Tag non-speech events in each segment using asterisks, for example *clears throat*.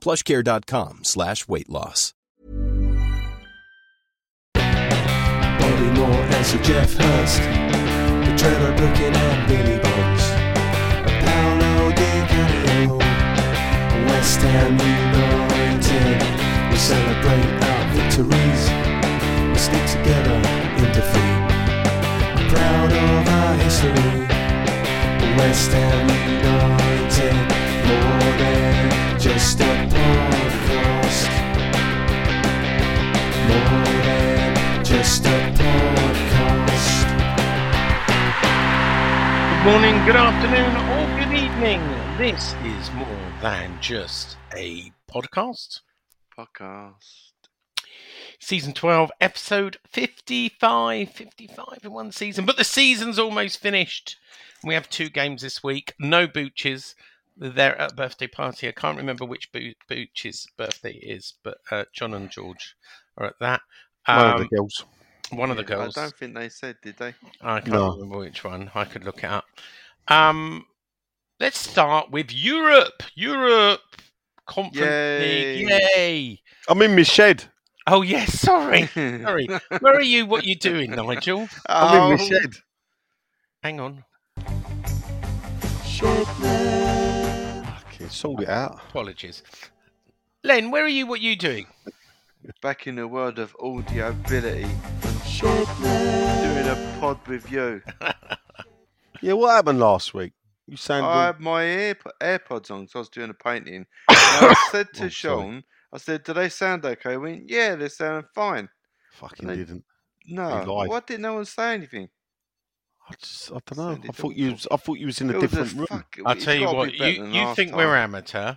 plushcare.com slash weight loss. Bobby Moore Geoff Hurst, the Trevor Brooking and Billy Bonds, Paolo West Ham United. We celebrate our victories, we stick together in defeat. Proud of our history, West Ham United, more than just a podcast. More than just a podcast. Good morning, good afternoon, or good evening. This is more than just a podcast. podcast. Season 12, episode 55. 55 in one season, but the season's almost finished. We have two games this week. No Booches. They're at a birthday party. I can't remember which Bo- Booch's birthday it is, but uh, John and George are at that. One of Um, the girls. one of the girls. I don't think they said, did they? I can't No. remember which one. I could look it up. Um, let's start with Europe. Europe Conference League. Yay! I'm in my shed. Oh yes, sorry, *laughs* sorry. Where are you? What are you doing, Nigel? I'm in my Oh, shed. Hang on. Okay, sold it out. Apologies. Len, where are you? What are you doing? Back in the world of audiobility. Doing a pod with you. *laughs* Yeah, what happened last week? You sound I had my Air- AirPods on because I was doing a painting. *coughs* And I said to Oh, sorry. Sean, I said, do they sound okay? He went, yeah, they sound fine. fucking they- didn't. No, lied. why didn't no one say anything? I just, I don't know. I thought you, was, I thought you was in a It was different room. fuck- I'll tell you what. be You you think time. we're amateur?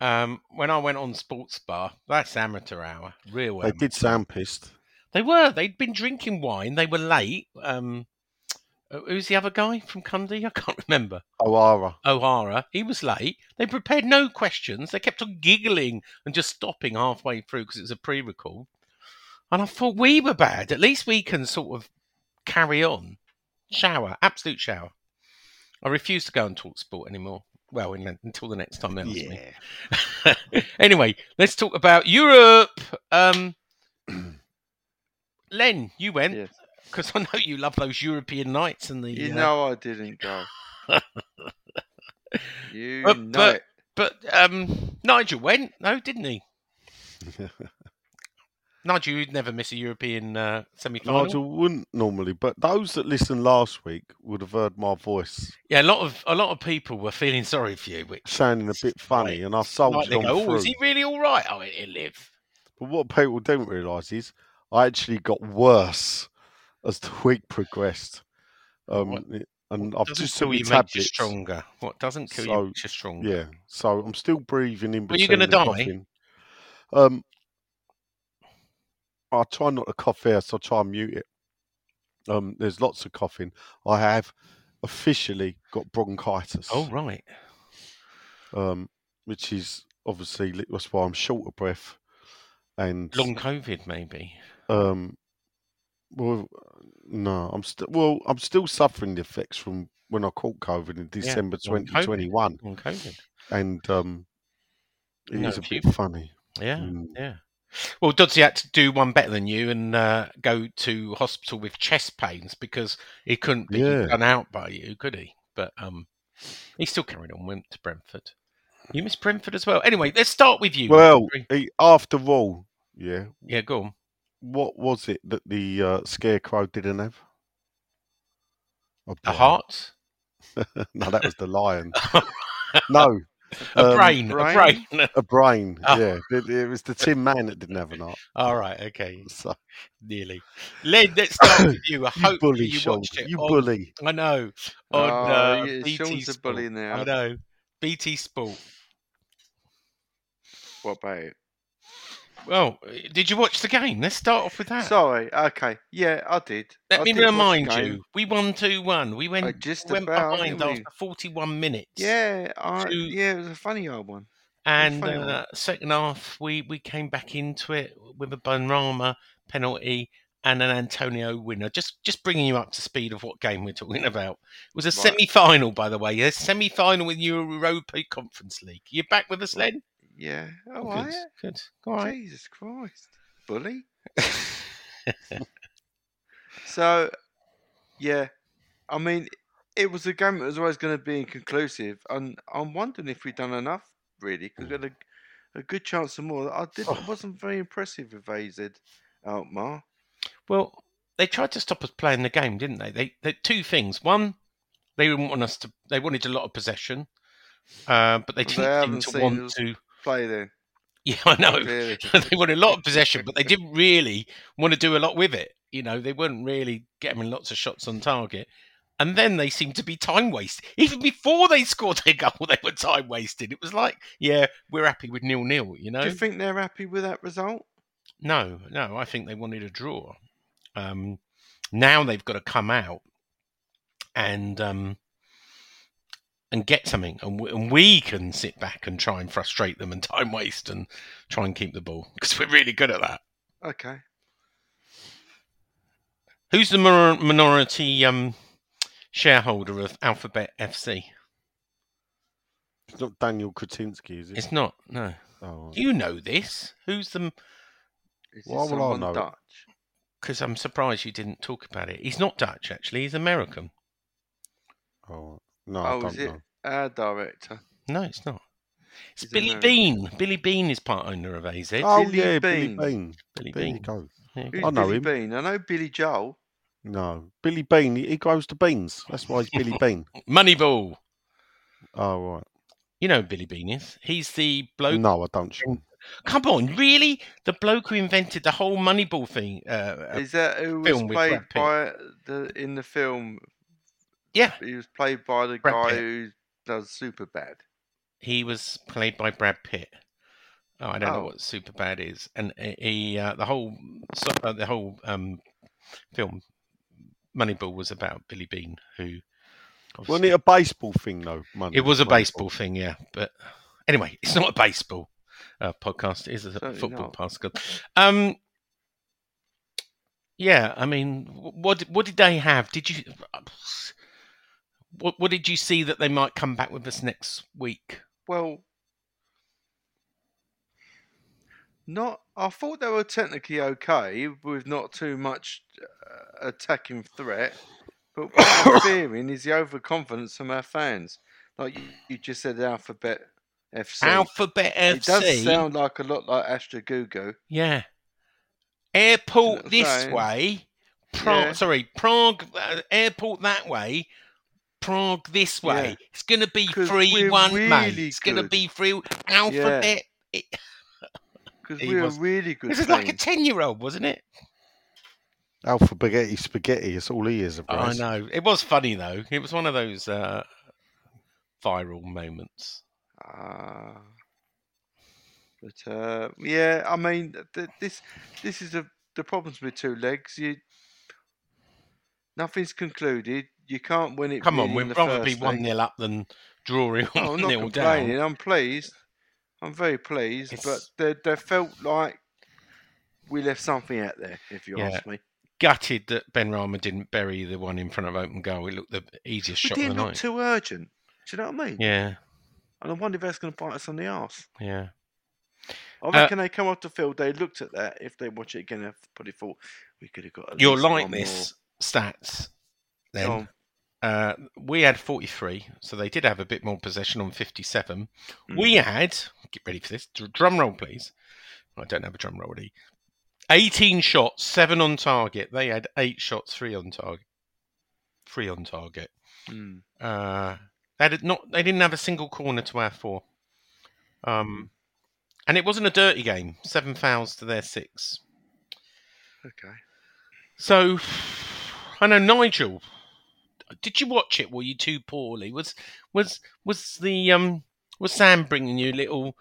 Um, when I went on Sports Bar, that's amateur hour. Real. They amateur. did sound pissed. They were. They'd been drinking wine. They were late. Um, who's the other guy from Cundy? I can't *laughs* remember. O'Hara. O'Hara. He was late. They prepared no questions. They kept on giggling and just stopping halfway through because it was a pre-record. And I thought we were bad. At least we can sort of carry on. Shower, absolute shower. I refuse to go and talk sport anymore. Well, in, until the next time they ask me. *laughs* anyway, let's talk about Europe. Um, *clears throat* Len, you went Yes. because I know you love those European nights and the. You uh, know I didn't go. *laughs* you But- know but- it. But um, Nigel went, no, didn't he? *laughs* Nigel, you'd never miss a European uh, semi-final. Nigel wouldn't normally, but those that listened last week would have heard my voice Yeah, a lot of a lot of people were feeling sorry for you, which sounding a bit funny, and I soldiered like on go, oh, through. is he really all right? Oh, he'll live. But what people don't realise is I actually got worse as the *laughs* week progressed. Um, What- and I've just took you you stronger. What doesn't kill you makes you stronger. Yeah, so I'm still breathing in between. Are you gonna die? Um, I try not to cough here, so I try and mute it. Um, there's lots of coughing. I have officially got bronchitis. Oh right. Um, which is obviously that's why I'm short of breath. And Long COVID, maybe. um, well, no, I'm still well. I'm still suffering the effects from when I caught COVID in December COVID. 2021, Long COVID. and um, it is No, a if bit funny. Yeah, Mm. yeah. Well, Dodsey had to do one better than you and uh, go to hospital with chest pains because he couldn't be Yeah. done out by you, could he? But um, he still carried on. Went to Brentford. You miss Brentford as well. Anyway, let's start with you. Well, eh, after all, Yeah. Yeah, go on. What was it that the uh, scarecrow didn't have? A A heart, *laughs* no, that was the lion. *laughs* no, a Um, brain, a brain? brain. a brain. Oh. *laughs* Yeah, it, it was the Tin Man that didn't have an heart. All right, okay, *laughs* So, nearly. Len, let's start *coughs* with you. I you hope bully, you Sean. watched it. You on- bully. I know. On Oh, uh, yeah, BT Sean's a bully now. I know. BT Sport. What about it? Well, did you watch the game? Let's start off with that. Sorry. Okay. Yeah, I did. Let I me did remind you, we won 2 1. We went, Uh, just we went about, behind after 41 minutes. Yeah, I, to- yeah, it was a funny old one. And one. uh, second half, we, we came back into it with a Benrahma penalty and an Antonio winner. Just just bringing you up to speed of what game we're talking about. It was a Right. semi-final, by the way. A semi-final in Europa Conference League. You back with us, Len? Yeah. Oh, good. Good. All right. Jesus Christ, bully. *laughs* So, yeah, I mean, it was a game that was always going to be inconclusive, and I'm wondering if we've done enough really, because we had a, a good chance of more. I did. I wasn't very impressive with AZ Alkmaar. Well, they tried to stop us playing the game, didn't they? They, they two things. One, they didn't want us to. They wanted a lot of possession, uh, but they They didn't seem to want to. Play then, *laughs* Yeah, I know. clearly. *laughs* they wanted a lot of possession, but they didn't really want to do a lot with it. You know, they weren't really getting lots of shots on target. And then they seemed to be time wasted. Even before they scored their goal, *laughs* they were time wasted. It was like, yeah, we're happy with nil nil. You know, Do you think they're happy with that result? no, no. I think they wanted a draw. Um, now they've got to come out and um, and get something, and we, and we can sit back and try and frustrate them and *laughs* time waste and try and keep the ball because we're really good at that. Okay. Who's the minor- minority um, shareholder of Alphabet FC? It's not Daniel Kretinsky, is it? It's not. No, Oh, you know this. Who's the? Is Why it will I know? Dutch? Because I'm surprised you didn't talk about it. He's not Dutch, actually. He's American. oh, no, I Oh, don't is it know. our director? No, it's not. It's He's Billy American. Bean. Billy Beane is part owner of AZ. Oh Billy yeah, Bean. Billy Beane. Billy There Bean. go. Yeah. Who's I know Billy him. Bean? I know Billy Joel. No, Billy Beane. He, he grows the beans. That's why he's Billy Beane. *laughs* Moneyball. Oh right. You know who Billy Beane is. He's the bloke. No, I don't. Sean. Come on, really? The bloke who invented the whole Moneyball thing. Uh, uh, Is that who was played by the in the film? Yeah, He was played by the Brad guy Pitt. who does super bad. he was played by Brad Pitt. Oh, I don't know Oh. what super bad is, and he- he uh, the whole uh, the whole um, film Moneyball was about Billy Beane, who Wasn't it a baseball thing though? Monday? It was a Moneyball? baseball thing, yeah. But anyway, it's not a baseball uh, podcast. It is a Certainly football podcast. Um, yeah, I mean, what what did they have? Did you what what did you see that they might come back with us next week? Well, not. I thought they were technically okay with not too much uh, attacking threat, but what I'm *coughs* fearing is the overconfidence from our fans. Like you, you just said, Alphabet FC. Alphabet FC. it does sound like a lot like Astra Gugu. yeah. Airport this saying? way, Prague. Yeah. Sorry, Prague. Uh, airport that way. Prague this way. Yeah. It's going to be three we're one, mate. It's going to be three alphabet. Because He we're was- a really good this is like a ten-year-old, wasn't it? Alpha spaghetti spaghetti. That's all he is. I know. It was funny though. It was one of those uh, viral moments. Ah. But uh, yeah, I mean, th- this this is a, the problems with two legs. You nothing's concluded. You can't win it. Come on, we'd the rather be first one nil up than drawing Oh, I'm one *laughs* not nil complaining. down. I'm pleased. I'm very pleased. But they, there felt like we left something out there. If you Yeah. ask me, Gutted that Benrahma didn't bury the one in front of open goal. It looked the easiest we shot of the didn't look too urgent. Do you know what I mean? Yeah, And I wonder if that's going to bite us on the arse. yeah. I Uh, reckon they come off the field. They looked at that. If they watch it again, they've probably thought we could have got. Least like this stats. Then. Uh, we had 43, so they did have a bit more possession on 57. Mm. We had get ready for this. dr- Drum roll, please. I don't have a drum roll ready. 18 shots, seven on target. They had eight shots, three on target. Three on target. Hmm. Uh, they had not. They didn't have a single corner to our four. Um, and it wasn't a dirty game. Seven fouls to their six. Okay. So, I know Nigel. Did you watch it? Were you too poorly? Was was was the um was Sam bringing you little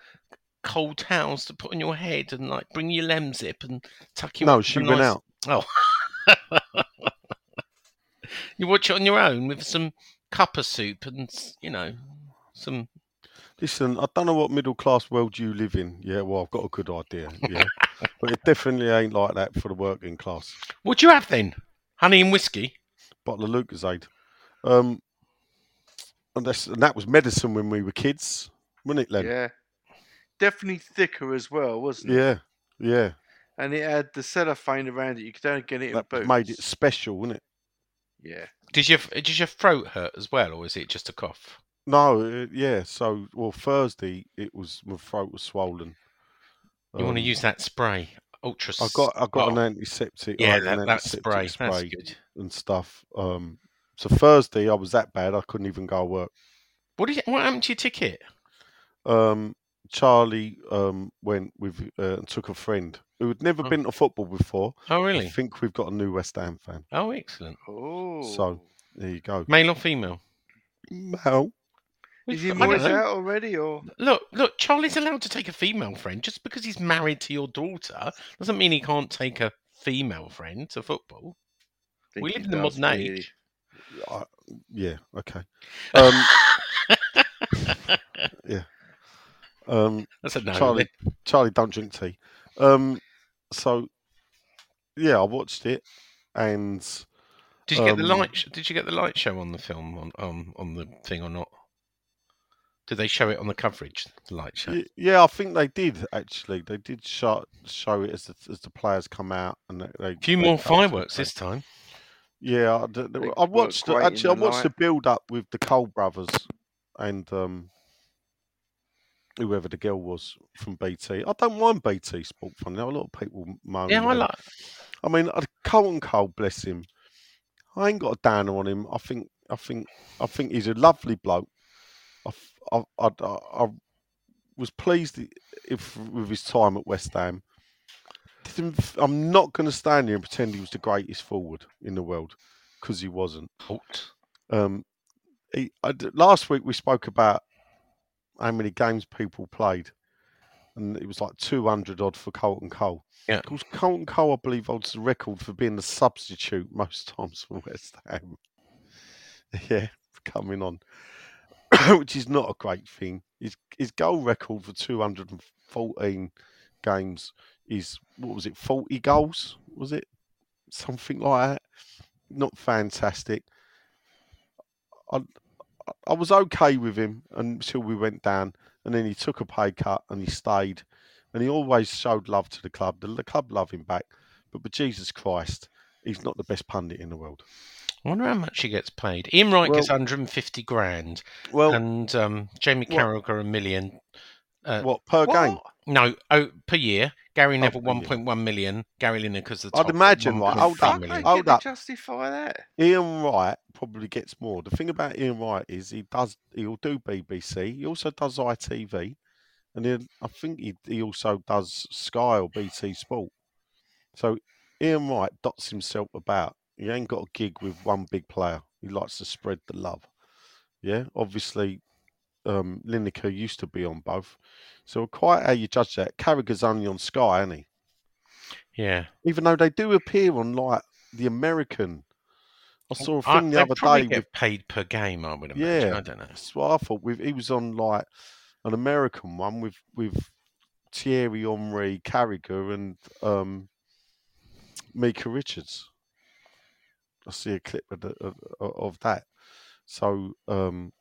cold towels to put on your head and like bring you Lemsip and tuck you? No, she went nice- out. Oh, *laughs* you watch it on your own with some cuppa soup and you know some. Listen, I don't know what middle class world you live in. Yeah, well, I've got a good idea. Yeah, *laughs* but it definitely ain't like that for the working class. What do you have then? Honey and whiskey. Bottle of Lucozade. Um, and, that's, and that was medicine when we were kids, wasn't it, Len? Yeah. Definitely thicker as well, wasn't it? yeah, yeah. And it had the cellophane around it. You could only get it in That boots. made it special, wasn't it? Yeah. Did your did your throat hurt as well, or is it just a cough? No, uh, yeah. So, well, Thursday it was my throat was swollen. You want to Um, use that spray, ultra. I got I got oh, an antiseptic. Yeah, had that, an that antiseptic spray. That's spray good. and stuff. Um, so Thursday I was that bad I couldn't even go to work. What did? What happened to your ticket? Um, Charlie um went with uh, and took a friend who had never Oh. been to football before. Oh, really? I think we've got a new West Ham fan. Oh, excellent. Oh. So there you go. Male or female? Male. Is he got- I don't boys know. out already or Look, look. Charlie's allowed to take a female friend just because he's married to your daughter. Doesn't mean he can't take a female friend to football. we live in the does, modern really? age. I, yeah. Okay. *laughs* Um, *laughs* yeah. Um, That's a no. Charlie, Charlie, don't drink tea. Um, so yeah, I watched it, and Did you get the um, light? sh- Did you get the light show on the film on on on the thing or not? Did they show it on the coverage? The light show. y- yeah, I think they did actually. They did show show it as the, as the players come out, and they, they A few they more cut to the fireworks this time. Yeah, I, d- They I watched the, great in actually. I the watched the light. build up with the Cole brothers and um, whoever the girl was from BT. I don't mind BT Sport Fun. There a lot of people moaning. Yeah, I like. I mean, uh, Carlton Cole, bless him. I ain't got a downer on him. I think, I think, I think he's a lovely bloke. I, f- I, I, I- I was pleased if with his time at West Ham. I'm not going to stand here and pretend he was the greatest forward in the world because he wasn't. Halt. Um, he, I last week we spoke about how many games people played, and it was like 200 odd for Carlton Cole. Yeah. Because Carlton Cole, I believe, holds the record for being the substitute most times for West Ham. *laughs* yeah, coming on, *coughs* which is not a great thing. His his goal record for 214 games is what was it? 40 goals? Was it something like that? Not fantastic. I I- was okay with him until we went down, and then he took a pay cut and he stayed, and he always showed love to the club. The, the club love him back, but but Jesus Christ, he's not the best pundit in the world. I wonder how much he gets paid. Ian Wright gets 150 grand, Well, and um, Jamie Carragher a million. Uh, what per game? What? No, oh, per year. Gary oh, Neville 1.1 million. Gary Lineker's the top. I'd imagine, right, 1.3 hold up, Fuck, million. they hold up. justify that. Ian Wright probably gets more. The thing about Ian Wright is he does he'll do BBC. He also does ITV, and then I think he he also does Sky or BT Sport. So Ian Wright dots himself about. He ain't got a gig with one big player. He likes to spread the love. Yeah, obviously, um, Lineker used to be on both. So quite how you judge that. Carragher's only on Sky, isn't he? Yeah. Even though they do appear on like the American. I saw a thing the they other day get with paid per game, I would imagine. Yeah. I don't know. That's what I thought. With he was on like an American one with with Thierry Henry, Carragher, and um, Micah Richards. I see a clip of, the, of, of that. So um,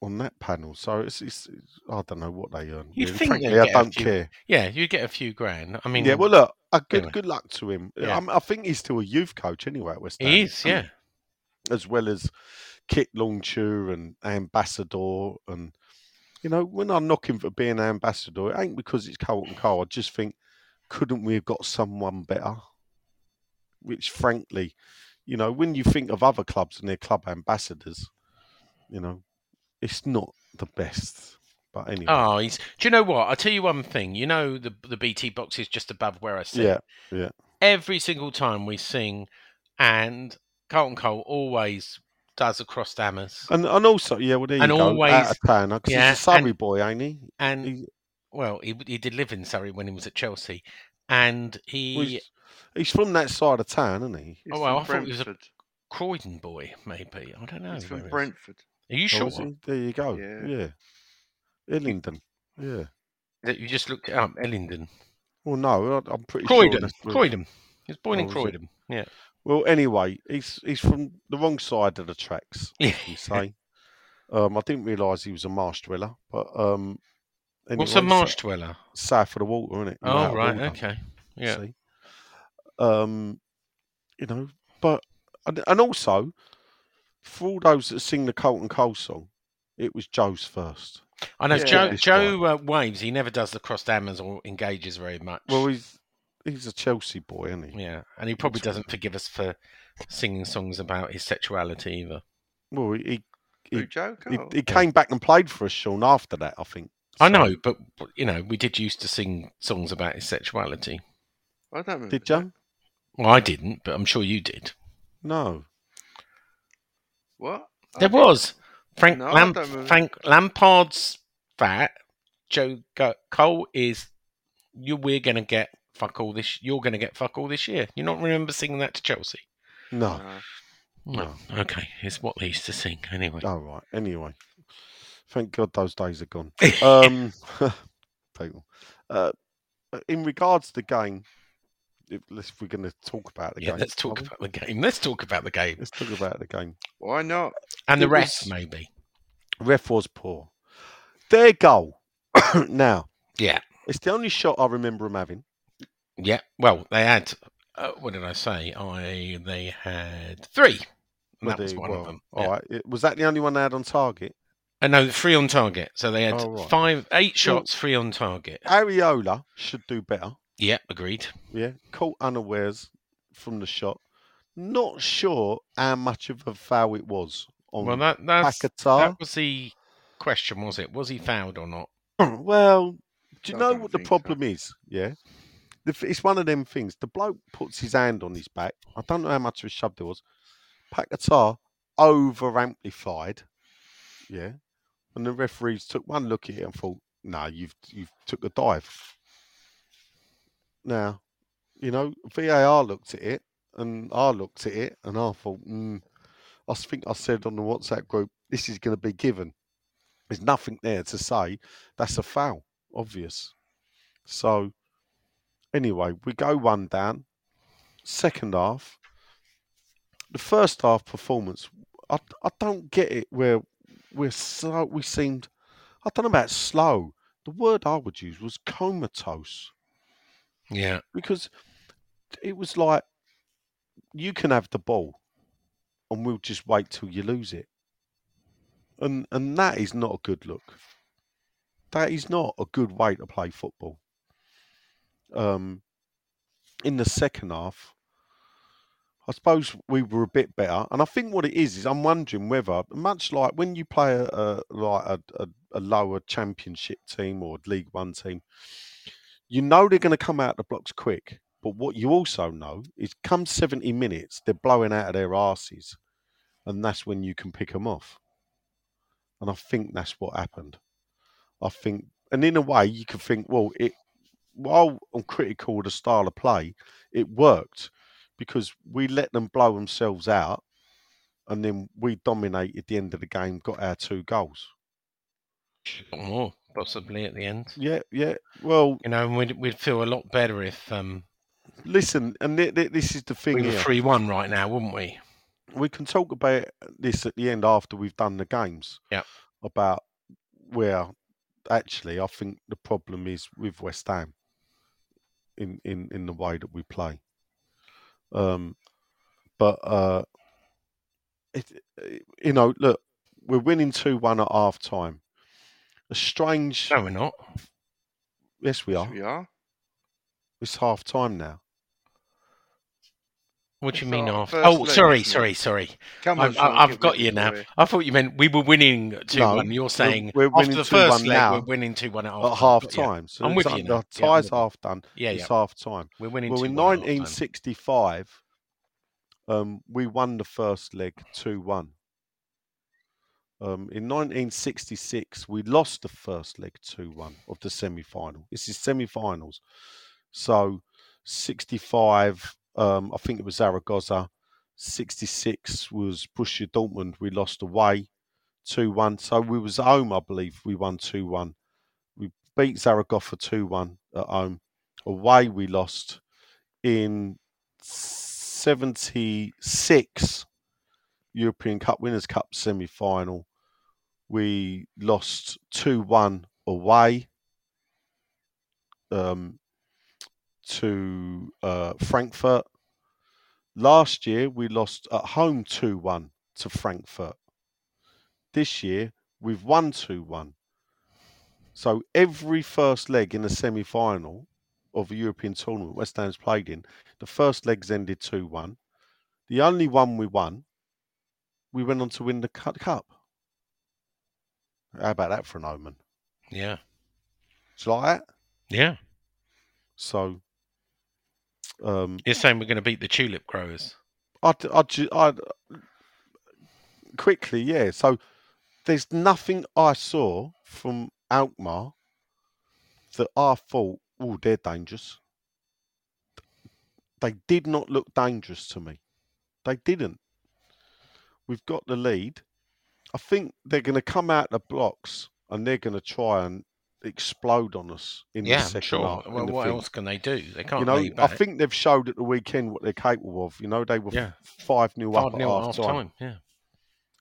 on that panel, so it's, it's, it's- I don't know what they earn. You'd really. think Frankly, I don't few- care. Yeah, you get a few grand. I mean, yeah, well, look, uh, good anyway. good luck to him. Yeah. I'm- I think he's still a youth coach anyway at West Ham. he is, yeah. as well as kit launcher and ambassador and you know when I knock him for being an ambassador, it ain't because it's Carlton Cole. I just think couldn't we have got someone better? Which, frankly, you know, when you think of other clubs and their club ambassadors, you know, it's not the best. But anyway, Oh, he's. Do you know what? I'll tell you one thing. You know the the BT box is just above where I sit. yeah, yeah. Every single time we sing, and Carlton Cole always does across crossed hammers. And and also, yeah, well, there And you go. always- out of town, because yeah, he's a Surrey and- boy, ain't he? And he- well, he he did live in Surrey when he was at Chelsea, and he. Well, he's, he's from that side of town, isn't he? He's Oh, well, from I thought he was a- Croydon boy, maybe. I don't know. He's from he is. Brentford. Are you Oh, sure is? There you go. Yeah. Yeah. Illingdon. Yeah. that you just looked it up? Ellington, Well, no, I- I'm pretty sure. Croydon, that's where- Croydon. He's born Oh, in was it? Croydon. Yeah. Well, anyway, he's he's from the wrong side of the tracks. *laughs* Yeah. You say. um, I didn't realise he was a marsh dweller, but um, What's a marsh dweller? south of the water, isn't it? Oh out right, water, okay. Yeah. see. Um, you know, but and, and also for all those that sing the Carlton Cole song, it was Joe's first. I know Yeah. Joe. Joe uh, waves. He never does the crossed hammers or engages very much. Well, he's he's a Chelsea boy, isn't he? yeah, and he probably doesn't forgive us for singing songs about his sexuality either. Well, he Who, He- Joe he, he came back and played for us, Sean. After that, I think. I know, but but, you know, we did used to sing songs about his sexuality. I don't remember. Did that. you? Well, I didn't, but I'm sure you did. No. What? There didn't. was Frank No, Lam- Frank Lampard's fat. Joe Go- Cole is you. We're gonna get fuck all this. You're gonna get fuck all this year. You not remember singing that to Chelsea? No. No. No. Okay, it's what they used to sing anyway. All right. Anyway, thank God those days are gone. Um, *laughs* people. Uh, in regards to the game, if, if we're going to talk about the yeah, game, let's talk are we? about the game. Let's talk about the game Let's talk about the game. Why not? and the It rest, was- maybe. Ref was poor. Their goal. *coughs* now, Yeah, it's the only shot I remember them having. yeah. Well, they had. Uh, what did I say? I they had three. And Were that was one well, of them. All yeah. right. Was that the only one they had on target? Uh, no, three on target. So they had Oh, right. five, eight Well- shots, three on target. Areola should do better. Yeah, agreed. Yeah, caught unawares from the shot. Not sure how much of a foul it was on Well, that that's Paquetá. that was the question, was it? Was he fouled or not? *clears throat* well, do you I know what the think so. problem is? Yeah, it's one of them things. The bloke puts his hand on his back. I don't know how much of a shove there was. Paquetá over amplified. Yeah, and the referees took one look at it and thought, "No, you've you've took a dive." Now, you know, VAR looked at it, and I looked at it, and I thought, mm, I think I said on the WhatsApp group, "This is going to be given." There's nothing there to say that's a foul, obvious. So, anyway, we go one down. Second half, the first half performance, I, I don't get it. Where we're so we seemed, I don't know about slow. The word I would use was comatose Yeah, because it was like you can have the ball, and we'll just wait till you lose it. And and that is not a good look. That is not a good way to play football. Um, in the second half, I suppose we were a bit better, and I think what it is is I'm wondering whether, much like when you play a, a like a, a, a lower championship team or League One team, you know they're going to come out the blocks quick. But what you also know is, come 70 minutes, they're blowing out of their asses, and that's when you can pick them off. And I think that's what happened. I think, and in a way, you could think, well, it. While I'm critical of the style of play, it worked because we let them blow themselves out, and then we dominated the end of the game, got our two goals. more possibly at the end. Yeah, yeah. Well, You know, and we'd we'd feel a lot better if um, listen, and th- th- this is the thing we were three one right now, wouldn't we? we can talk about this at the end after we've done the games. Yeah. About where actually I think the problem is with West Ham in, in, in the way that we play. Um, but uh, it, it- you know, look, we're winning two one at half time. A strange, No, we're not. yes, we are. We are. It's half time now. What do you It's mean our off? first Oh, leg, sorry, isn't sorry, sorry. Come on, I've, Sean, I've got you now. boy. I thought you meant we were winning 2 No, 1. You're we're- saying we're after winning the 2-1 first leg, now we're winning 2 1 at half At half time. So I'm with like you The now. Yeah, I'm tie's with you. half done. Yeah, it's yeah. half time. We're winning Well, 2 in 1 at half 1965, um, we won the first leg 2 1. Um, in 1966, we lost the first leg 2 1 of the semi final. This is semi finals. So 65, um, I think it was Zaragoza. 66 was Borussia Dortmund. We lost away 2 1. So we was home, I believe. We won 2 1. We beat Zaragoza 2 1 at home. Away, we lost in 76 European Cup Winners' Cup semi final. We lost 2 1 away um, to uh, Frankfurt. Last year, we lost at home 2 1 to Frankfurt. This year, we've won 2 1. So every first leg in the semi final of a European tournament West Ham's played in, the first legs ended 2 1. The only one we won, we went on to win the cup. How about that for an omen? Yeah. It's like that. Yeah. So, um, You're saying we're going to beat the tulip growers. I'd, I'd, I'd quickly, yeah. So, there's nothing I saw from Alkmaar that I thought, oh, they're dangerous. They did not look dangerous to me. They didn't. We've got the lead. I think they're going to come out the blocks and they're going to try and explode on us in Yeah, the second sure. half. Well, what else can they do? They can't you know, I think they've showed at the weekend what they're capable of. You know, they were Yeah. five nil up at half time. time. Yeah.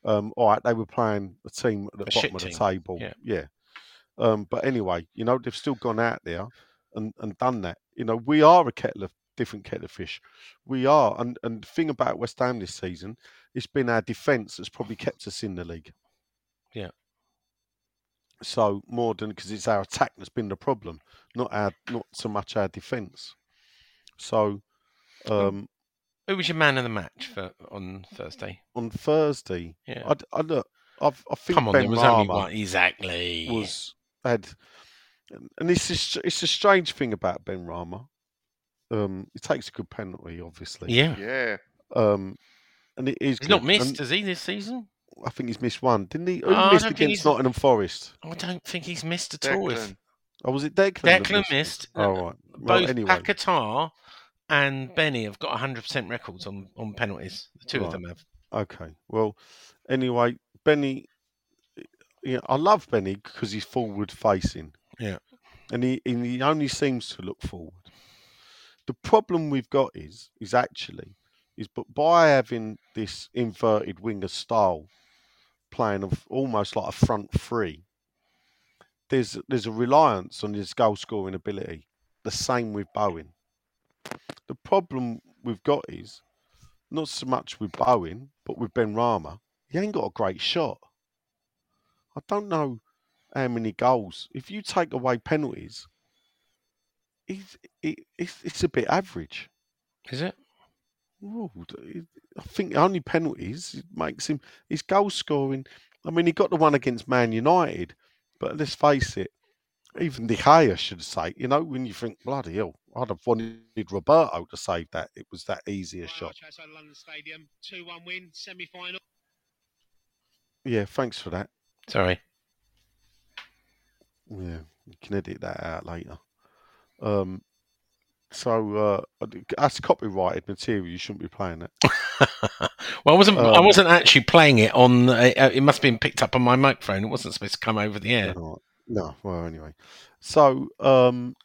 Um, all right, they were playing a team at the A bottom of the team, table. yeah. Um, but anyway, you know, they've still gone out there and, and done that. You know, we are a kettle of different kettle of fish. We are. And and the thing about West Ham this season, it's been our defence that's probably kept us in the league. Yeah. So more than because it's our attack that's been the problem, not our not so much our defence. So um, Who was your man of the match for on Thursday? on Thursday, Yeah. I, I look, I've, I think Come on, ben there was only one. Exactly. was had, and a, str- it's a strange thing about Benrahma. Um, he takes a good penalty, obviously. Yeah. Yeah. Um, and it is. He's not missed, and has he, this season? I think he's missed one, didn't he? Oh, I missed don't think against Nottingham Forest? I don't think he's missed at all. If Oh, was it Declan? that Declan missed. Oh, right. Well, both anyway, Paquetá and Benny have got 100% records on, on penalties. The two Right. of them have. okay. Well, anyway, Benny. Yeah, I love Benny because he's forward facing. Yeah. and he and he only seems to look forward. The problem we've got is is actually is but by having this inverted winger style playing of almost like a front three, there's there's a reliance on his goal scoring ability. The same with Bowen. The problem we've got is not so much with Bowen, but with Benrahma. He ain't got a great shot. I don't know how many goals. If you take away penalties, it's, it, it's, it's a bit average. Is it? Ooh, d- I think only penalties it makes him his goal scoring. I mean, he got the one against Man United, but let's face it, even De Gea should say. You know, when you think bloody hell, I'd have wanted Roberto to save that. It was that easy a shot. London Stadium, 2 1 win, semi final. Yeah, thanks for that. Sorry. Yeah, you can edit that out later. Um, so uh, that's copyrighted material. You shouldn't be playing it. *laughs* well, I wasn't. I Um, wasn't actually playing it on. Uh, uh, it must have been picked up on my microphone. It wasn't supposed to come over the air. No, no, well, anyway. So, um,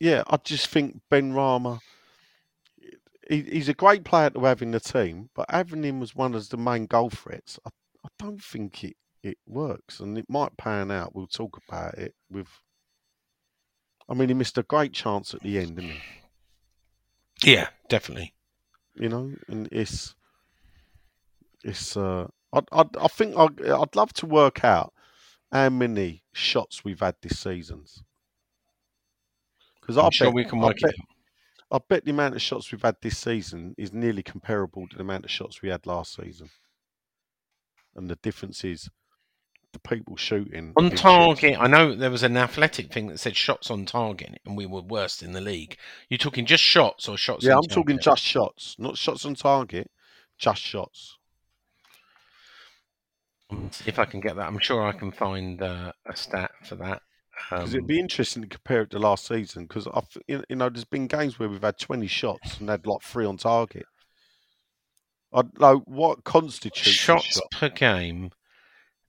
yeah, I just think Benrahma, he, he's a great player to have in the team, but having him as one of the main goal threats, I, I don't think it, it works. And it might pan out. We'll talk about it with. I mean, he missed a great chance at the end, didn't he? Yeah, definitely. You know, and it's. It's. Uh, I, I, I think I, I'd love to work out how many shots we've had this season. Because I I'm bet sure we can I work bet, it. I bet the amount of shots we've had this season is nearly comparable to the amount of shots we had last season. And the difference is the people shooting On target, I know there was an athletic thing that said shots on target, and we were worst in the league. You're talking just shots or shots? Yeah, I'm talking just shots, not shots on target, just shots. If I can get that. I'm sure I can find uh, a stat for that. Because Um, it'd be interesting to compare it to last season. Because I, you know, there's been games where we've had 20 shots and had like three on target. I know what constitutes shots shot. per game,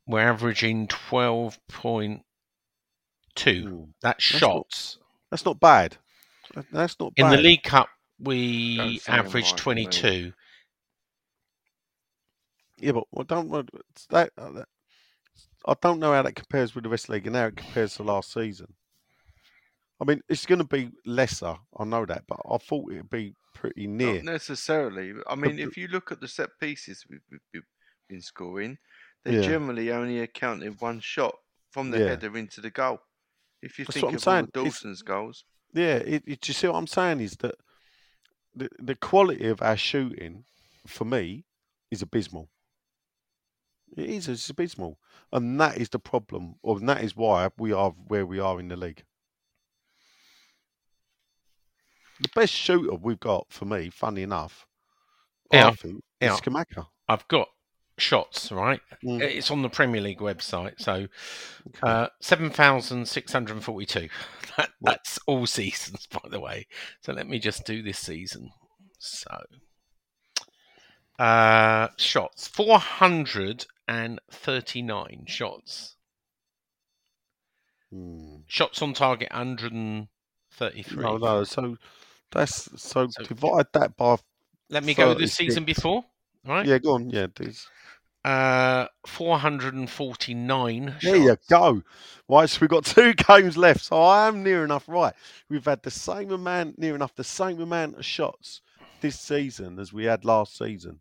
we're averaging 12.2. Mm. That's not- shots. That's not bad. That's not In bad. the League Cup, we Don't say it averaged might, mate. 22. Yeah, but I don't. know- That, uh, that- I don't know how that compares with the rest of the league and how it compares to last season. I mean, it's going to be lesser. I know that, but I thought it'd be pretty near. Not necessarily. I mean, the- if you look at the set pieces we've, we've- we've been scoring, they Yeah. generally only accounted one shot from the Yeah. header into the goal. If you That's think what I'm of all saying. the It's- Dawson's goals, Yeah, it, it, do you see what I'm saying? Is that the the quality of our shooting for me is abysmal. It is. It's abysmal, and that is the problem, or that is why we are where we are in the league. The best shooter we've got for me, funny enough, Yeah, I think, yeah. is Scamacca. I've got shots, right? Mm. It's on the Premier League website. So Okay. uh, 7,642. *laughs* That, that's all seasons, *laughs* by the way. So let me just do this season. So uh, shots 439 shots. Hmm. Shots on target 133. No, no. So that's so, So- divide that by. Let me go the season before. Right? Yeah, go on. Yeah, please. Uh, 449 There you go. Right, so we've got *laughs* two games left. So I am near enough right. We've had the same amount, near enough the same amount of shots this season as we had last season.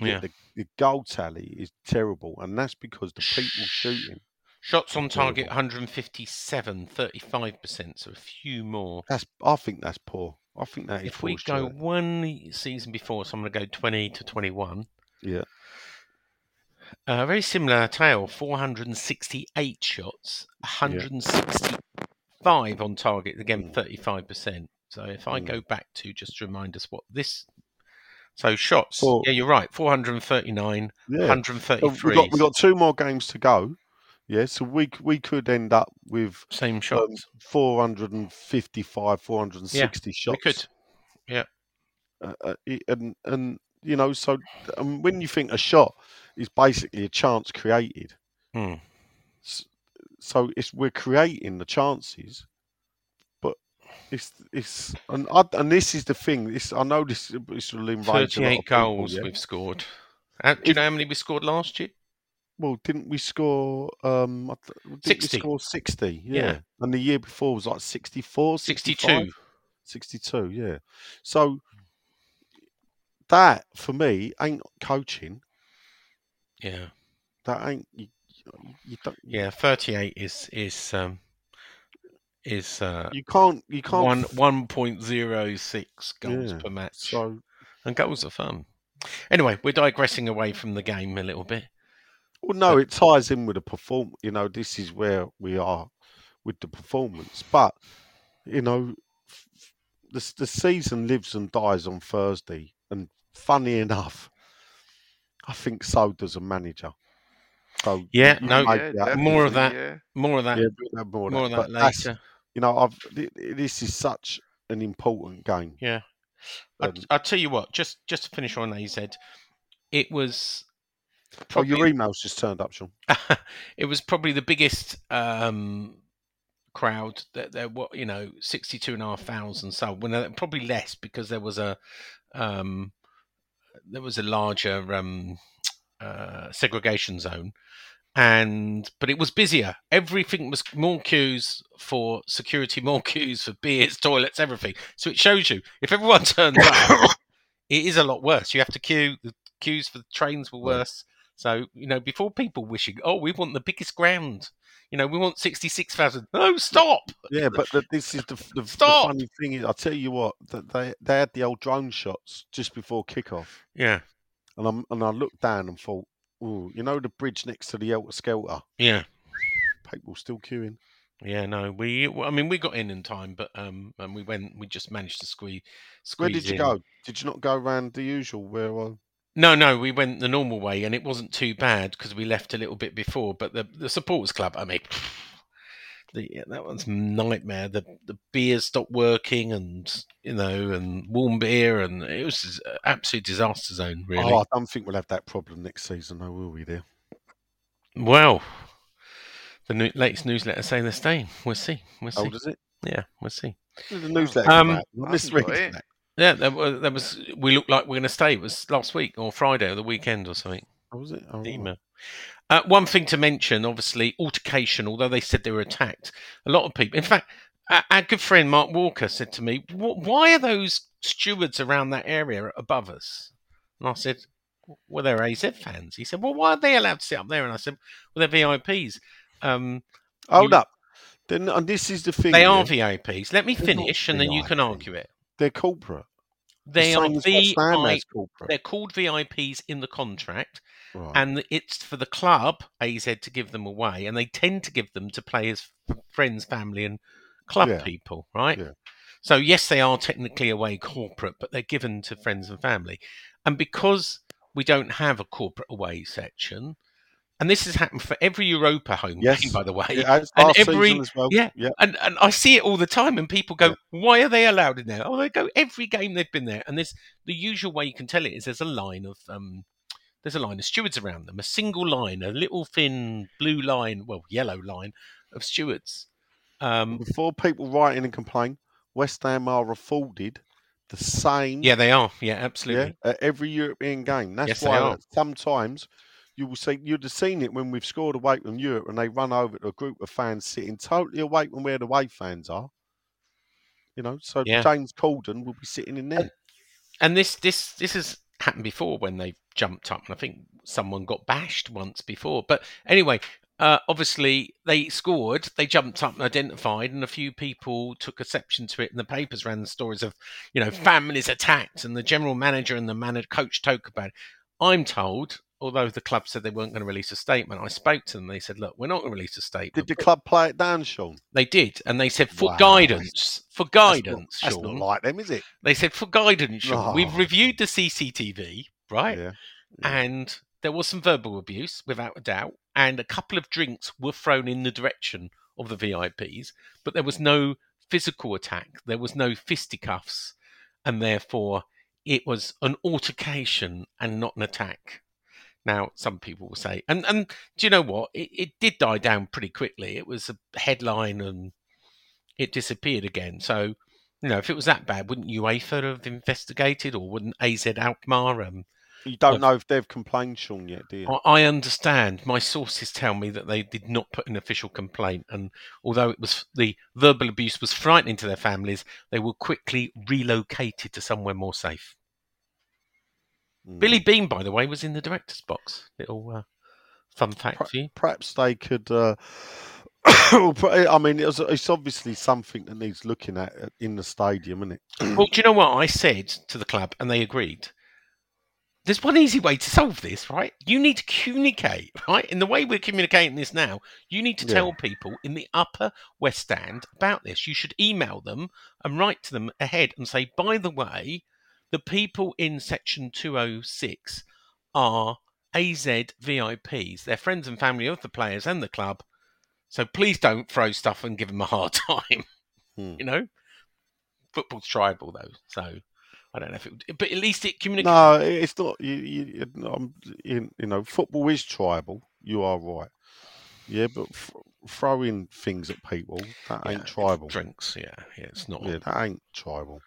Yeah. The, the goal tally is terrible, and that's because the people shooting. Shots on target Terrible. 157, 35%, so a few more. That's I think that's poor. I think that If we go one season before, so I'm going to go 20 to 21. Yeah. Uh, very similar tale 468 shots, 165 on target, again, Mm. 35%. So if I Mm. go back to just to remind us what this. So shots, Four- yeah, you're right, 439, Yeah. So 133. we got we got two more games to go. Yeah, so we we could end up with Same um, shots. 455, 460 shots. we could. uh, uh, and and you know so um, when you think a shot is basically a chance created Hmm. so it's we're creating the chances but it's it's and I, and this is the thing this I know this this will lot of 38 people, goals yeah? we've scored. Uh, do you know how many we scored last year? well didn't we score um didn't we 60. score 60 yeah. Yeah. and the year before was like 64 62. 62 yeah so that for me ain't coaching Yeah. that ain't you, you, don't Yeah, 38 is is um is uh you can't you can't one one point zero six goals Yeah, per match. so and goals are fun. Anyway, we're digressing away from the game a little bit. well no it ties in with the perform you know this is where we are with the performance but you know the, the season lives and dies on thursday and funny *laughs* enough i think so does a manager so Yeah, no, yeah, more of that. Yeah. More of that. yeah, we'll have more, more of that later. you know i've th- th- this is such an important game Yeah. I, Um, I'll tell you what, just just to finish on AZ, it was oh your emails just turned up sean *laughs* it was probably the biggest um, crowd that there were, you know, 62 and a half thousand. So when uh, probably less because there was a, um, there was a larger um, uh, segregation zone. And but it was busier. Everything was more queues for security, more queues for beers, *laughs* toilets, everything. So it shows you if everyone *laughs* turns up, it is a lot worse. You have to queue. The queues for the trains were worse. So you know, before people wishing, oh, we want the biggest ground. You know, we want sixty-six thousand. No, stop. Yeah, but the, this is the, the, the Stop! funny thing is, I tell you what, that they they had the old drone shots just before kickoff, Yeah, and I'm and I looked down and thought, oh, you know the bridge next to the Elter Skelter, yeah. people still queuing. Yeah, no, we. I mean, we got in in time, but um, and we went. We just managed to squeeze. Where squeeze did you in. go? Did you not go around the usual where? Uh, No, no, we went the normal way, and it wasn't too bad because we left a little bit before. But the the supporters club, I mean, *sighs* the, yeah, that one's nightmare. The the beer stopped working, and you know, and warm beer, and it was an absolute disaster zone. Really. Oh, I don't think we'll have that problem next season, though, will we? There. Well, the new, latest newsletter saying they're staying. We'll see. We'll Oh, see. does it? Yeah, we'll see. The newsletter. Um, Um, I I haven't misread got it. that. Yeah, that was, that was. We looked like we're going to stay. It was last week or Friday or the weekend or something. Oh, was it? Oh, email. Uh, one thing to mention, obviously, altercation. Although they said they were attacked, a lot of people. In fact, our, our good friend Mark Walker said to me, "Why are those stewards around that area above us?" And I said, "Well, they're AZ fans." He said, "Well, why are they allowed to sit up there?" And I said, "Well, they're VIPs. Um, Hold You- up. Then, and this is the thing. they are VIPs. Let me finish, and then you can argue it. They're corporate. They the are same as West Ham VI. has corporate. They're called VIPs in the contract. Right. and it's for the club AZ to give them away, and they tend to give them to players, friends, family, and club Yeah. people, right? Yeah. So yes, they are technically away corporate, but they're given to friends and family, and because we don't have a corporate away section, and this has happened for every Europa home Yes. game, by the way. Yeah, and every- as well. yeah. yeah. And and I see it all the time, and people go, "Why are they allowed in there?" Oh, they go every game they've been there, and there's the usual way you can tell it is there's a line of um, there's a line of stewards around them, a single line, a little thin blue line, well, yellow line of stewards. Um, Before people write in and complain, West Ham are afforded the same. yeah, they are. Yeah, yeah, absolutely. at every European game. That's Yes, why sometimes you will see you'd have seen it when we've scored away from Europe and they run over to a group of fans sitting totally away from where the away fans are. You know, so Yeah. James Corden will be sitting in there. And this this this has happened before when they jumped up, and I think someone got bashed once before. But anyway, uh, obviously they scored, they jumped up and identified, and a few people took exception to it, and the papers ran the stories of you know families attacked, and the general manager and the manager coach talk about it. I'm told. Although the club said they weren't going to release a statement, I spoke to them. They said, "Look, we're not going to release a statement." Did the club play it down, Sean? They did, and they said, "For Wow, guidance, for That's not- guidance, That's Sean." not like them, is it? They said, "For guidance, Sean, oh. we've Oh. reviewed the CCTV, right? Yeah. and there was some verbal abuse without a doubt and a couple of drinks were thrown in the direction of the VIPs but there was no physical attack there was no fisticuffs and therefore it was an altercation and not an attack now some people will say and and do you know what it, it did die down pretty quickly it was a headline and it disappeared again so you know if it was that bad wouldn't UEFA have investigated or wouldn't AZ Alkmaar um, You don't know if they've complained, Sean, yet, do you? I I understand. My sources tell me that they did not put an official complaint, and although it was the verbal abuse was frightening to their families, they were quickly relocated to somewhere more safe. Mm. Billy Beane, by the way, was in the director's box. Little uh, fun fact Per- for you. perhaps they could. Uh, *coughs* I mean, it's, it's obviously something that needs looking at uh, in the stadium, isn't it? *coughs* Well, do you know what I said to the club, and they agreed. There's one easy way to solve this, right? You need to communicate, *laughs* right? In the way we're communicating this now, you need to Yeah. tell people in the upper West Stand about this. You should email them and write to them ahead and say, by the way, the people in section 206 are AZ VIPs. They're friends and family of the players and the club. So please don't throw stuff and give them a hard *laughs* time. Hmm. You know? Football's tribal, though. So I don't know if it would, but at least it communicates. No, it's not. You, you, um, you, you know, football is tribal. You are right. Yeah, but f- throwing things at people that Yeah, ain't tribal. Drinks, yeah, yeah, it's not. Yeah, that ain't tribal.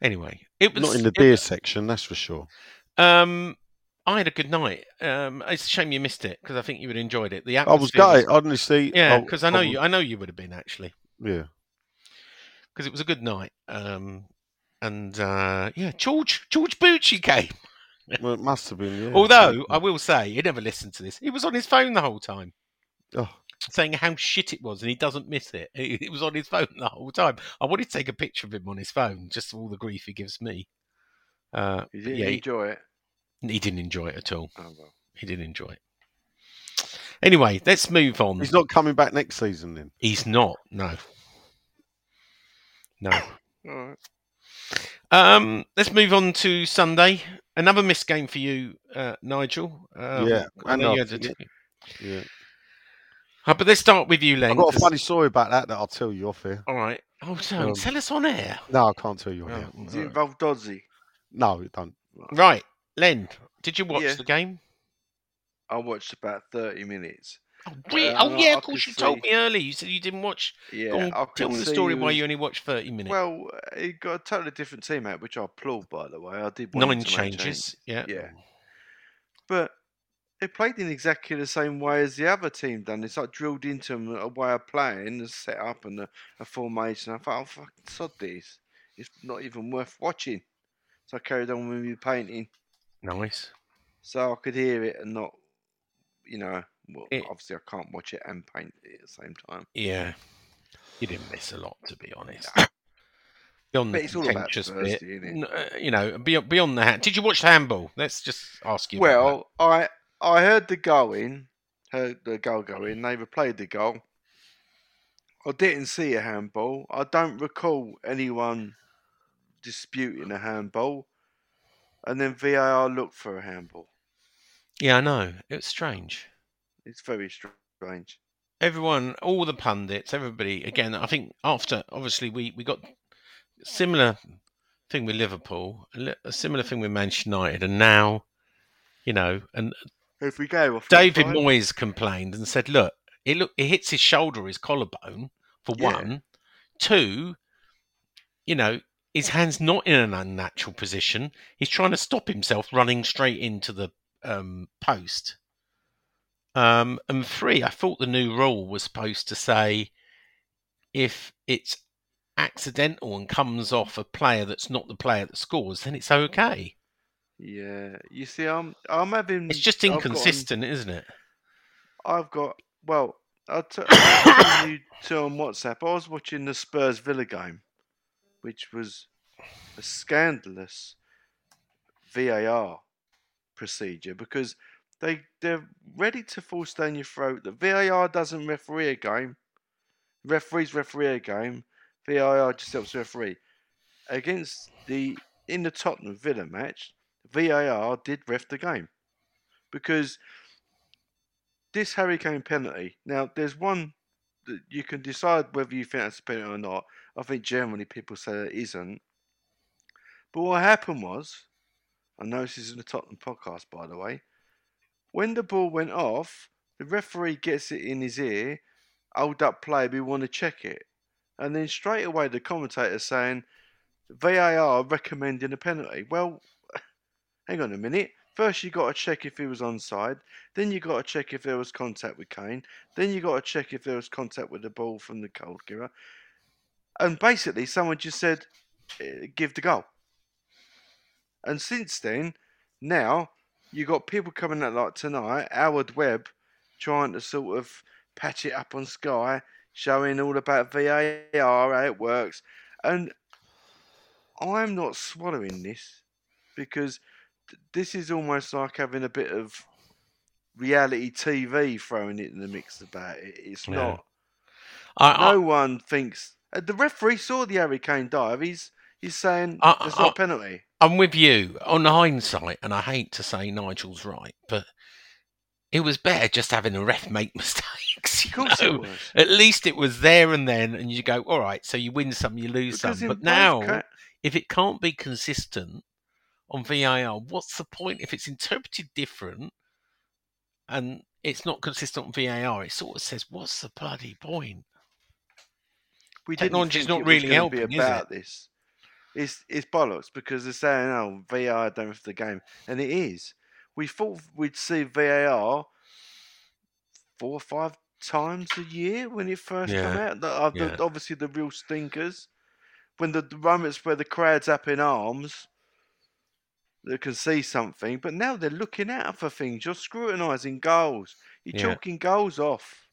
Anyway, it was Not in the it- beer section, that's for sure. Um, I had a good night. Um, it's a shame you missed it because I think you would have enjoyed it. The I was gutted, honestly. Yeah, because I know you. I know you would have been actually Yeah. because it was a good night. Um, and uh, yeah, George George Bucci came. *laughs* Well, it must have been. Yeah. Although I will say, he never listened to this. He was on his phone the whole time, Oh, saying how shit it was, and he doesn't miss it. He, he was on his phone the whole time. I wanted to take a picture of him on his phone, just for all the grief he gives me. Uh, You but didn't yeah, enjoy it. he didn't enjoy it at all. Oh, well. He didn't enjoy it. Anyway, let's move on. he's not coming back next season then. He's not. No. No. All right. Um, let's move on to Sunday. Another missed game for you, uh, Nigel. Um, Yeah, I know you had a Yeah. Uh, but let's start with you, Len. I've got a 'cause- funny story about that that I'll tell you off here. All right. Oh, don't Um, tell us on air. No, I can't tell you on Oh, here. Does it involve Dodzy? No, it don't. Right, Len. Did you watch Yeah. the game? I watched about 30 minutes. Oh, re- Uh, oh yeah, of course. could You told me earlier. You said you didn't watch. Yeah, Go on, I tell me the story he why you only watched thirty minutes. Well, he got a totally different team out, which I applaud, by the way. I did Nine to make changes. Yeah. Yeah. But they played in exactly the same way as the other team done. It's like drilled into them a way of playing, a set up and a, a formation. I thought, oh, fucking sod this. It's not even worth watching. So I carried on with my painting. Nice. So I could hear it and not, you know, well, It- obviously I can't watch it and paint it at the same time. Yeah. You didn't miss a lot, to be honest. *laughs* Beyond But the it's all about contentious bit, isn't it? n- uh, you know, beyond, beyond the hand. Did you watch the handball? Let's just ask you. Well, I I heard the goal in, heard the goal go in. They replayed the goal. I didn't see a handball. I don't recall anyone disputing a handball. And then VAR looked for a handball. yeah, I know. It was strange. It's very strange. everyone, all the pundits, everybody. Again, I think after obviously we we got similar thing with Liverpool, a, a similar thing with Manchester United, and now, you know, and If we go off David. Moyes complained and said, "Look, it look it hits his shoulder, his collarbone for Yeah. one, two, you know." His hand's not in an unnatural position. He's trying to stop himself running straight into the um, post. Um, and three, I thought the new rule was supposed to say if it's accidental and comes off a player that's not the player that scores, then it's okay. Yeah, you see, I'm I'm having. It's just I've got inconsistent, isn't it? I've got well. I'll t- *coughs* tell you two on WhatsApp. I was watching the Spurs Villa game, which was a scandalous VAR procedure because they they're ready to force down your throat that VAR doesn't referee a game. Referees referee a game. VAR just helps referee. Against the in the Tottenham Villa match, VAR did ref the game because this Harry Kane penalty. Now, there's one that you can decide whether you think that's a penalty or not. I think generally people say it isn't. But what happened was, I know this is in the Tottenham podcast, by the way. When the ball went off, the referee gets it in his ear. Hold up play, we want to check it. And then straight away, the commentator saying, VAR recommending a penalty. Well, hang on a minute. First, you got to check if he was onside. Then you got to check if there was contact with Kane. Then you got to check if there was contact with the ball from the goalkeeper. And basically, someone just said, eh, "Give the goal." And since then, now you got people coming out like tonight, Howard Webb, trying to sort of patch it up on Sky, showing all about VAR, how it works, and I'm not swallowing this because this is almost like having a bit of reality TV thrown it in the mix about it. It's Yeah. not. I, I- No one thinks. Uh, the referee saw the Harry Kane dive. He's he's saying I- it's I- not a penalty. I'm with you on hindsight, and I hate to say Nigel's right, but it was better just having a ref make *laughs* mistakes. you Of course know? At least it was there and then, and you go, all right, so you win some, you lose Because some. But now, ca- if it can't be consistent on VAR, what's the point? If it's interpreted different and it's not consistent on VAR, it sort of says, what's the bloody point? we didn't technology's think not really helping, be is about this. It's it's bollocks because they're saying, "Oh, VAR don't have the game," and it is. We thought we'd see VAR four or five times a year when it first came out. The, uh, the- yeah. obviously, the real stinkers. When the, the moments where the crowd's up in arms, that can see something, but now they're looking out for things. You're scrutinising goals. You're Yeah. chalking goals off.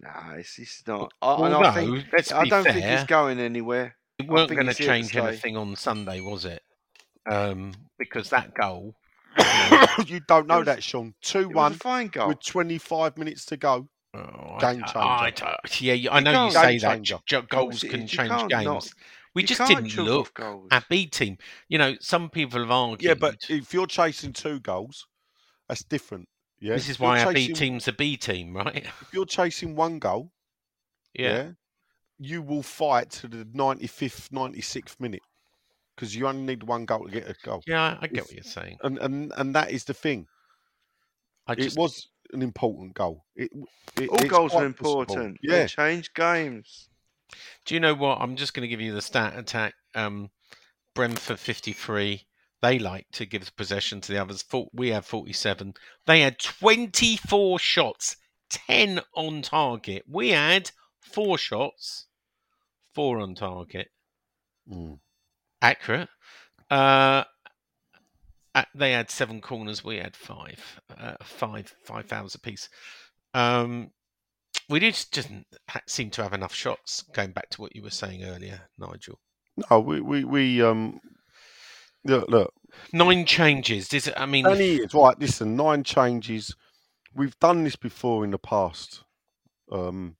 Nah, it's, it's not. I, and Although, I think let's I don't think fair, it's going anywhere. it I weren't going to it's here to change anything on Sunday, was it? Um, because that goal, you *coughs* don't know was- that, Sean. 2 1 fine goal. with twenty five minutes to go. oh, Game changer. I, don't- yeah, I know you can't- say that changer. j- goals can change games. not- we you just didn't look goals. at B team. You know, some people have argued. Yeah, but if you're chasing two goals, that's different. Yeah, this is If you're why our B team's a B team, right? *laughs* If you're chasing one goal, Yeah. yeah, you will fight to the ninety fifth, ninety sixth minute because you only need one goal to get a goal, Yeah, I get If- what you're saying. and and and that is the thing. I just It was an important goal. It, it- All goals are quite possible. important. Yeah, They change games. Do you know what? I'm just going to give you the stat attack. Um, Brentford 53. They like to give possession to the others. We have 47. They had 24 shots, 10 on target. We had four shots, four on target. Mm. Accurate. Uh, uh, they had seven corners. We had five. Uh, five, five fouls apiece. Um, we just didn't seem to have enough shots. Going back to what you were saying earlier, Nigel. no, we we we um. Look, look, Nine changes. Is it? I mean, Danny is right. Listen, nine changes. We've done this before in the past. Um,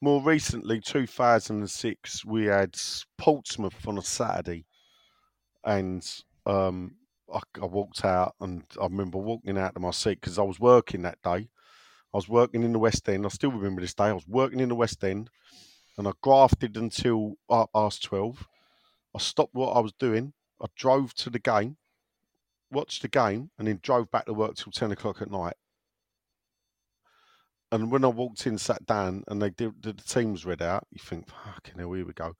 more recently, 2006, we had Portsmouth on a Saturday, and um, I, I walked out, and I remember walking out of my seat because I was working that day. I was working in the West End. I still remember this day. I was working in the West End, and I grafted until past twelve. I stopped what I was doing. I drove to the game, watched the game, and then drove back to work till ten o'clock at night. And when I walked in, sat down, and they did the teams read out, you think, "Fucking hell, here we go."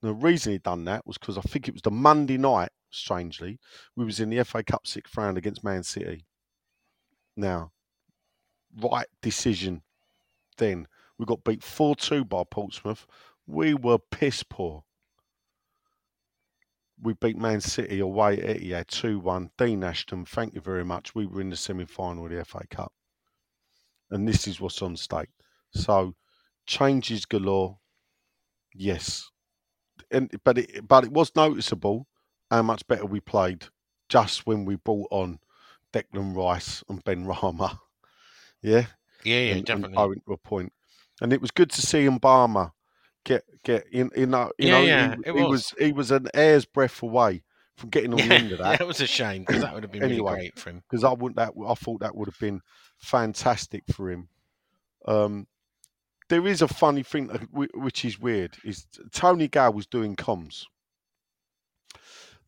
And the reason he done that was because I think it was the Monday night. Strangely, we was in the FA Cup sixth round against Man City. Now, right decision. Then we got beat four two by Portsmouth. We were piss poor we beat Man City away at Etihad 2 1. Dean Ashton, thank you very much. We were in the semi final of the FA Cup. And this is what's on stake. So, changes galore. Yes. And, but, it, but it was noticeable how much better we played just when we brought on Declan Rice and Benrahma. *laughs* Yeah. yeah, yeah, and, and definitely. to a point. And it was good to see Mubama get get in. You know, you Yeah, know, yeah, he, it he was. was he was an air's breath away from getting *laughs* on the end of that. that was a shame because that would have been Anyway. really great for him. because I wouldn't that I thought that would have been fantastic for him. Um, there is a funny thing which is weird is Tony Gale was doing comms,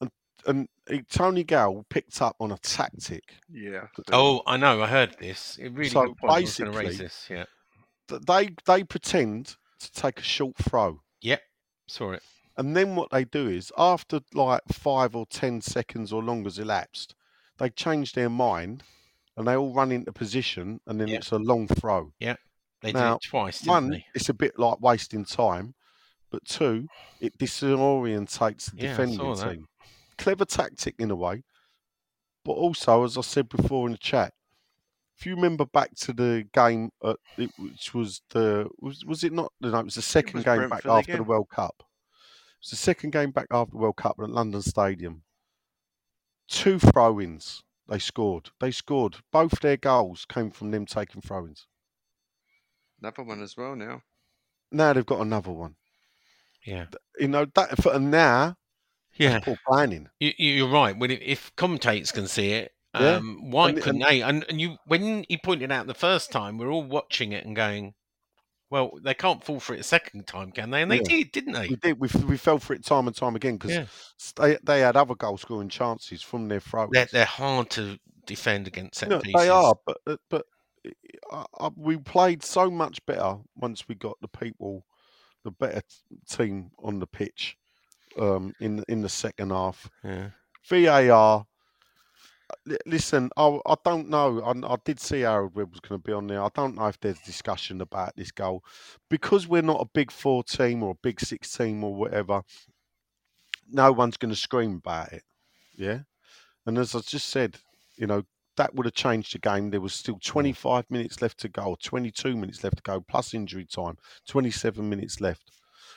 and and Eh, Tony Gale picked up on a tactic. Yeah. Oh, I know. I heard this. It really So good point. I was raise basically- this. Yeah. They they pretend to take a short throw, Yep. Saw it. and then what they do is after like five or ten seconds or longer's elapsed, they change their mind. And they all run into position, and then Yeah. it's a long throw. Yeah. They Now, did it twice, didn't one, they? it's a bit like wasting time, but two, it disorientates the Yeah, I defending saw that. team. Clever tactic in a way, but also, as I said before in the chat, if you remember back to the game, at, it, which was the was was it not? No, it was the second was game back Brentford after the again. World Cup. It was the second game back after the World Cup at London Stadium. Two throw-ins they scored. They scored. Both their goals came from them taking throw-ins. Another one as well now. Now they've got another one. Yeah. you know that for and now Yeah. poor planning. You, you're right. When if commentators can see it, Yeah. um, why And- couldn't they? And, and you, when he pointed out the first time, we're all watching it and going, "Well, they can't fall for it a second time, can they?" And they Yeah. did, didn't they? We did. We, we fell for it time and time again because Yeah. they they had other goal scoring chances from their throw. They're, they're hard to defend against set No, pieces. they are, but uh, but uh, uh, we played so much better once we got the people, the better team on the pitch, um, in the- in the second half. Yeah. VAR. li- Listen, I, I don't know. I, I did see Howard Webb was going to be on there. I don't know if there's discussion about this goal because we're not a big four team or a big six team or whatever. No one's going to scream about it. Yeah, And as I just said, you know, that would have changed the game. There was still 25 minutes left to go, 22 minutes left to go, plus injury time, 27 minutes left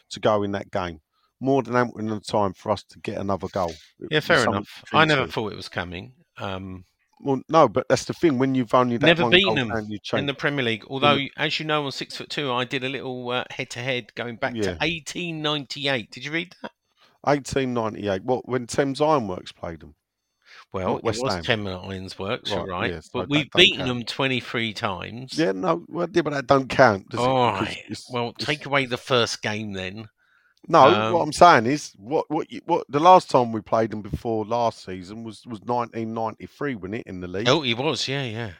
to go in that game. More than ample enough time for us to get another goal. Yeah, fair enough. I never to. thought it was coming. Um, Well, no, but that's the thing. When you've only that never one beaten them in the Premier League. Although, as you know, on six foot two, I did a little head to head going back Yeah. to 1898. Did you read that? 1898. What when Thames Ironworks played them? Well, Not West it was Ham. Ten Iron's works, Right, right? yeah, so but we've beaten count. them 23 times. Yeah, no, well, yeah, but that don't count. It? All Because right. it's- Well, it's- take away the first game then. No, Um, what I'm saying is, what what you, what the last time we played them before last season was was 1993, wasn't it, in the league? Oh, he was, yeah, yeah.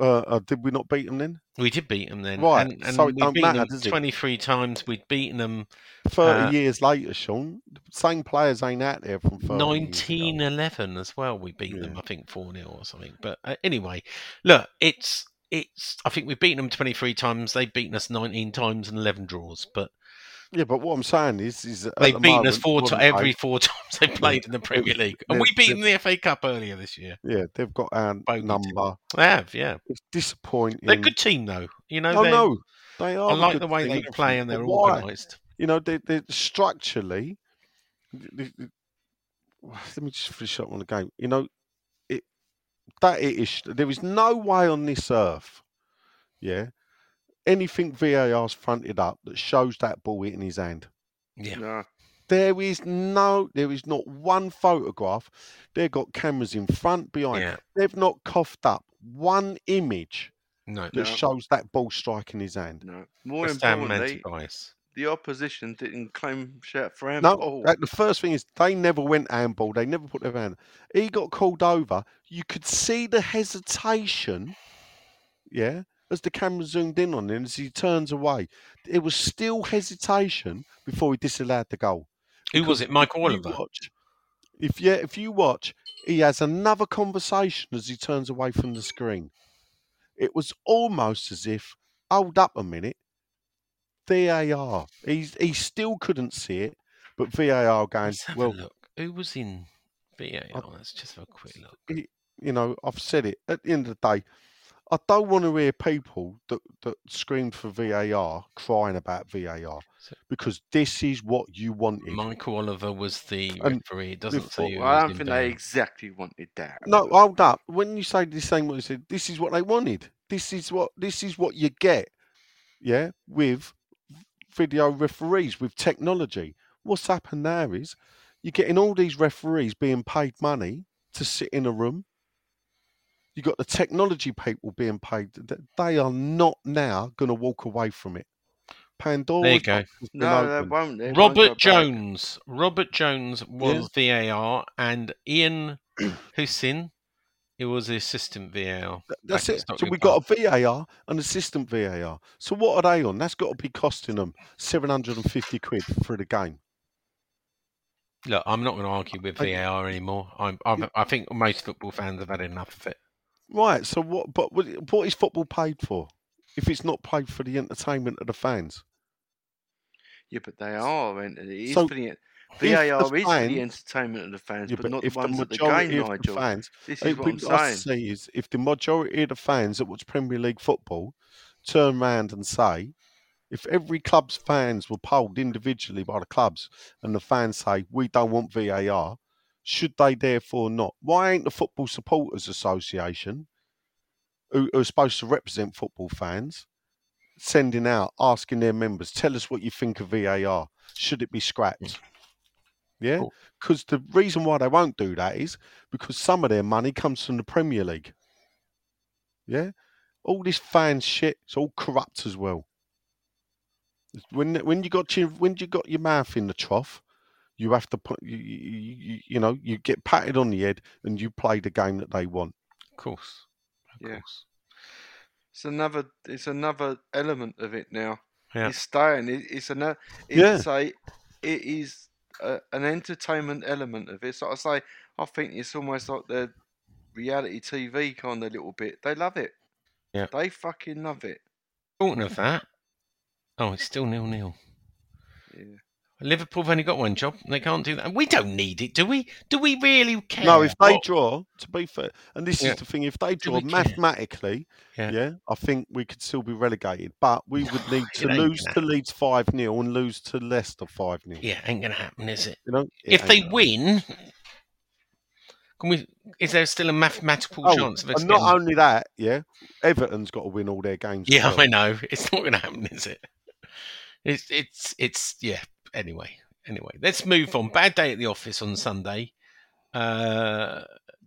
Uh, uh, did we not beat them then? We did beat them then. Right, And, and so it we'd don't beaten matter, them does it? 23 times. We'd beaten them 30 Uh, years later, Sean, same players ain't out there from 30 years ago. 1911 as well. We beat them, I think, 4 0 or something. But uh, anyway, look, it's. It's. I think we've beaten them 23 times. They've beaten us 19 times and 11 draws. But Yeah, but what I'm saying is, is they've the beaten us four to every they? four *laughs* times they played in the Premier League. And we beat them in the FA Cup earlier this year. Yeah, they've got our team. number. They have, yeah. It's disappointing. They're a good team, though. You know, Oh no, they are. I like the way team, they play and they're why? organised. You know, they they structurally. th- th- *sighs* Let me just finish up on the game. You know, it that it is. There is no way on this earth, yeah, anything VAR's fronted up that shows that ball hitting his hand. Yeah. No. There is no, there is not one photograph. They've got cameras in front, behind. Yeah. They've not coughed up one image No. that No. shows that ball striking his hand. No. More West Ham importantly, the opposition didn't claim shout for No, handball. that- the first thing is they never went handball. They never put their hand. He got called over. You could see the hesitation, yeah, as the camera zoomed in on him as he turns away. It was still hesitation before he disallowed the goal. Who was it? Mike if Oliver. watch- if yeah, if you watch, he has another conversation as he turns away from the screen. It was almost as if, hold up a minute, VAR. He's he still couldn't see it, but VAR going, well, look. Who was in VAR? Let's just have a quick look. you know, I've said it. At the end of the day, I don't want to hear people that, that scream for VAR crying about VAR because this is what you wanted. Michael Oliver was the And referee. It doesn't before- say who I don't think they exactly wanted that. No, hold up. When you say the same what you said, this is what they wanted. This is what this is what you get. Yeah, with video referees, with technology. What's happened there is you're getting all these referees being paid money to sit in a room. You got the technology people being paid. They are not now going to walk away from it. Pandora's There you go. box has been No, they won't. They won't go Robert back. Jones. Robert Jones was VAR, and Ian *clears throat* Hussin, he was the assistant VAR. That's it. So we've Park. got a VAR, an assistant VAR. So what are they on? That's got to be costing them 750 quid for the game. Look, I'm not going to argue with I- VAR anymore. I'm, I've, I think most football fans have had enough of it. Right. So what? But what is football paid for? If it's not paid for the entertainment of the fans, Yeah, but they are. And it is So, for the if the VAR is fans- the entertainment of the fans, yeah, but, but not the the ones at the game, of the Nigel. fans, This is what I'm what I say is, if the majority of the fans that watch Premier League football turn round and say, if every club's fans were polled individually by the clubs, and the fans say we don't want VAR, should they therefore not? Why ain't the Football Supporters Association, who who are supposed to represent football fans, sending out asking their members, tell us what you think of VAR? Should it be scrapped? Mm. Yeah, Cool. because the reason why they won't do that is because some of their money comes from the Premier League. Yeah, all this fan shit, it's all corrupt as well. When when you got your when you got your mouth in the trough, you have to put you you, you, you know you get patted on the head and you play the game that they want. Of course. Of Yeah. course. It's another. It's another element of it now. Yeah. It's staying. It, it's an. Yeah. It's a. It is a, an entertainment element of it. So I say, I think it's almost like the reality TV kind of little bit. They love it. Yeah. They fucking love it. Talking of that, oh, it's still nil nil. Yeah. Liverpool have only got one job. They can't do that. We don't need it, do we? Do we really care? No, if they what- draw, to be fair, and this Yeah. is the thing, if they draw mathematically, Yeah. yeah. I think we could still be relegated. But we would need to lose to Leeds 5 0 and lose to Leicester 5 0. yeah, ain't gonna happen, is it? You know? It if they win, can we? Is there still a mathematical Oh, chance of us? and not getting- only that, yeah, Everton's got to win all their games. Yeah, *laughs* well. I know. It's not going to happen, is it? It's it's it's yeah. Anyway, anyway, let's move on. Bad day at the office on Sunday. Uh,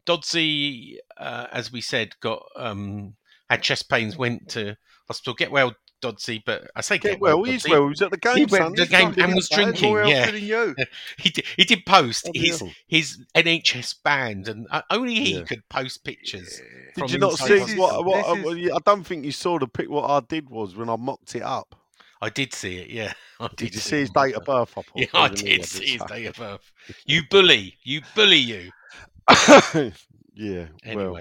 Dodsey, uh, as we said, got um had chest pains, went to hospital. Get well, Dodsey. But I say get, Get well, he's well. He was at the game. He went to the game and was drinking, yeah. healthy than you. *laughs* He did, he did post Bloody his his NHS band, and uh, only he Yeah. could post pictures. Yeah. Did you not see what? what This I, I don't think you saw the pic. What I did was when I mocked it up. I did see it. Yeah, *laughs* I did. Did you see his date of birth? I Yeah, I did see his date of birth. *laughs* You bully, you bully you. *laughs* yeah. Well,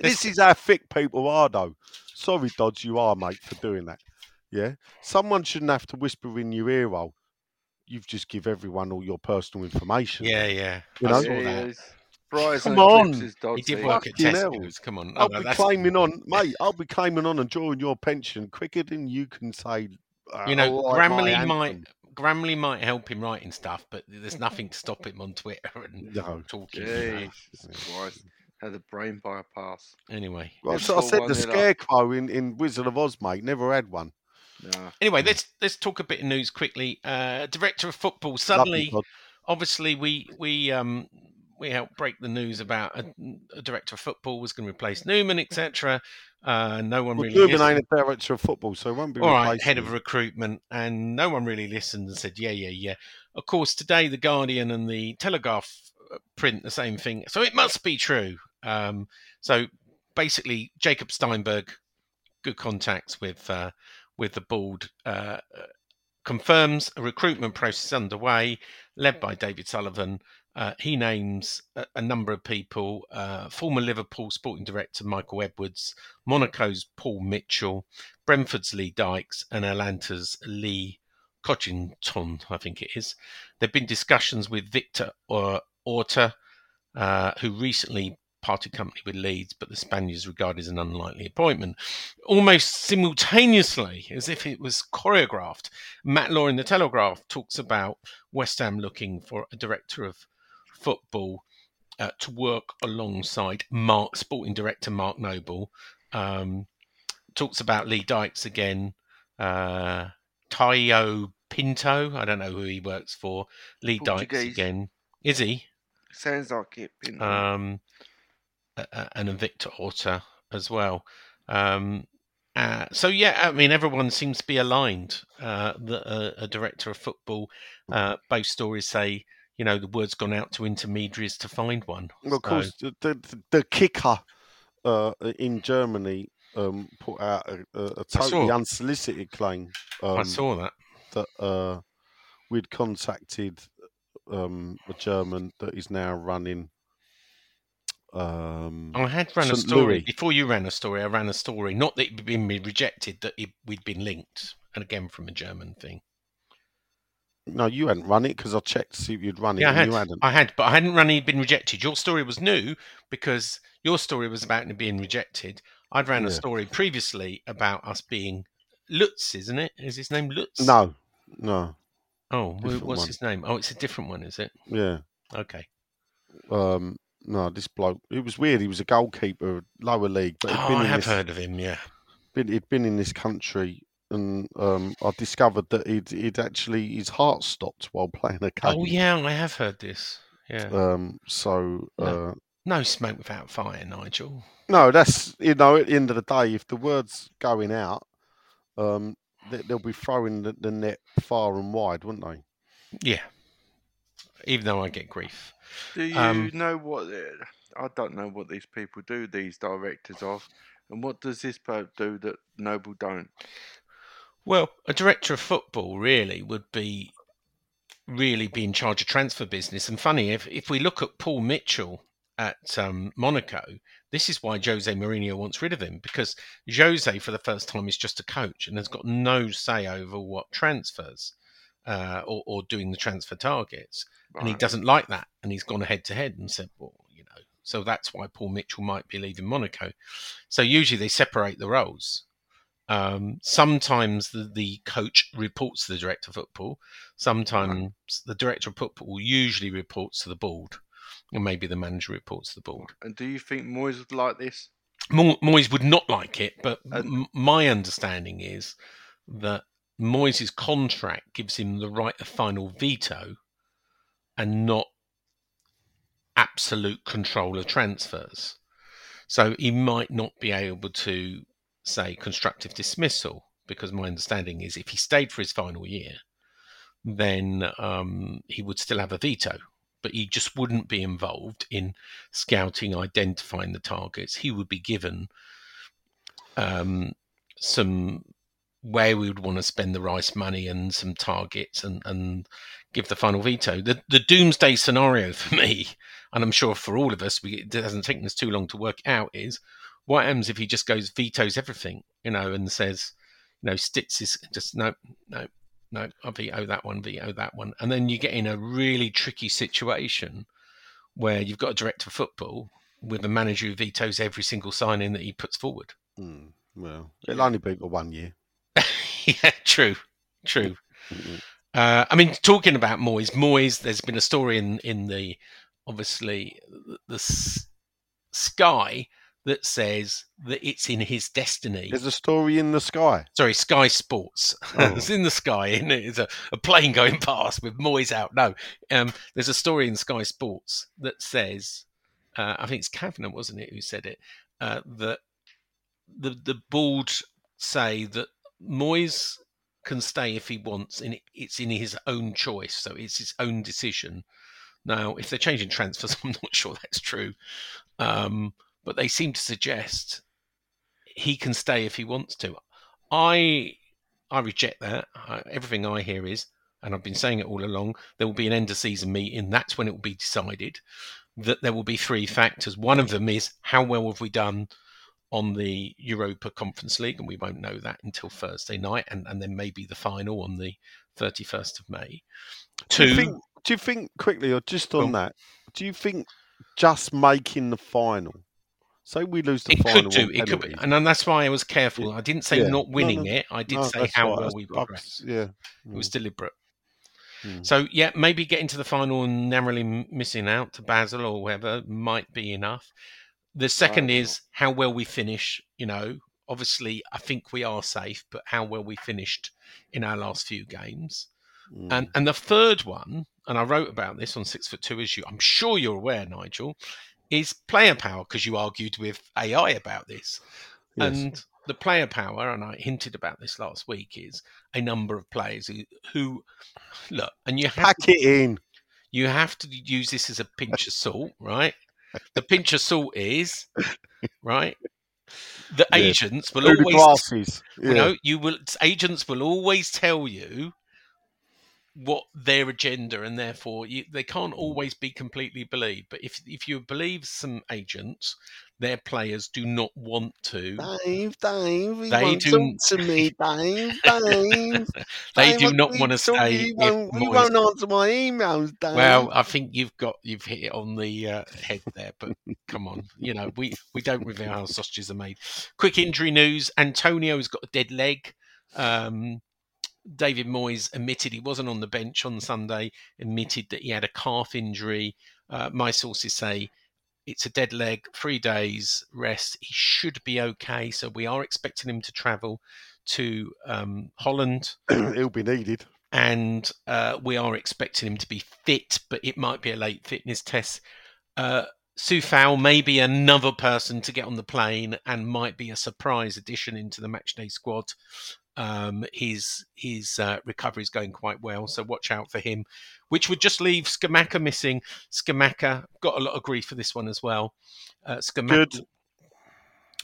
this is how thick people are, though. Sorry, Dodge, you are, mate, for doing that. Yeah. Someone shouldn't have to whisper in your ear hole. You've just give everyone all your personal information. yeah, yeah. You I know? Saw Yeah, that. yes. Verizon Come on. He did work at Fucking hell. Tesco's. Come on, I'll no, be that's- claiming on, *laughs* mate. I'll be claiming on and drawing your pension quicker than you can say. Uh, You know, "I like Gramley might anthem." Gramley might help him writing stuff, but there's nothing to stop him on Twitter and *laughs* No. talking. you know. Jesus Christ. Had a brain bypass. Anyway, Well, so I said the scarecrow in, in Wizard of Oz, mate. Never had one. Nah. anyway, let's let's talk a bit of news quickly. Uh, director of football suddenly obviously we we um we helped break the news about a, a director of football was going to replace Newman, etc. Uh, no one Well, really. Newman listened. ain't a director of football, so he won't be All right, replacing head of recruitment, and no one really listened and said, "Yeah, yeah, yeah." Of course, today the Guardian and the Telegraph uh, print the same thing, so it must be true. Um, so basically, Jacob Steinberg, good contacts with uh, with the board, uh, uh, confirms a recruitment process underway, led by David Sullivan. Uh, he names a, a number of people: uh, former Liverpool sporting director Michael Edwards, Monaco's Paul Mitchell, Brentford's Lee Dykes, and Atlanta's Lee Congerton, I think it is. There have been discussions with Victor or Orta, uh, who recently parted company with Leeds, but the Spaniards regard as an unlikely appointment. Almost simultaneously, as if it was choreographed, Matt Law in the Telegraph talks about West Ham looking for a director of football uh, to work alongside Mark, sporting director Mark Noble. Um, talks about Lee Dykes again. Uh, Tiago Pinto, I don't know who he works for. Lee Dykes again. Is he? Sounds like it. Pinto. um, and a Victor Orta as well. Um, uh, so yeah, I mean everyone seems to be aligned. Uh, the, uh, a director of football. Uh, both stories say you know the word's gone out to intermediaries to find one. Well, of So- course, the, the, the kicker uh, in Germany um, put out a, a, totally unsolicited claim um, I saw that. that uh, we'd contacted um, a German that is now running. Um, I had run a story Louis. before you ran a story. I ran a story, not that it'd been rejected, that it, we'd been linked, and again from a German thing. No, you hadn't run it because I checked to see if you'd run it. Yeah, I had. you hadn't. I had, but I hadn't run any been rejected. Your story was new because your story was about being rejected. I'd ran a story previously about us being Lutz, isn't it? Is his name Lutz? No, no, Oh, different what's one. his name? Oh, it's a different one, is it? yeah. Okay. Um, no, this bloke. It was weird. He was a goalkeeper, lower league, but Oh, been I in have this, heard of him. Yeah. been, he'd been in this country, and um, I discovered that he'd, he'd actually his heart stopped while playing a game. Oh, yeah, I have heard this. Yeah. Um, so No. uh, No smoke without fire, Nigel. no, that's you know at the end of the day, if the word's going out, um, they, they'll be throwing the, the net far and wide, wouldn't they? Yeah. Even though I get grief. Do you um, know what? uh, I don't know what these people do. These directors of, and what does this bloke do that Noble don't? Well, a director of football really would be really be in charge of transfer business. And funny, if if we look at Paul Mitchell at um, Monaco, this is why Jose Mourinho wants rid of him because Jose, for the first time, is just a coach and has got no say over what transfers. uh, or, or doing the transfer targets, and he doesn't like that, and he's gone head to head and said, well, you know, so that's why Paul Mitchell might be leaving Monaco. So usually they separate the roles. Um, sometimes the, the coach reports to the director of football. Sometimes the director of football usually reports to the board, and maybe the manager reports to the board. And do you think Moyes would like this? Mo- Moyes would not like it, but And- m- my understanding is that Moyes' contract gives him the right of final veto and not absolute control of transfers. So he might not be able to say constructive dismissal because my understanding is if he stayed for his final year, then um, he would still have a veto, but he just wouldn't be involved in scouting, identifying the targets. He would be given um, some where we would want to spend the rice money and some targets and, and give the final veto. The, the doomsday scenario *laughs* for me, and I'm sure for all of us, we, it hasn't taken us too long to work out, is what happens if he just goes vetoes everything, you know, and says, you know, Stitz is just no, no, no, I veto that one, veto that one, and then you get in a really tricky situation where you've got a director of football with a manager who vetoes every single signing that he puts forward. Mm, well, it'll only be for one year. *laughs* yeah, true, true. Uh, I mean, talking about Moyes, Moyes, there's been a story in in the obviously the, the Sky that says that it's in his destiny. There's a story in the sky. Sorry, Sky Sports. *laughs* Oh. it's in the sky, and it's a, a plane going *laughs* past with Moyes out. No, um, there's a story in Sky Sports that says, uh, I think it's Kavanagh, wasn't it, who said it, uh, that the the board say that Moyes can stay if he wants, and it's in his own choice, so it's his own decision. Now, if they're changing transfers, *laughs* I'm not sure that's true, um, but they seem to suggest he can stay if he wants to. I I reject that. I, everything I hear is, and I've been saying it all along, there will be an end of season meeting. That's when it will be decided that there will be three factors. One of them is how well have we done on the Europa Conference League, and we won't know that until Thursday night, and, and then maybe the final on the 31st of May. Do you think? Do you think quickly or just on on. that? Do you think just making the final? Say we lose the it final. could do. It could, be. and then that's why I was careful. I didn't say Yeah. not winning no, it. I did No, say how right, well that's- we progressed. Yeah. It was deliberate. Mm. So yeah, maybe getting to the final and narrowly missing out to Basel or whoever might be enough. The second is how well we finish. You know, obviously, I think we are safe, but how well we finished in our last few games. Mm. And and the third one, and I wrote about this on Six Foot Two, you, I'm sure you're aware, Nigel, is player power because you argued with AI about this. Yes. And the player power, and I hinted about this last week, is a number of players who, who look, and you have Pack it in. you have to use this as a pinch of salt, right? *laughs* The pinch of salt is right. The Yeah. agents will Through always, glasses. you know, you will agents will always tell you what their agenda, and therefore you, they can't always be completely believed. But if if you believe some agents, their players do not want to. Dave, Dave, he They do- talk to me, *laughs* Dave, Dave. *laughs* They Dave, do not want to stay. If won't, won't answer my emails, Dave. Well, I think you've got you've hit it on the uh, head there, but come on, you know we we don't reveal how *laughs* sausages are made. Quick injury news: Antonio's got a dead leg. Um, David Moyes admitted he wasn't on the bench on Sunday. Admitted that he had a calf injury. Uh, my sources say it's a dead leg, three days rest. He should be okay. So we are expecting him to travel to um, Holland *clears throat* He'll be needed. and uh, we are expecting him to be fit, but it might be a late fitness test. Uh, Sufal may be another person to get on the plane and might be a surprise addition into the matchday squad. Um, his his uh, recovery is going quite well, so watch out for him. Which would just leave Scamacca missing. Scamacca got a lot of grief for this one as well. Uh, Scamacca, Good.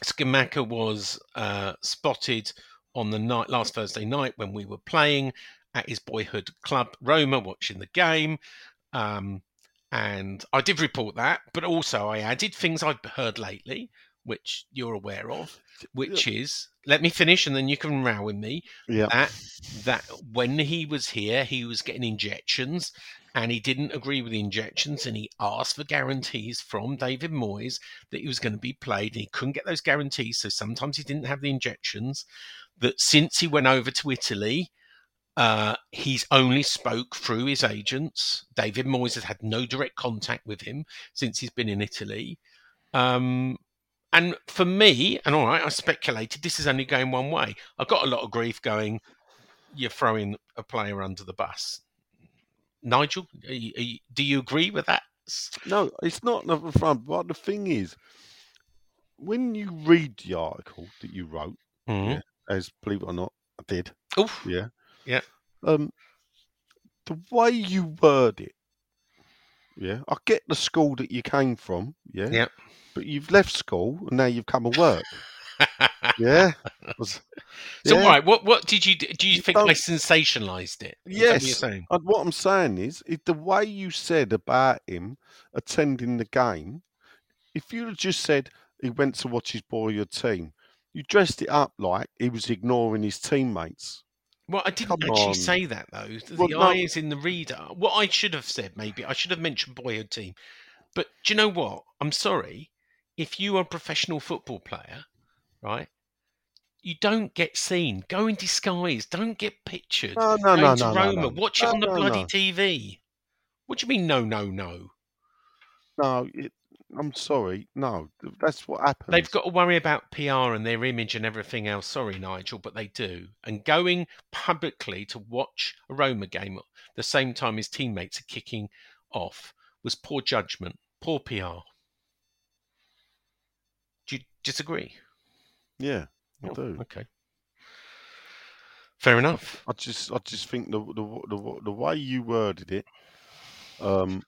Scamacca was uh, spotted on the night last Thursday night when we were playing at his boyhood club Roma, watching the game. Um, and I did report that, but also I added things I'd heard lately, which you're aware of, *laughs* which is let me finish and then you can row with me. Yeah. That that when he was here, he was getting injections and he didn't agree with the injections and he asked for guarantees from David Moyes that he was going to be played and he couldn't get those guarantees so sometimes he didn't have the injections that since he went over to Italy uh, he's only spoke through his agents David Moyes has had no direct contact with him since he's been in Italy um, and for me and all right I speculated this is only going one way I got a lot of grief going you're throwing a player under the bus Nigel, are you, are you, do you agree with that? No, it's not another front. But the thing is, when you read the article that you wrote, Mhm. yeah, as believe it or not, I did. Oof. Yeah. Yeah. Um, the way you word it, yeah, I get the school that you came from, yeah. Yeah. But you've left school and now you've come to work. *laughs* yeah. Was- So, yeah. all right, what what did you do? Do you You think I sensationalized it? Is that what you're Yes. And what I'm saying is, is the way you said about him attending the game, if you had just said he went to watch his boyhood team, you dressed it up like he was ignoring his teammates. Well, I didn't Come actually on. say that though. The Well, no. eye is in the reader. What I should have said, maybe I should have mentioned boyhood team. But do you know what? I'm sorry. If you are a professional football player, right? You don't get seen. Go in disguise. Don't get pictured. No, no, Go no, to no, no, Roma. no. Watch it on the no, bloody no. TV. What do you mean? No, no, no. No, it, I'm sorry. No, that's what happens. They've got to worry about PR and their image and everything else. Sorry, Nigel, but they do. And going publicly to watch a Roma game at the same time his teammates are kicking off was poor judgment, poor PR. Do you disagree? Yeah, I Oh, do. Okay. Fair enough. I just, I just think the the the, the way you worded it, um,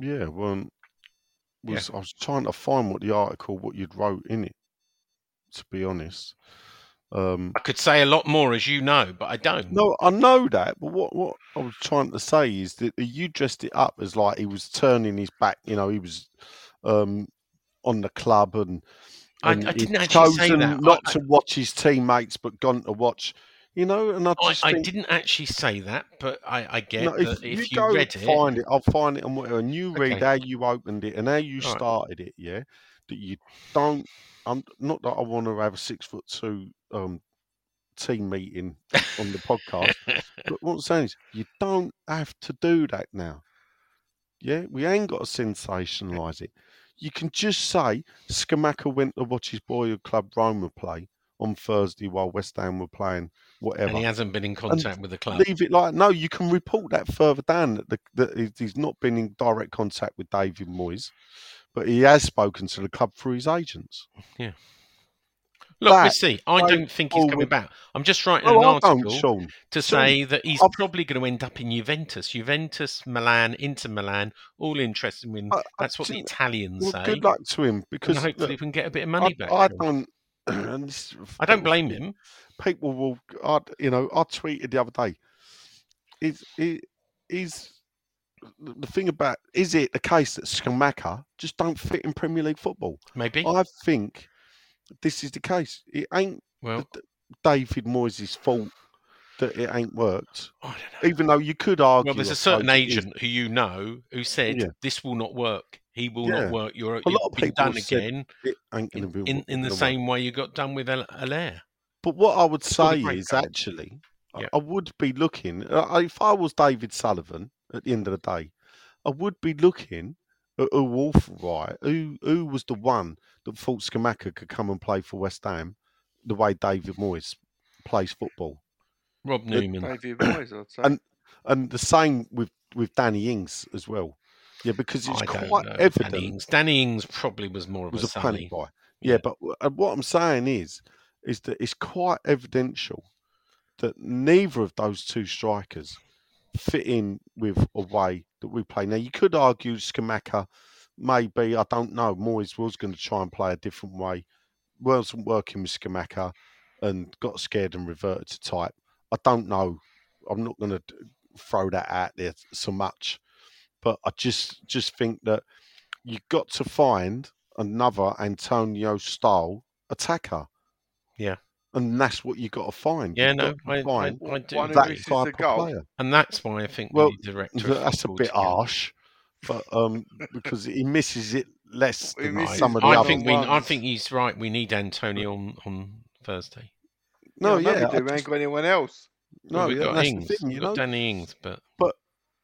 yeah, well, was I was trying to find what the article, what you'd wrote in it. To be honest, um, I could say a lot more, as you know, but I don't. no, I know that, but what what I was trying to say is that you dressed it up as like he was turning his back. You know, he was um on the club and. I- and I he'd didn't actually say that. Not I- to watch his teammates, but gone to watch. You know, and I I, I think, didn't actually say that, but I, I get No, that if you, go read it, find it, I'll find it on whatever. And you read Okay. how you opened it and how you All right. started it. Yeah, that you don't. I'm not that I want to have a six foot two um, team meeting on the podcast, *laughs* but what I'm saying is you don't have to do that now. Yeah, we ain't got to sensationalise it. You can just say Scamacca went to watch his boyhood club Roma play on Thursday while West Ham were playing whatever and he hasn't been in contact with the club. leave it like no. You can report that further down that, the, that he's not been in direct contact with David Moyes, but he has spoken to the club through his agents. Look, we'll see. I don't think he's coming back. I'm just writing No, an article to say that he's I've- probably going to end up in Juventus. Juventus, Milan, Inter Milan, all interested in. I- That's what the Italians Well, say. good luck to him and because hopefully look, we can get a bit of I, money back. I don't. *clears throat* This, I don't blame him. People will. I, you know, I tweeted the other day. Is it is the thing about is it the case that Scamacca just don't fit in Premier League football? Maybe. I think this is the case. It ain't Well, David Moyes' fault that it ain't worked. I. Even though you could argue. Well, there's a certain agent who you know who said Yeah. this will not work. He will Yeah. not work. You're A lot of people done again It ain't going in, to be in, in the gonna work. same way you got done with Al- Alaire. But what I would say is goal. actually, I- Yeah. I would be looking. uh, If I was David Sullivan at the end of the day, I would be looking at who authorised, who who was the one that thought Scamacca could come and play for West Ham, the way David Moyes plays football, Rob Newman. David Moyes, I'd say. And- and the same with with Danny Ings as well. Yeah, because it's I don't quite know. evident. Danny Ings. Danny Ings probably was more of was a a panic Sully. buy. Yeah, but what I'm saying is, is that it's quite evidential that neither of those two strikers fit in with a way that we play. Now, you could argue Scamacca, maybe I don't know. Moyes was going to try and play a different way, wasn't working with Scamacca, and got scared and reverted to type. I don't know. I'm not going to throw that out there so much, but I just just think that you've got to find another Antonio style attacker. Yeah. And that's what you've got to find. Yeah, You've no, got to I, I, find I do. One who that agree. misses type of goal. player. And that's why I think Well, we need director. of That's a bit harsh, but um, because he misses it less than misses some of the I other. think we. I think he's right. We need Antonio on, on Thursday. no, yeah, I yeah, we do. I We ain't got anyone else. no, we've yeah, got Ings. thing, you we've know. got Danny Ings, but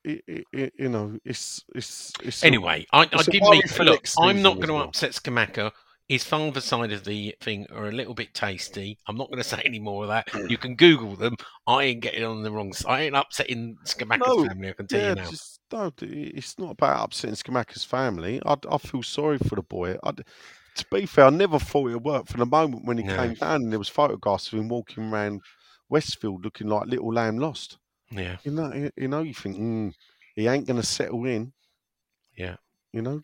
It, it, it, you know, it's it's it's anyway, I, I it's a did meet. Look, I'm not going to well. upset Scamacca. His father's side of the thing are a little bit tasty. I'm not going *laughs* to say any more of that. *clears throat* You can Google them. I ain't getting on the wrong side. I ain't upsetting Scamacca's No, family. I can tell yeah, you now. just no. It's not about upsetting Scamacca's family. I, I feel sorry for the boy. I, to be fair, I never thought it worked. From the moment when he No. came down, and there was photographs of him walking around Westfield looking like little lamb lost. Yeah, You know, you, you know, you think mm, he ain't going to settle in. yeah. You know,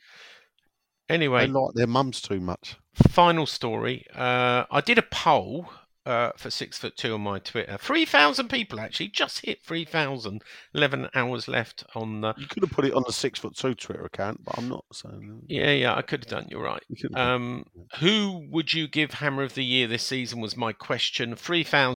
Anyway, they like their mums too much. final story. Uh, I did a poll uh, for six foot two on my Twitter. Three thousand people actually just hit three thousand. Eleven hours left on the. You could have put it on the six foot two Twitter account, but I'm not saying. Yeah, yeah, I could have done. You're right. You could have done. Um, who would you give Hammer of the Year this season? Was my question. Three thousand.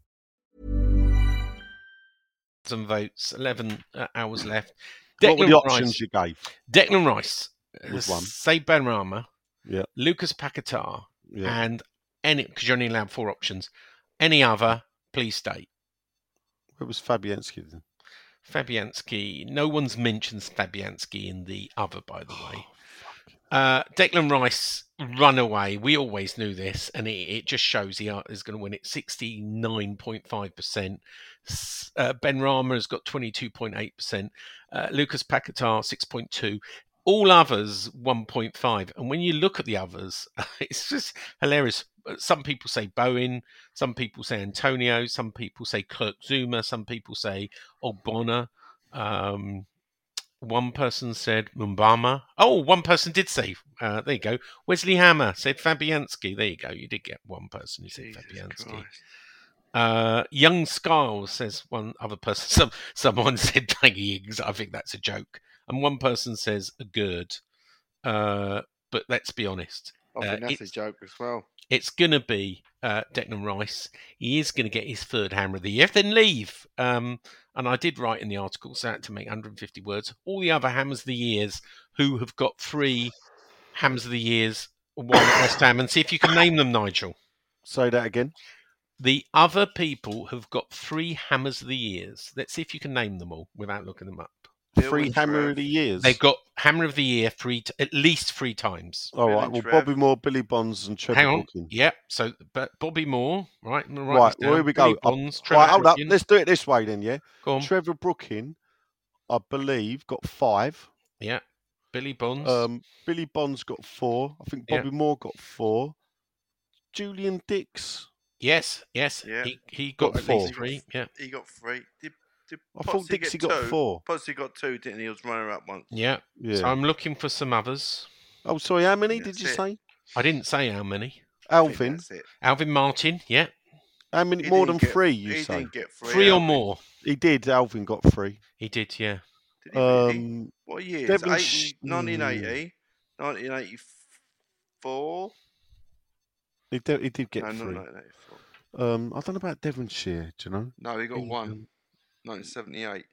some votes. Eleven uh, hours left. Declan what were the Rice, options you gave? Declan Rice was uh, one. Say Benrahma. Yeah. Lucas Paquetá. Yeah. And any because you're only allowed four options. Any other, please state. It was Fabianski then. Fabianski. No one's mentioned Fabianski in the other, by the way. Oh, uh, Declan Rice, runaway. We always knew this, and it, it just shows he uh, is going to win it 69.5%. Uh, ben Rama has got 22.8%. Uh, Lucas Paquetá, 6.2 all others 1.5 and when you look at the others *laughs* it's just hilarious. Uh, some people say bowen some people say antonio some people say Kurt Zouma some people say Ogbonna um, one person said Mubama oh one person did say uh, there you go wesley hammer said fabianski. There you go you did get one person who said Jesus fabianski. Christ. Uh, Young Skiles says one other person. *laughs* Some someone said Danny Ings. I think that's a joke. And one person says Aguerd. Uh, but let's be honest. I Uh, think that's a it's- joke as well. It's going to be uh, Declan Rice. He is going to get his third hammer of the year, then leave. Um, and I did write in the article, so I had to make 150 words. All the other hammers of the years who have got three hammers of the years, one at West Ham, and see if you can name them, Nigel. Say that again. The other people have got three hammers of the years. Let's see if you can name them all without looking them up. Bill Three Hammer Trev. of the Years. They've got hammer of the year three, t- at least three times. All Bill right. Well, Trev. Bobby Moore, Billy Bonds, and Trevor Hang on. Booking. Yep. So, but Bobby Moore, right? I'm gonna write Right. Well, here down. we Billy go. Uh, Bonds, Trevor right. Hold up. Let's do it this way then. Yeah. Go on. Trevor Brooking, I believe, got five. Yeah. Billy Bonds. Um, Billy Bonds got four. I think Yeah. Bobby Moore got four. Julian Dicks. Yes, yes. Yeah. He, he got, Got at four. least three. Yeah. He got three. Did Did I thought Potsy Dixie got two? four. Potsy got two, didn't he? He was runner up once. Yeah. Yeah. So I'm looking for some others. Oh, sorry. How many That's did you it. say? I didn't say how many. Alvin. Alvin Martin, yeah. How many? He More than get- three? You he say? didn't get three. Three or more. He did. Alvin got three. He did, yeah. Did he really? Um, what year? Devon 80, Sh- 1980, 1984. He did. He did get no, not three. 1984. Um, I don't know about Devonshire. Do you know? No, he got He, one. um, 1978.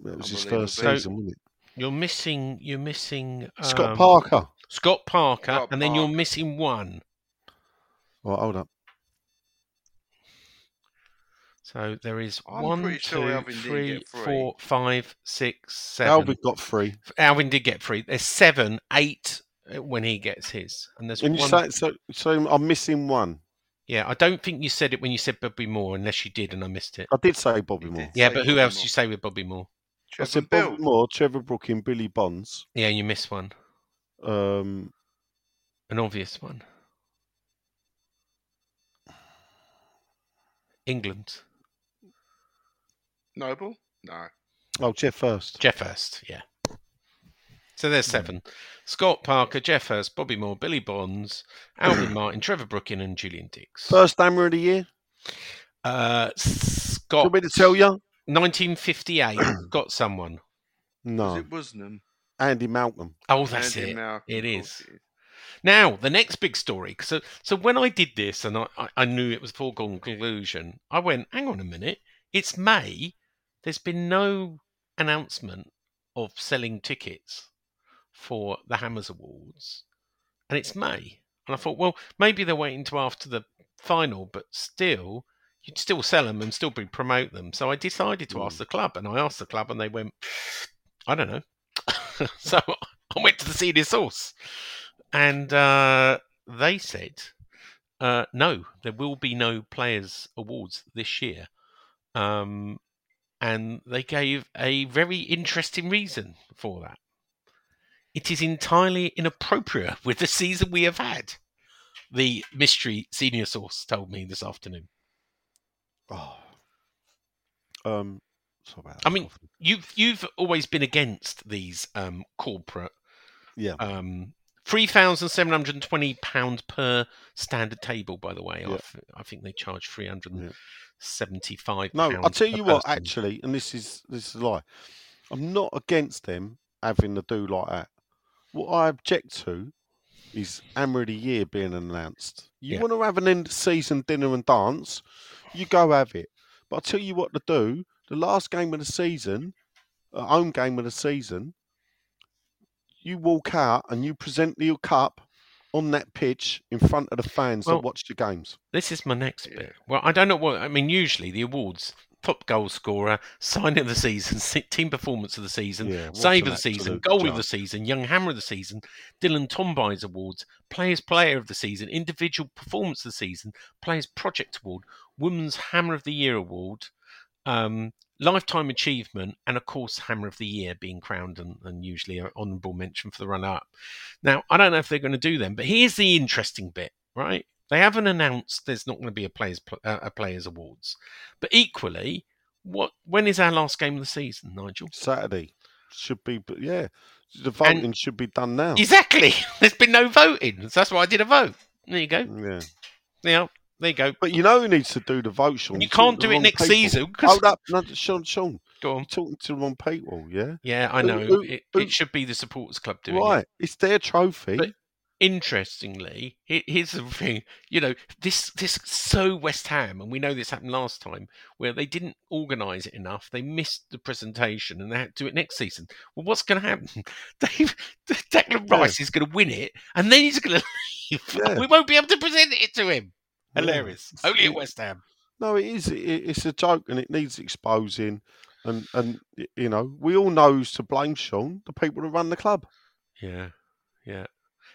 That was his Unbelievable. first So- season, wasn't it? You're missing you're missing Scott um, Parker. Scott Parker, Scott and then you're missing one. Right, hold up. So there is I'm one, pretty sure two, Alvin didn't three, get three. four, five, six, seven. Alvin got three. Alvin did get three. There's seven, eight when he gets his, and there's And you one. say so? So I'm missing one. Yeah, I don't think you said it when you said Bobby Moore, unless you did, and I missed it. I did say Bobby Moore. Yeah, but who Bobby else Moore. you say with Bobby Moore? I said Bill. Bobby Moore, Trevor Brooking, Billy Bonds. Yeah, you missed one, Um, an obvious one. England, Noble? No. oh, Geoff Hurst. Geoff Hurst, Yeah. So there's seven: Scott Parker, Geoff Hurst, Bobby Moore, Billy Bonds, *clears throat* Alvin Martin, Trevor Brooking, and Julian Dicks. First hammer of the year. Uh, Do you Scott, want me to tell you? 1958, *clears throat* got someone. Was No, it Woosnam? Andy Malcolm. Oh, that's Andy it. Malcolm, It of course is. it is. Now, the next big story. So, so when I did this and I, I, I knew it was foregone conclusion, I went, hang on a minute. It's May. There's been no announcement of selling tickets for the Hammers Awards. And it's May. And I thought, well, maybe they're waiting to after the final, but still, you'd still sell them and still be promote them. So I decided to ask the club, and I asked the club, and they went, I don't know. *laughs* so I went to the senior source, and uh, they said, uh, no, there will be no Players Awards this year. Um, and they gave a very interesting reason for that. It is entirely inappropriate with the season we have had. The mystery senior source told me this afternoon. Oh. Um, sorry about I mean, you've you've always been against these um, corporate yeah. um, three thousand seven hundred and twenty pound per standard table. By the way, I Yeah. I think they charge three hundred and seventy-five. No, I'll tell you what. person. Actually, and this is this is a lie. I'm not against them having to do like that. What I object to is Hammer of the Year being announced. You Yeah. want to have an end of season dinner and dance, you go have it. But I'll tell you what to do. The last game of the season, uh, home game of the season, you walk out and you present your cup on that pitch in front of the fans Well, that watch the games. This is my next bit. Well, I don't know what I mean. Usually, the awards: top goal scorer, sign of the season, *laughs* team performance of the season, Yeah, save of the season, goal of the season, young hammer of the season, Dylan Tombides awards, players player of the season, individual performance of the season, players project award, women's hammer of the year award, um, lifetime achievement, and of course, hammer of the year being crowned and, and usually an honourable mention for the runner up. Now, I don't know if they're going to do them, but here's the interesting bit, right? They haven't announced there's not going to be a players uh, a players awards, but equally, what when is our last game of the season, Nigel? Saturday should be, but yeah, the voting should be done now. Exactly. *laughs* There's been no voting, so that's why I did a vote. There you go. Yeah. Yeah, there you go. But you know who needs to do the vote, Sean? You can't do it next people. season, 'cause- Hold up, no, Sean, Sean. Go on. You're talking to the wrong people, yeah? Yeah, I know. who- it, who- it should be the supporters club doing Right, it. it's their trophy. But interestingly, here's the thing. You know, this this so West Ham, and we know this happened last time, where they didn't organise it enough. They missed the presentation, and they had to do it next season. Well, what's going to happen? *laughs* Dave, *laughs* Declan Yeah. Rice is going to win it, and then he's going to leave. *laughs* Yeah. We won't be able to present it to him. Hilarious. It's- Only at West Ham. No, it is. It, it's a joke, and it needs exposing. And and you know, we all know who's to blame, Sean. The people that run the club. Yeah, yeah.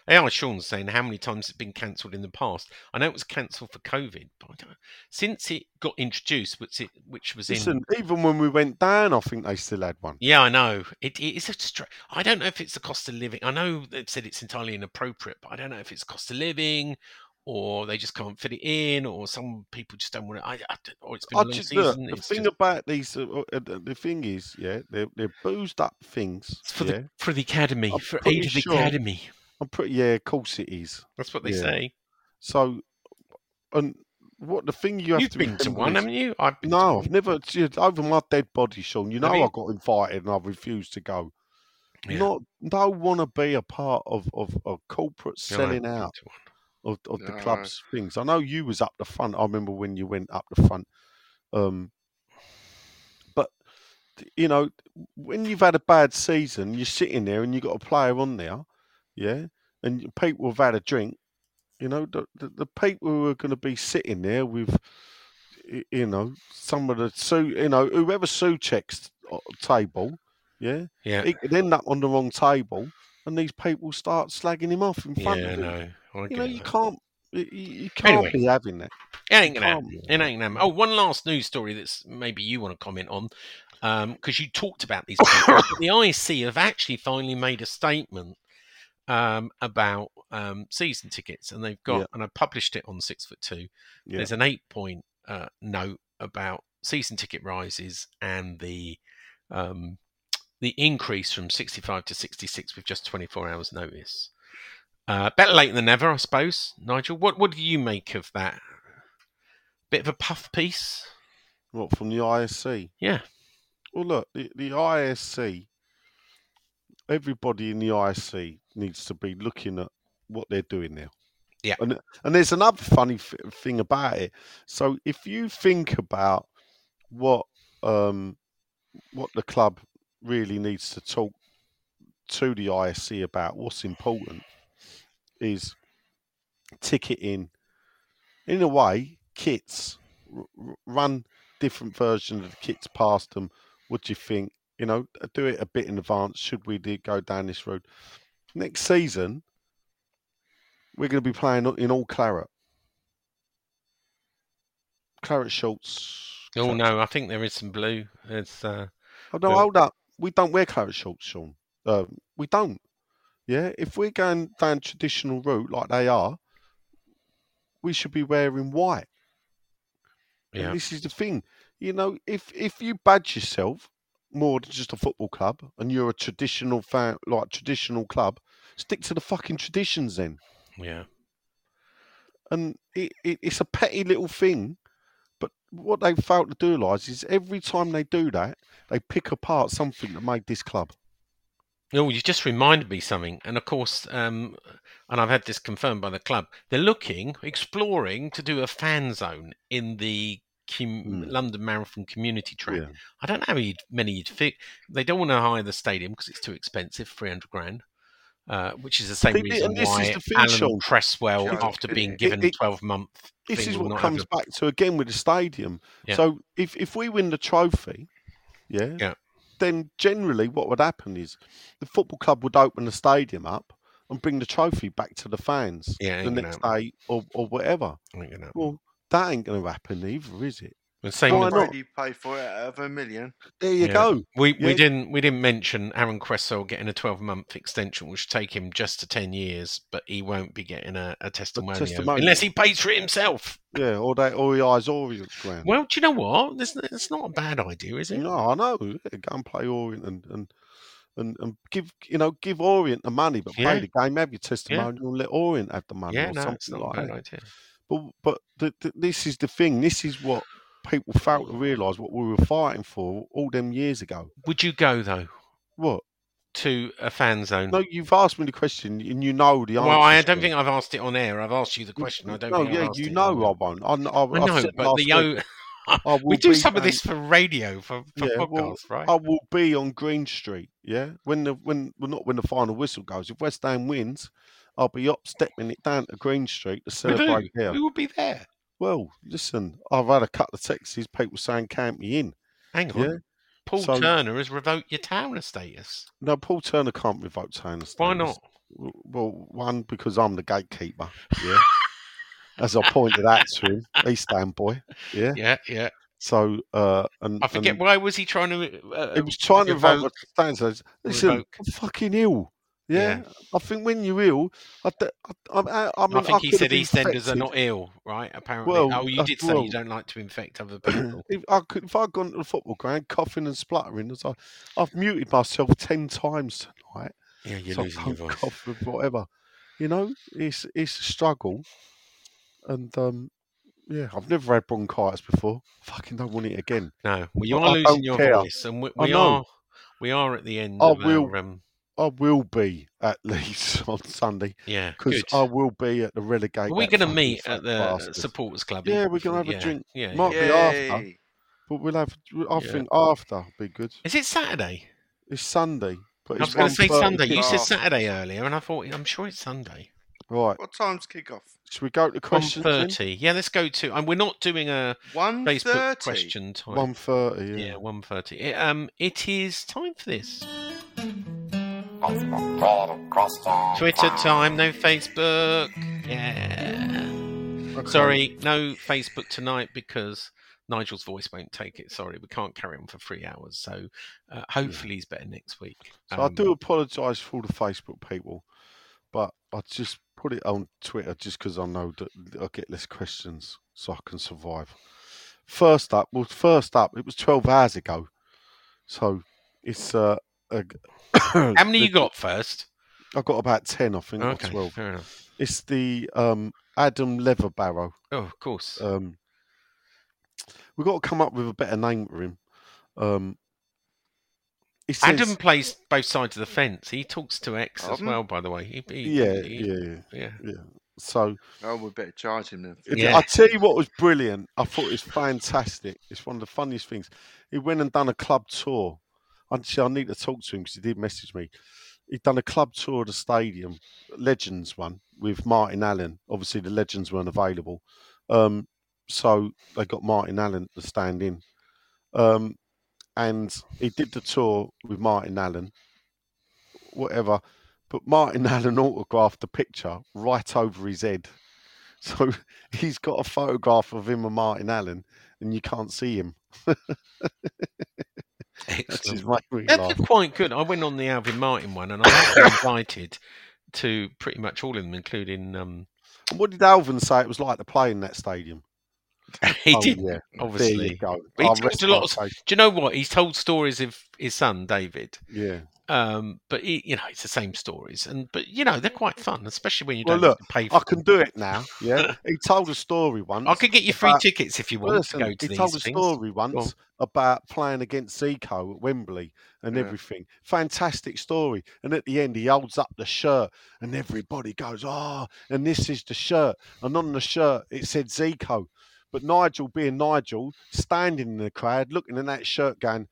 AI Sean's saying how many times it's been cancelled in the past. I know it was cancelled for COVID, but I don't, since it got introduced, which it which was in. Even when we went down, I think they still had one. Yeah, I know. It, it is a stra- I don't know if it's the cost of living. I know they've said it's entirely inappropriate, but I don't know if it's cost of living or they just can't fit it in, or some people just don't want to. I, I or it's been I a long just, look, season. the it's thing just- about these, uh, uh, the the thing is, yeah, they're they're boozed up things. it's for yeah? the for the academy, I'm for aid of the academy. I'm pretty, yeah, of course it is. That's what they Yeah. say. So, and what the thing you have You've to been to one, is- haven't you? I've been No. I've never over my dead body, Sean. You know you? I got invited and I've refused to go. Yeah. Not, don't want to be a part of of, of corporate No, I selling been out of, of the No. club's things. I know you was up the front. I remember when you went up the front. Um, but you know, when you've had a bad season, you're sitting there and you've got a player on there, yeah, and people have had a drink. You know, the the, the people who are going to be sitting there with, you know, some of the Sue, you know, whoever Sue checks uh, table, yeah, Yeah, he could end up on the wrong table, and these people start slagging him off in front yeah, of him. no. You know, it, you can't, you, you can't Anyway. be having that. It ain't gonna happen. It ain't gonna happen. Oh, one last news story that's maybe you want to comment on, um, because you talked about these *coughs* the IC have actually finally made a statement um, about um, season tickets, and they've got Yeah. and I published it on Six Foot Two. Yeah. There's an eight point uh, note about season ticket rises and the um, the increase from 65 to 66 with just 24 hours notice. Uh, better late than never, I suppose. Nigel, what what do you make of that? Bit of a puff piece. What from the ISC? Yeah. Well, look, the, the ISC, everybody in the ISC needs to be looking at what they're doing now. Yeah. And and there's another funny f- thing about it. So if you think about what um what the club really needs to talk to the ISC about, what's important is ticketing. In a way, kits r- run different versions of the kits past them. What do you think? You know, do it a bit in advance. Should we do, go down this road? Next season, we're going to be playing in all claret. Claret shorts. Oh claret- no, I think there is some blue. It's uh, Oh no, Well- hold up. We don't wear claret shorts, Sean. Um, we don't. Yeah, if we're going down traditional route like they are, we should be wearing white. yeah, And this is the thing, you know, if if you badge yourself more than just a football club and you're a traditional fan, like traditional club, stick to the fucking traditions then. yeah. And it, it it's a petty little thing, but what they fail to do, realise is every time they do that, they pick apart something that made this club. Oh, you just reminded me something, and of course, um, and I've had this confirmed by the club. They're looking, exploring to do a fan zone in the com- Mm. London Marathon Community Track. Yeah. I don't know how many you'd fit. They don't want to hire the stadium because it's too expensive, three hundred grand. Uh, which is the same See, reason and this is why the thing, Alan Sean. Cresswell, Yeah, after being given it- twelve month, This thing is what comes a- back to again with the stadium. Yeah. So if if we win the trophy, yeah, Yeah. then generally what would happen is the football club would open the stadium up and bring the trophy back to the fans Yeah, the next happen. day or, or whatever. I think, you know. Well, that ain't going to happen either, is it? The same why not? Brady paid for it out of a million. There you Yeah. go. We we didn't we didn't mention Aaron Cresswell getting a twelve month extension, which will take him just to ten years, but he won't be getting a, a testimonial, testimonial. unless he pays for it himself. Yeah, or they or he eyes Orient ground. Well, do you know what? This it's not a bad idea, is it? No, I know. Yeah, go and play Orient and, and and and give you know give Orient the money, but Yeah. play the game. Have your testimonial. and Let Orient have the money yeah, or no, something it's not like a bad that. idea. But but the, the, this is the thing. This is what people failed to realise what we were fighting for all them years ago. Would you go though What? to a fan zone? No, you've asked me the question and you know the answer. well, I don't think I've asked it on air. I've asked you the question. I don't. No, yeah, you know on- I won't. I, I, I know, but the o- I *laughs* we do some of this for radio for, for Yeah, podcasts, well, right? I will be on Green Street. Yeah, when the when well, not when the final whistle goes. If West Ham wins, I'll be up stepping it down to Green Street to celebrate there. Who will be there? Well, listen, I've had a couple of texts. People saying count me in. Hang on. Yeah. Paul So- Turner has revoked your Towner status. No, Paul Turner can't revoke Towner status. Why not? Well, one because I'm the gatekeeper. Yeah. As I pointed out to him, *laughs* East Ham boy. Yeah. Yeah, yeah. So, uh, and I forget and why was he trying to? Uh, he was trying to revoke revoke- says, Listen, revoke. I'm fucking ill. Yeah, I think when you're ill, I, I, I, I mean, I think he said EastEnders are not ill, right? Apparently. Well, oh, you did say well- you don't like to infect other *clears throat* people. if I could, if I'd gone to the football ground coughing and spluttering, as I, I've muted myself ten times tonight. Yeah, you're so I losing your *laughs* voice. cough with whatever. You know, it's it's a struggle, and um, yeah, I've never had bronchitis before. Fucking don't want it again. No, well, you are I losing your care. voice, and we, we are we are at the end I of will. our um, I will be at least *laughs* on Sunday yeah. because I will be at the relegate. Are we that going to meet at the bastard. supporters club? Yeah, we're gonna have Guildford? a drink. Yeah, yeah. Might yeah. be after, but we'll have. I Yeah. think after be good. Is it Saturday? It's Sunday, but I was going to say Sunday. You said. Saturday earlier, and I thought I'm sure it's Sunday. Right, What time's kick off? should we go to One questions? then? thirty. Yeah, let's go to. And we're not doing a One Facebook question time. One thirty. Yeah. Yeah, one thirty. It, um, it is time for this. Twitter time, no Facebook. Yeah. Okay. Sorry, no Facebook tonight because Nigel's voice won't take it. Sorry, we can't carry on for three hours. So uh, hopefully he's better next week. So I Um, do apologise for all the Facebook people, but I just put it on Twitter just because I know that I get less questions, so I can survive. First up, well, first up, it was twelve hours ago, so it's uh, How many *coughs* you got first? I've got about ten, I think, or Okay, twelve. fair enough. It's the um, Adam Leatherbarrow. Oh, of course. Um, we've got to come up with a better name for him. Um, says, Adam plays both sides of the fence. He talks to X as Pardon? well, by the way. He, he- yeah, he- yeah, yeah, yeah. yeah. So Oh, we better charge him then. Yeah. I tell you what was brilliant. I thought it was fantastic. It's one of the funniest things. He went and done a club tour. Actually, I need to talk to him because he did message me. He'd done a club tour of the stadium, Legends one, with Martin Allen. Obviously, the Legends weren't available. Um, so they got Martin Allen to stand in. Um, and he did the tour with Martin Allen, whatever. But Martin *laughs* Allen autographed the picture right over his head. *laughs* So he's got a photograph of him and Martin Allen, and you can't see him. *laughs* *laughs* That's Excellent. his mate That's quite good. I went on the Alvin Martin one, and I been invited to pretty much all of them, including um, What did Alvin say it was like to play in that stadium? *laughs* he Oh, did. yeah. There Obviously, you go. But he I'll told rest a lot of. Do you know what? He's told stories of his son David. Yeah. Um, but he, you know, it's the same stories, and but you know they're quite fun, especially when you Well, don't look, pay I can them. do it now. Yeah. *laughs* he told a story once. I could get you free about- tickets if you want Listen, to go to he told a things. story once about playing against Zico at Wembley and Yeah. everything. Fantastic story. And at the end, he holds up the shirt, and everybody goes, "Oh!" And this is the shirt, and on the shirt it said Zico. But Nigel, being Nigel, standing in the crowd, looking at that shirt, going,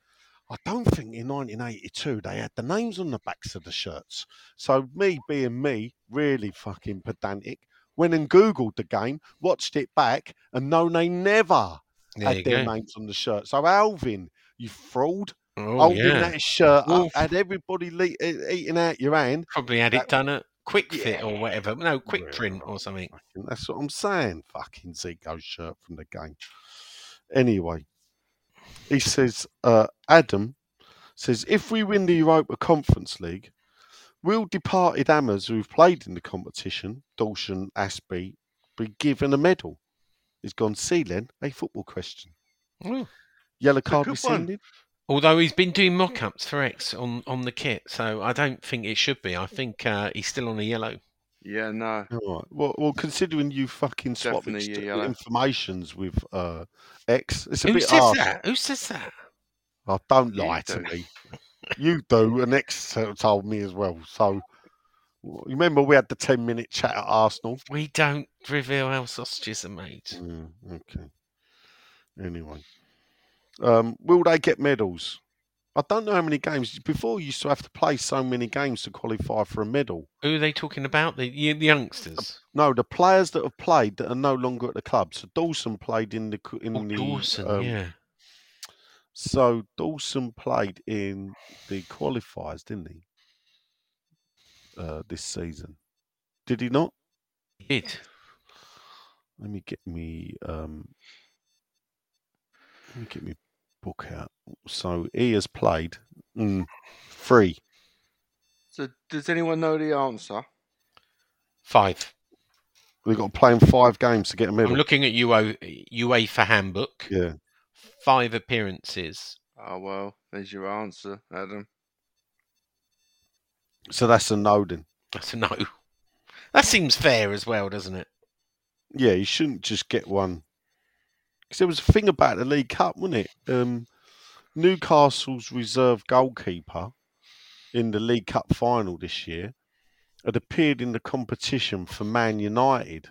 "I don't think in 1982 they had the names on the backs of the shirts." So me, being me, really fucking pedantic, went and googled the game, watched it back, and no, they never There had their go. names on the shirt. So Alvin, you fraud, Oh holding yeah, that shirt up, had everybody le- eating out your hand. probably had it done at Kwik Fit Yeah. or whatever. No, Quick Yeah. Print or something. That's what I'm saying. Fucking Zico's shirt from the game. Anyway, he says, uh, Adam says, if we win the Europa Conference League, will departed Ammers who've played in the competition, Dawson, Aspie, be given a medal? He's gone, see, Len, a football question. Oh. Yellow card good rescinded? Although he's been doing mock-ups for X on, on the kit, so I don't think it should be. I think uh, he's still on a yellow. Yeah, no. All right. Well, well, considering you fucking swap Definitely a yellow. informations with uh, X, it's a Who bit says harsh. that? Who says that? Oh, don't You lie to do. me. You do, and X told me as well. So, you remember we had the 10 minute chat at Arsenal? We don't reveal how sausages are made. Mm, okay. Anyway. Um, will they get medals? I don't know how many games. Before, you used to have to play so many games to qualify for a medal. Who are they talking about? The, the youngsters. No, the players that have played that are no longer at the club. So Dawson played in the in Oh, the Dawson, um, yeah. So Dawson played in the qualifiers, didn't he? Uh, this season, did he not? He did. Let me get me. Um, let me get me book out. So he has played mm, three. So, does anyone know the answer? Five. We've got to play in five games to get a medal. I'm looking at UO, UEFA handbook. Yeah. Five appearances. Oh well, there's your answer, Adam. So that's a no then. That's a no. That seems fair as well, doesn't it? Yeah, you shouldn't just get one. Because there was a thing about the League Cup, wasn't it? Um, Newcastle's reserve goalkeeper in the League Cup final this year had appeared in the competition for Man United.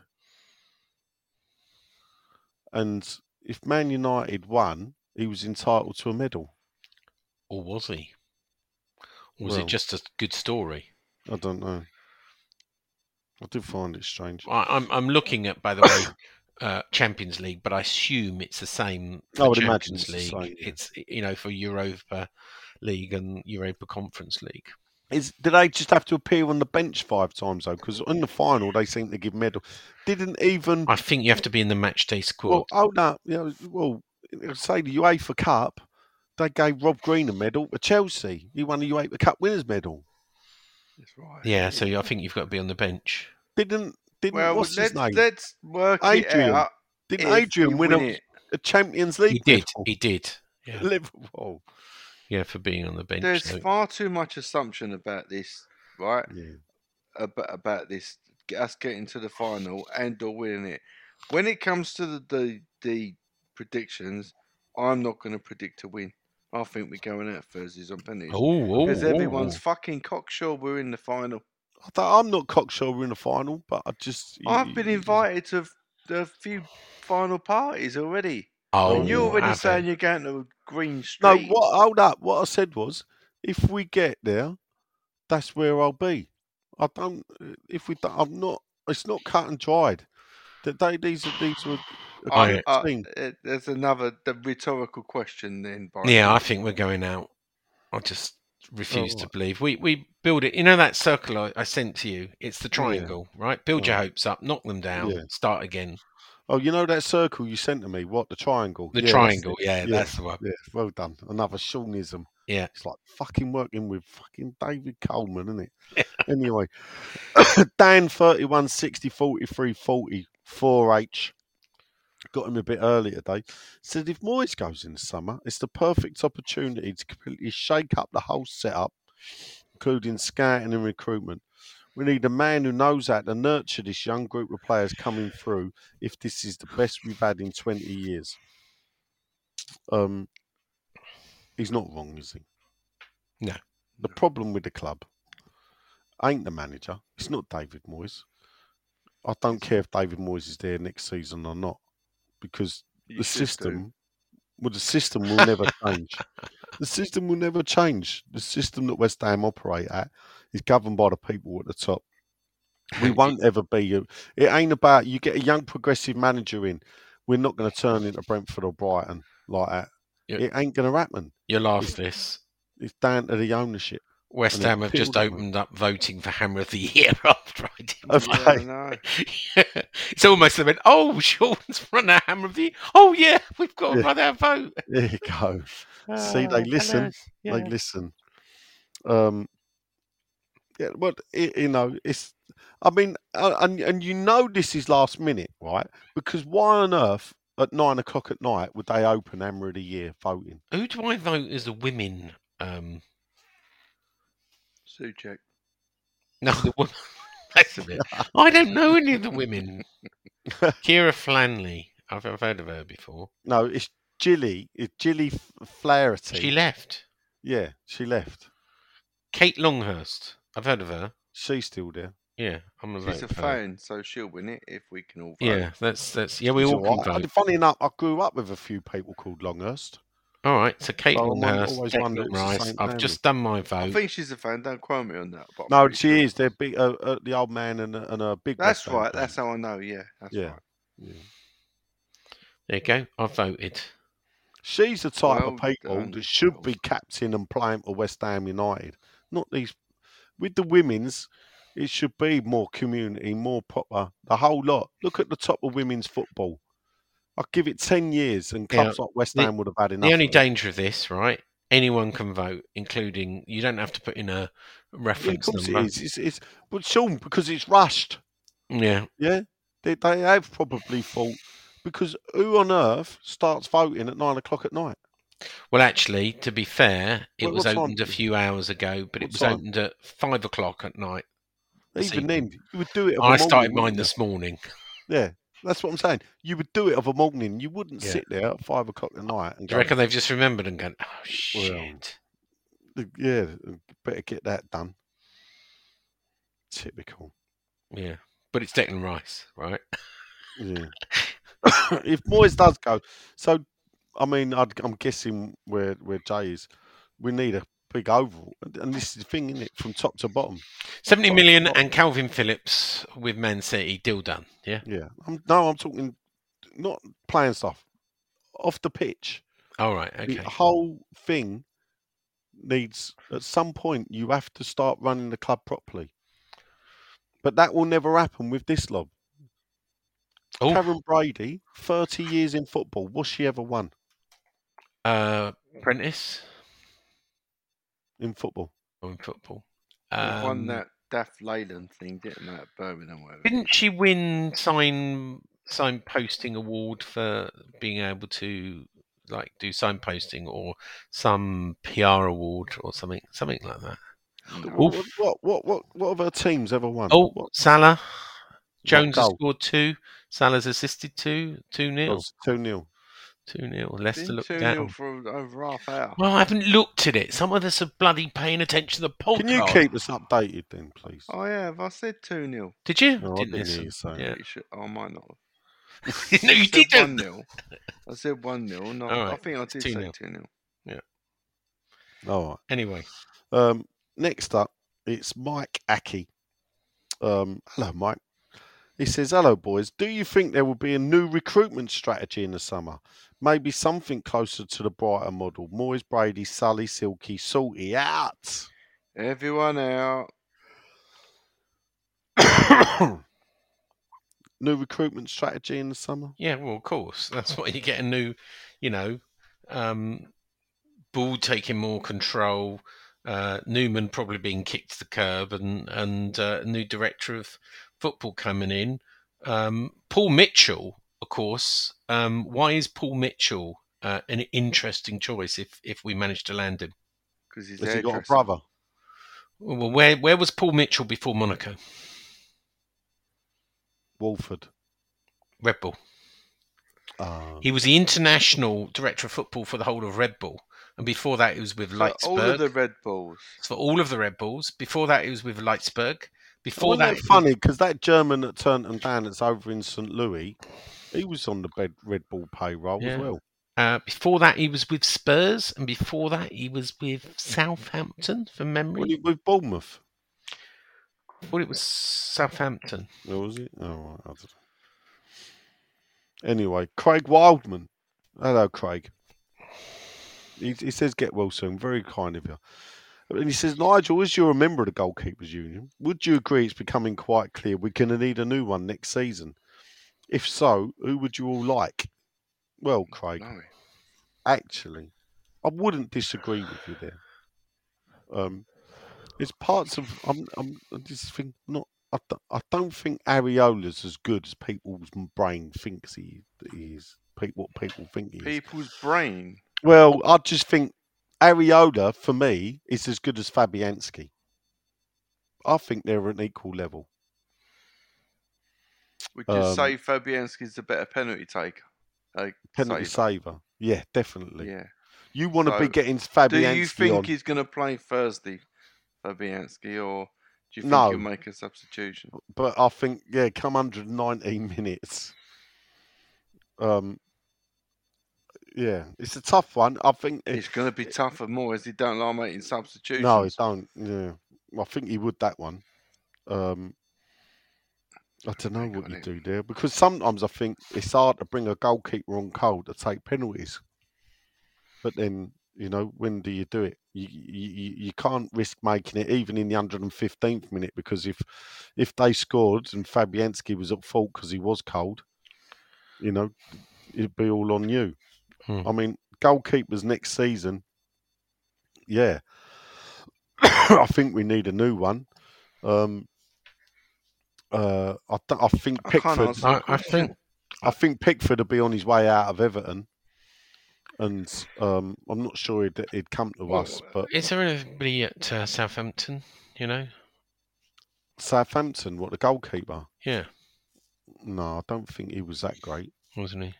And if Man United won, he was entitled to a medal. Or was he? Or was Well- it just a good story? I don't know. I do find it strange. I, I'm I'm looking at, by the way, *coughs* uh, Champions League, but I assume it's the same. I For would imagine it's League. same, yeah. It's you know for Europa League and Europa Conference League. Is did they just have to appear on the bench five times though? Because in the final they seem to give medal. Didn't even I think you have to be in the match day squad. well. Oh no, you know, well, say the UEFA Cup, they gave Rob Green a medal at Chelsea. He won the UEFA Cup winners medal. That's right. yeah, so I think you've got to be on the bench. Didn't didn't Well, what's let's his name? let's work Adrian. it out. Didn't if Adrian win, win a, it. a Champions League? He did. medal? He did. Yeah, Liverpool. yeah, for being on the bench. There's so- far too much assumption about this, right? Yeah. About about this us getting to the final and or winning it. When it comes to the the, the predictions, I'm not going to predict a win. I think we're going out Thursdays on penalties Oh, because oh, everyone's fucking cocksure we're in the final. I thought I'm not cocksure we're in the final, but I just I've been invited to a few final parties already. Oh, and you're already have saying you're going to Green No, Street. what? Hold up. What I said was, if we get there, that's where I'll be. I don't. If we, don't, I'm not. It's not cut and dried. That they these are these were. a I, good I, team. uh, there's another the rhetorical question then. By Yeah, I think we're going out. I just refuse oh, to believe. We we build it. You know that circle I, I sent to you? It's the triangle, right? Build your hopes up, knock them down, Yeah. start again. Oh, you know that circle you sent to me? What the triangle? The Yeah, that's triangle, it. yeah, that's the one. Yeah, well done. Another Seanism. Yeah. It's like fucking working with fucking David Coleman, isn't it? *laughs* anyway, *coughs* Dan 31 60 43 40 4H. Got him a bit early today. Said if Moyes goes in the summer, it's the perfect opportunity to completely shake up the whole setup, including scouting and recruitment. We need a man who knows how to nurture this young group of players coming through if this is the best we've had in 20 years. Um, he's not wrong, is he? No. The problem with the club ain't the manager. It's not David Moyes. I don't care if David Moyes is there next season or not, because You the do. system, well, the system will never change. The system will never change. The system that West Ham operate at is governed by the people at the top. We won't ever be. It ain't about you get a young progressive manager in. We're not going to turn into Brentford or Brighton like that. Yeah. It ain't going to happen. You'll laugh this. It's down to the ownership. West and Ham have just opened up voting for Hammer of the Year *laughs* after I did. Have Yeah, they? I know. *laughs* it's almost they went, oh, *laughs* Sean's run our Hammer of the Year. Oh, yeah, we've got to Yeah. run our vote. There you go. See, Ah, they listen. Yeah. They listen. Um, yeah, but it, you know, it's. I mean, uh, and and you know this is last minute, right? Because why on earth at nine o'clock at night would they open Hammer of the Year voting? Who do I vote as the women? Um, Souček. no, the woman. That's a bit. I don't know any of the women. *laughs* Kira Flanley. I've, I've heard of her before. No, it's Jilly. It's Gilly Flaherty. She left. Yeah, she left. Kate Longhurst. I've heard of her. She's still there. Yeah, I'm a She's a vote fan, so she'll win it if we can all vote. Yeah, that's that's yeah. We She's all all can vote. Funny enough, I grew up with a few people called Longhurst. All right, so Kate So I wonder- Longhurst, always Declan wondered if it's the Rice. same I've family. just done my vote. I think she's a fan. Don't quote me on that. But No, she sure. is. They're big. Uh, uh, the old man and a, and a big. That's West right. fan. That's how I know. Yeah, that's Yeah. right. Yeah. There you go. I voted. She's the type Well of people done, that should Charles. be captain and playing for West Ham United. Not these. With the women's, it should be more community, more proper. The whole lot. Look at the top of women's football. I'll give it ten years, and Yeah, like West the- Ham would have had enough. The only danger of this, right, anyone can vote, including you don't have to put in a Yeah, of reference course number. is. It's, it's, but Sean, because it's rushed. Yeah. Yeah, they, they have probably thought because who on earth starts voting at nine o'clock at night? Well, actually, to be fair, it What- was what time opened a few hours ago, but it was time? opened at five o'clock at night. Even evening. then, you would do it. I started morning, mine this morning. Yeah, that's what I'm saying. You would do it of a morning. You wouldn't Yeah. sit there at five o'clock at night and Do go, you reckon they've just remembered and gone, oh, shit. "Yeah, better get that done." Typical. Yeah. But it's Declan Rice, right? Yeah. *laughs* *coughs* if Moyes does go, so I mean, I'd, I'm guessing where where Jay is, we need a big overall, and, this is the thing, isn't it? From top to bottom. 70 Top million bottom. and Kalvin Phillips with Man City, deal done. Yeah. Yeah. I'm, no, I'm talking not playing stuff off the pitch. All right. Okay. The whole thing needs at some point you have to start running the club properly. But that will never happen with this lot. Oh, Karren Brady, 30 years in football. What's she ever won uh, Prentice in football? on football. They won Um, that DAF Leyland thing, didn't they, at Birmingham? Whatever. Didn't she win sign signposting award for being able to like do signposting or some PR award or something something like that? What, what, what, what, what have her teams ever won? Oh, What, Salah. Jones has scored two. Salah's assisted two. Two nil. 2 0. Two nil. Leicester Been look 2 down. 0 for over half hour. Well, I haven't looked at it. Some of us are bloody paying attention to the podcast. Can you keep us updated then, please? Oh, yeah, have I said 2 0? Did you? No, I didn't didn't hear you say Yeah. Pretty sure. Oh, I might not have. *laughs* no, you I didn't. 1 0. I said 1 0. No, All I think I it's did say 2-0. 2 0. All right. Anyway, Um, next up, it's Mike Aki. Um, hello, Mike. He says, Hello, boys. Do you think there will be a new recruitment strategy in the summer? Maybe something closer to the Brighton model. Moyes, Brady, Sully, Silky, Salty out. Everyone out. *coughs* new recruitment strategy in the summer? yeah, well, of course. That's why you get a new, you know, um, Ball taking more control, uh, Newman probably being kicked to the curb, and and uh, a new director of football coming in. Um, Paul Mitchell, of course. Um, why is Paul Mitchell uh, an interesting choice if if we manage to land him? Because he's Has he got a brother? Well, where where was Paul Mitchell before Monaco? Walford. Red Bull. Uh, He was the international director of football for the whole of Red Bull, and before that, he was with For Leipzig. all of the Red Bulls. for all of the Red Bulls. Before that, he was with Leipzig. Before that, that funny? Because that German that turned them down that's over in St. Louis, he was on the Red, Red Bull payroll Yeah. as well. uh, before that, he was with Spurs, and before that, he was with Southampton. From memory, with Bournemouth? I thought it was Southampton. Or was it? Oh, right, I don't know. Anyway, Craig Wildman. Hello, Craig. He, he says, get well soon. Very kind of you. And he says, Nigel, as you're a member of the Goalkeepers Union, would you agree it's becoming quite clear we're going to need a new one next season? If so, who would you all like? Well, Craig, Blimey. actually, I wouldn't disagree with you there. Um, it's parts of I'm I'm I just think not. I don't think Areola's as good as people's brain thinks he, he is. What people think he is. People's brain. Well, I just think Areola for me is as good as Fabianski. I think they're at an equal level. Would you Um, say Fabianski's the better penalty taker? Like, Penalty saver? saver, yeah, definitely. Yeah. You want to be So, getting Do Fabianski you think on. he's going to play Thursday, Fabianski, or do you think No. he'll make a substitution? but I think yeah, come under 119 *laughs* minutes. Um, yeah, it's a tough one. I think it- It's going to be tougher more as He don't like making substitutions. no, he don't. Yeah, I think he would that one. Um, I don't know what you do there because sometimes I think it's hard to bring a goalkeeper on cold to take penalties. But then you know when do you do it? You you, you- you can't risk making it even in the 115th minute because if if they scored and Fabianski was at fault because he was cold, you know, it'd be all on you. Hmm. I mean, goalkeepers next season yeah, *coughs* I think we need a new one. Um, uh, I, th- I think Pickford. answer I, I think I think Pickford will be on his way out of Everton, and um, I'm not sure he'd, he'd come to us. But is there anybody at uh, Southampton? You know, Southampton, what the goalkeeper? yeah, No, I don't think he was that great. wasn't he?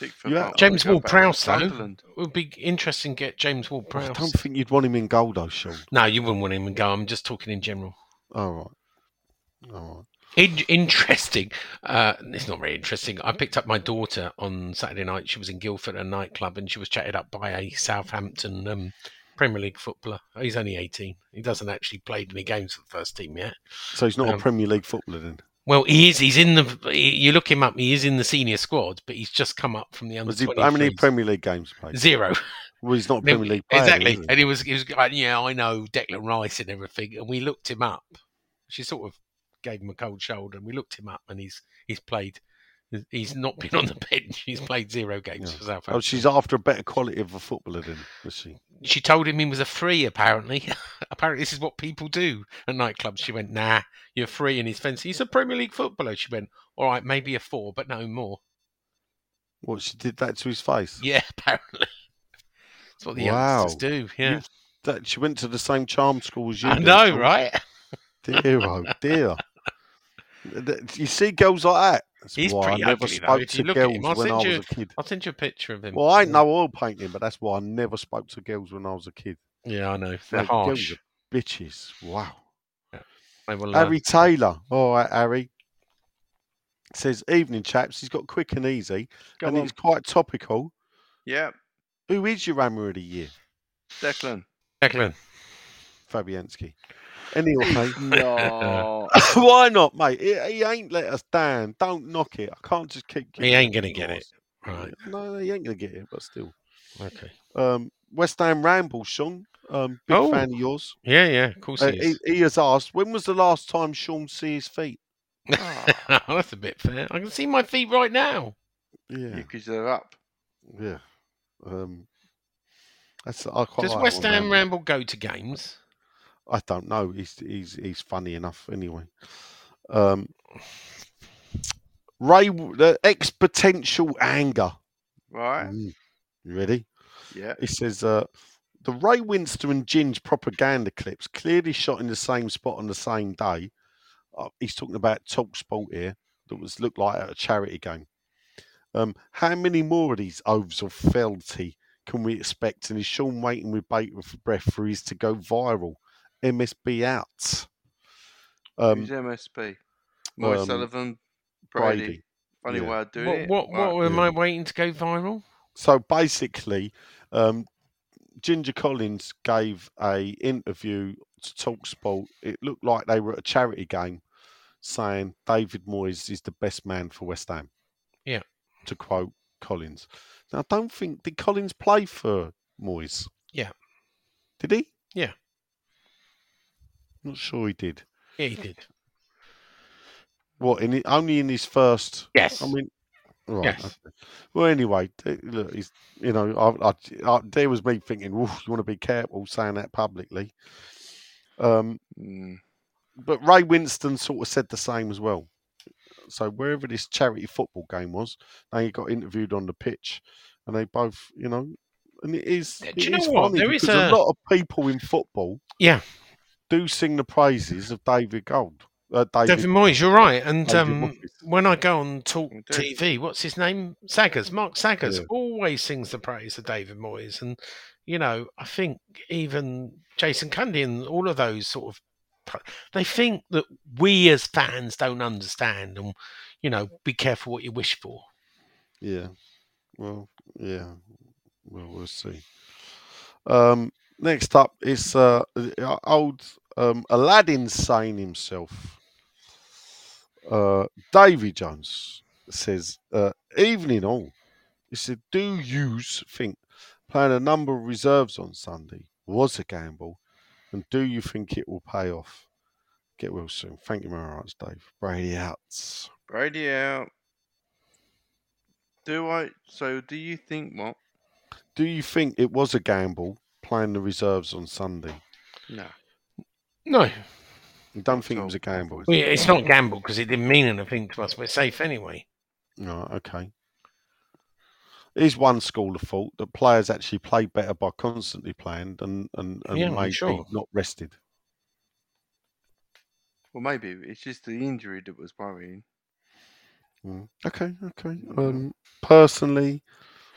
Pickford Yeah. James go Ward Prowse though Sunderland. it would be interesting. to Get James Ward Prowse. I don't think you'd want him in goal though, Sean. No, you wouldn't want him in go. I'm just talking in general. All right, all right. In- interesting. Uh, it's not very interesting. I picked up my daughter on Saturday night. She was in Guildford at a nightclub, and she was chatted up by a Southampton um, Premier League footballer. He's only 18. He doesn't actually play any games for the first team yet. So he's not a Um, Premier League footballer then. Well, he is. He's in the. You look him up. He is in the senior squad, but he's just come up from the under Was he, how many Premier League games played? Zero. Well, he's not Premier League player. exactly. he? And he was, he was like, yeah, I know Declan Rice and everything. And we looked him up. She sort of gave him a cold shoulder, and we looked him up, and he's he's played. He's not been on the bench. He's played zero games Yeah. for Southampton. Oh, she's after a better quality of a footballer then, is she? She told him he was a free. Apparently, *laughs* apparently this is what people do at nightclubs. She went, "Nah, you're free," and he's fancy. He's a Premier League footballer. She went, "All right, maybe a four, but no more." What she did that to his face? Yeah, *laughs* apparently. That's what the Wow. youngsters do. Yeah, You- That she went to the same charm school as you. I know, right? Dear, oh dear. *laughs* Th- You see girls like that. That's He's why I pretty never ugly, though. spoke If to you look at girls him, I'll when I send was you- a kid. I'll send you a picture of him. Well, I ain't no oil painting, but that's why I never spoke to girls when I was a kid. Yeah, I know. They're Like, girls harsh. are bitches. Wow. They will, uh, Harry Taylor. All right, Harry. Says, evening, chaps. He's got quick and easy, Go and on. it's quite topical. Yeah, Who is your Hammer of the Year? Declan. Declan. Fabianski. Anyway, *laughs* No. *laughs* why not, mate? He, he ain't let us down. Don't knock it. I can't just keep. He ain't gonna get it. Right. No, he ain't gonna get it, but still. Okay. Um, West Ham Ramble, Sean. Um, big Oh. fan of yours. Yeah, yeah. Of course Uh, he he, is. he has asked, when was the last time Sean see his feet? *laughs* That's a bit fair. I can see my feet right now. Yeah, Because they're up. yeah. Um, that's I quite Does like West Ham Ramble. Ramble go to games? I don't know. He's he's he's funny enough anyway. Um, Ray, the ex potential anger. Right? Mm, you ready? Yeah. He says, uh, the Ray Winstone and Ginge propaganda clips clearly shot in the same spot on the same day. Uh, he's talking about Talk Sport here that was looked like at a charity game. Um, how many more of these oaths of fealty can we expect? And is Sean waiting with bated breath for his to go viral? MSB out. Um, Who's MSP? Moy um, Sullivan, Brady. Brady. Funny Yeah. way of doing What it. what Right. what am I waiting to go viral? so basically, um, Ginger Collins gave a interview to Talksport. It looked like they were at a charity game, saying David Moyes is the best man for West Ham. Yeah. To quote Collins. Now, I don't think did Collins play for Moyes. Yeah. Did he? Yeah. Not sure he did. Yeah, he did. What? In it, only in his first. Yes. I mean. Right. Yes. okay. Well, anyway, look, he's you know, I, I, I, there was me thinking, "Oof, you want to be careful saying that publicly." Um, Mm. but Ray Winstone sort of said the same as well. So wherever this charity football game was, they got interviewed on the pitch, and they both, you know, and it is. Do you know what? There is a- a lot of people in football, Yeah. Do sing the praises of David Gold. Uh, David, David Moyes, you're right. And um, when I go on Talk. TV, what's his name? Saggers, Mark Saggers, Yeah. always sings the praise of David Moyes. And, you know, I think even Jason Cundy and all of those sort of, they think that we as fans don't understand and, you know, be careful what you wish for. Yeah. Well, yeah. Well, we'll see. Um, next up is uh, uh, old um, Aladdin saying himself. Uh, Davy Jones says, uh, "Evening all." He said, "Do you think playing a number of reserves on Sunday was a gamble, and do you think it will pay off?" Get well soon. Thank you very much, Dave. Brady out. Brady out. Do I? So, do you think what? Do you think it was a gamble, playing the reserves on Sunday? No. No, You don't think it was a gamble? Well, yeah, it's not gamble because it didn't mean anything to us. We're safe anyway. Right, okay. Is one school of thought that players actually play better by constantly playing and and, and Yeah, maybe sure. not rested? Well, maybe it's just the injury that was worrying. Mm. Okay, okay. Um, personally,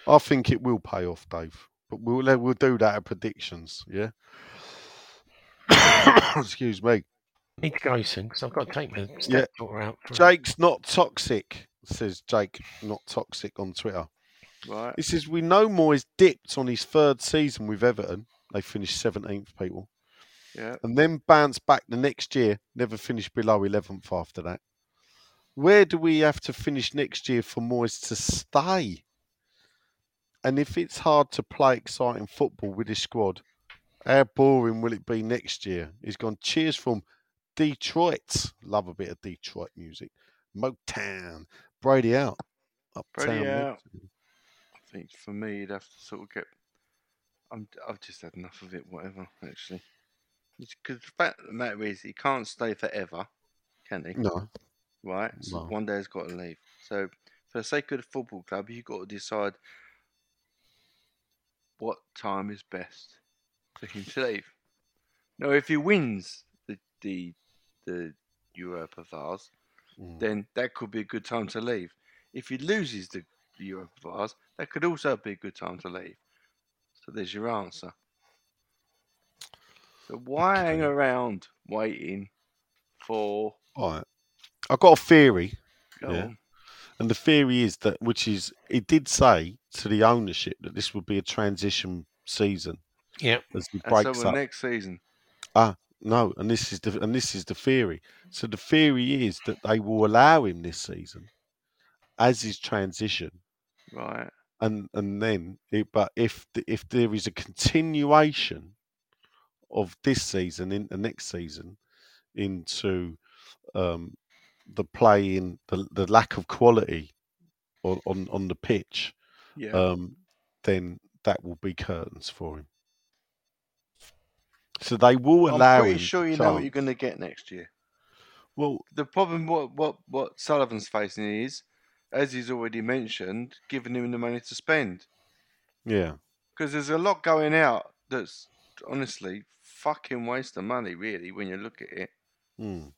I think it will pay off, Dave. But we'll we'll do that at predictions. Yeah. *coughs* Excuse me. I Need to go soon because I've got to take my Yeah. stepdaughter out. For Jake's not toxic, says Jake, not toxic on Twitter. Right. He says we know Moyes dipped on his third season with Everton. They finished seventeenth, people, Yeah. and then bounced back the next year. Never finished below eleventh after that. Where do we have to finish next year for Moyes to stay? And if it's hard to play exciting football with his squad, how boring will it be next year? He's gone. Cheers from Detroit. Love a bit of Detroit music. Motown. Brady out. Uptown. Brady out. Motown. I think for me, you'd have to sort of get. I'm. I've just had enough of it. Whatever. Actually, because the fact of the matter is, he can't stay forever, can he? No. Right. So No. one day he's got to leave. So for the sake of the football club, you've got to decide what time is best him to leave. Now, if he wins the the the Europa Vase, Mm. then that could be a good time to leave. If he loses the, the Europa Vase, that could also be a good time to leave. So there's your answer. So why hang around waiting for? All right. I've got a theory. Go yeah. on. And the theory is that, which is, it did say to the ownership that this would be a transition season Yeah. as he And breaks so up. next season, Ah, no, and this is the and this is the theory. So the theory is that they will allow him this season as his transition, right? and and then, it, but if the, if there is a continuation of this season into next season into um, the play in the the lack of quality on on, on the pitch, Yeah. um, then that will be curtains for him. So they will allow I'm pretty sure you to know what you're going to get next year. Well, the problem what what what Sullivan's facing is, as he's already mentioned, giving him the money to spend Yeah. because there's a lot going out that's honestly fucking waste of money, really, when you look at it. Mm.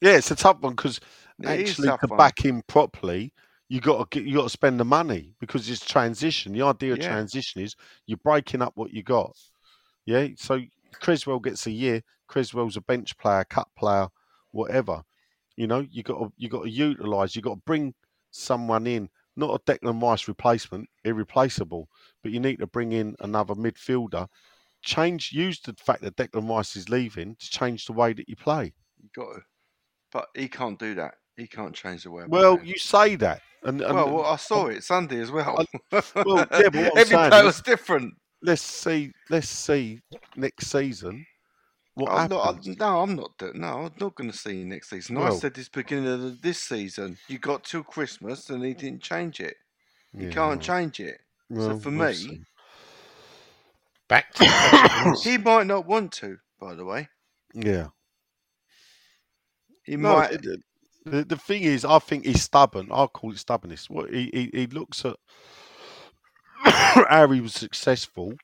Yeah, it's a tough one because actually to one. back him properly, you got to get you got to spend the money because it's transition. The idea of Yeah. transition is you're breaking up what you got. Yeah. So Creswell gets a year. Creswell's a bench player, cut player, whatever. You know, you got to you got to utilize. You got to bring someone in, not a Declan Rice replacement, irreplaceable, but you need to bring in another midfielder. Change, use the fact that Declan Rice is leaving to change the way that you play. You got to, but he can't do that. He can't change the way. Well, you say that, and, and well, well, I saw it Sunday as well. well, yeah, but *laughs* every saying was different. Let's see, let's see next season what I'm not. I'm- no, I'm not. do- No, I'm not going to see you next season. I Well- said this beginning of this season. You got till Christmas, and he didn't change it. You Yeah, can't change it. well, so for we'll me, see. Back to *coughs* the he might not want to. By the way, yeah. he No, might. it- it- the, the thing is, I think he's stubborn. I call it stubbornness. What he, he, he looks at *coughs* he was successful,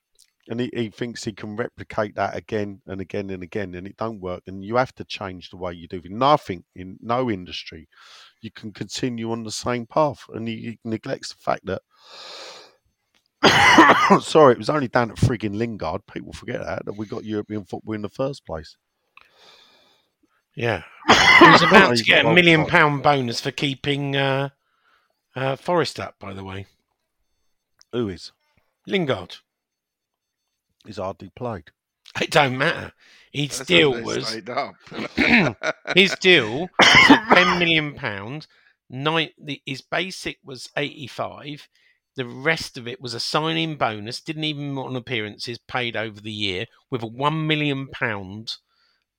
and he, he thinks he can replicate that again and again and again, and it don't work. And you have to change the way you do things. Nothing in no industry you can continue on the same path, and he, he neglects the fact that. *coughs* Sorry, it was only down at frigging Lingard. People forget that that we got European football in the first place. Yeah. *coughs* He was about to get a million pound bonus for keeping uh, uh, Forest up, by the way. Who is? Lingard. He's hardly played. It don't matter. His That's deal was *clears throat* his deal was *coughs* ten million pound. Nine, the, his basic was eighty five. The rest of it was a signing bonus. Didn't even want appearances paid over the year with a one million pound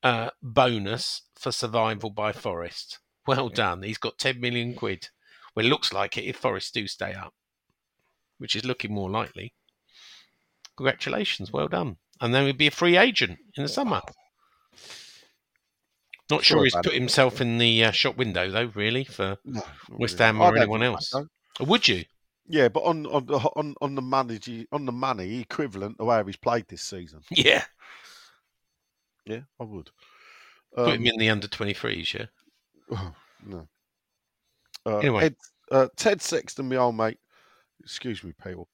uh, bonus for survival by Forest. Well done. He's got ten million quid. Well, it looks like it if Forest do stay up, which is looking more likely. Congratulations, well done. And then he'd be a free agent in the summer. Not Sure sure he's put it. himself in the uh, shop window though, really, for No, West. Ham I or anyone else. so. Would you? Yeah, but on on the on on the money on the money equivalent to how he's played this season. *laughs* Yeah. Yeah, I would. Put him Um, in the under 23s, yeah. Oh, *laughs* no. Uh, Anyway. Ed, uh, Ted Sexton, my old mate. Excuse me, people.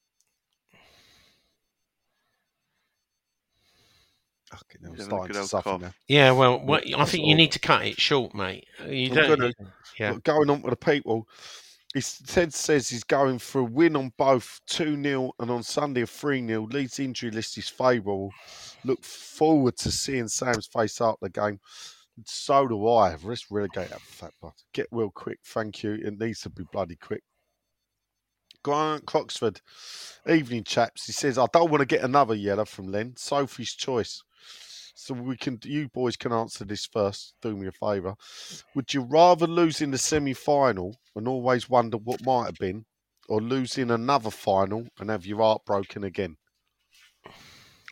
Fucking hell, He's having a starting to suffer cough. now. Yeah, well, what, I think you need to cut it short, mate. You I'm don't. gonna- yeah. But going on with the people, he's, Ted says he's going for a win on both 2 0 and on Sunday a 3 0. Leeds injury list is favourable. Look forward to seeing Sam's face out the game. So do I. Let's relegate that fat bastard. Get well quick. Thank you. It needs to be bloody quick. Grant Coxford, evening chaps. He says, I don't want to get another yellow from Len. Sophie's choice. So we can, you boys can answer this first. Do me a favour. Would you rather lose in the semi final and always wonder what might have been, or lose in another final and have your heart broken again?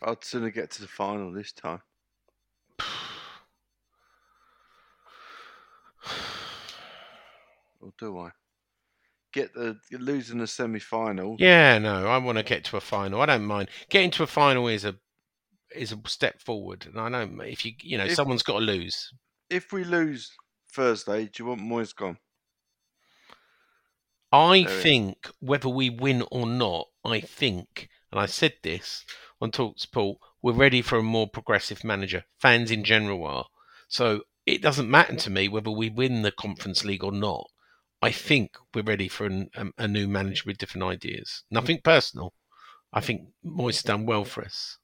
I'd sooner get to the final this time. *sighs* Or do I? Get the losing the semi final. Yeah, no, I want to get to a final. I don't mind getting to a final is a is a step forward, and I know if you you know If- someone's got to lose. If we lose Thursday, do you want Moyes gone? I There it is. think whether we win or not, I think, and I said this on Talksport, we're ready for a more progressive manager. Fans in general are. So it doesn't matter to me whether we win the Conference League or not. I think we're ready for an, um, a new manager with different ideas. Nothing mm. personal. I think Moyes has done well for us.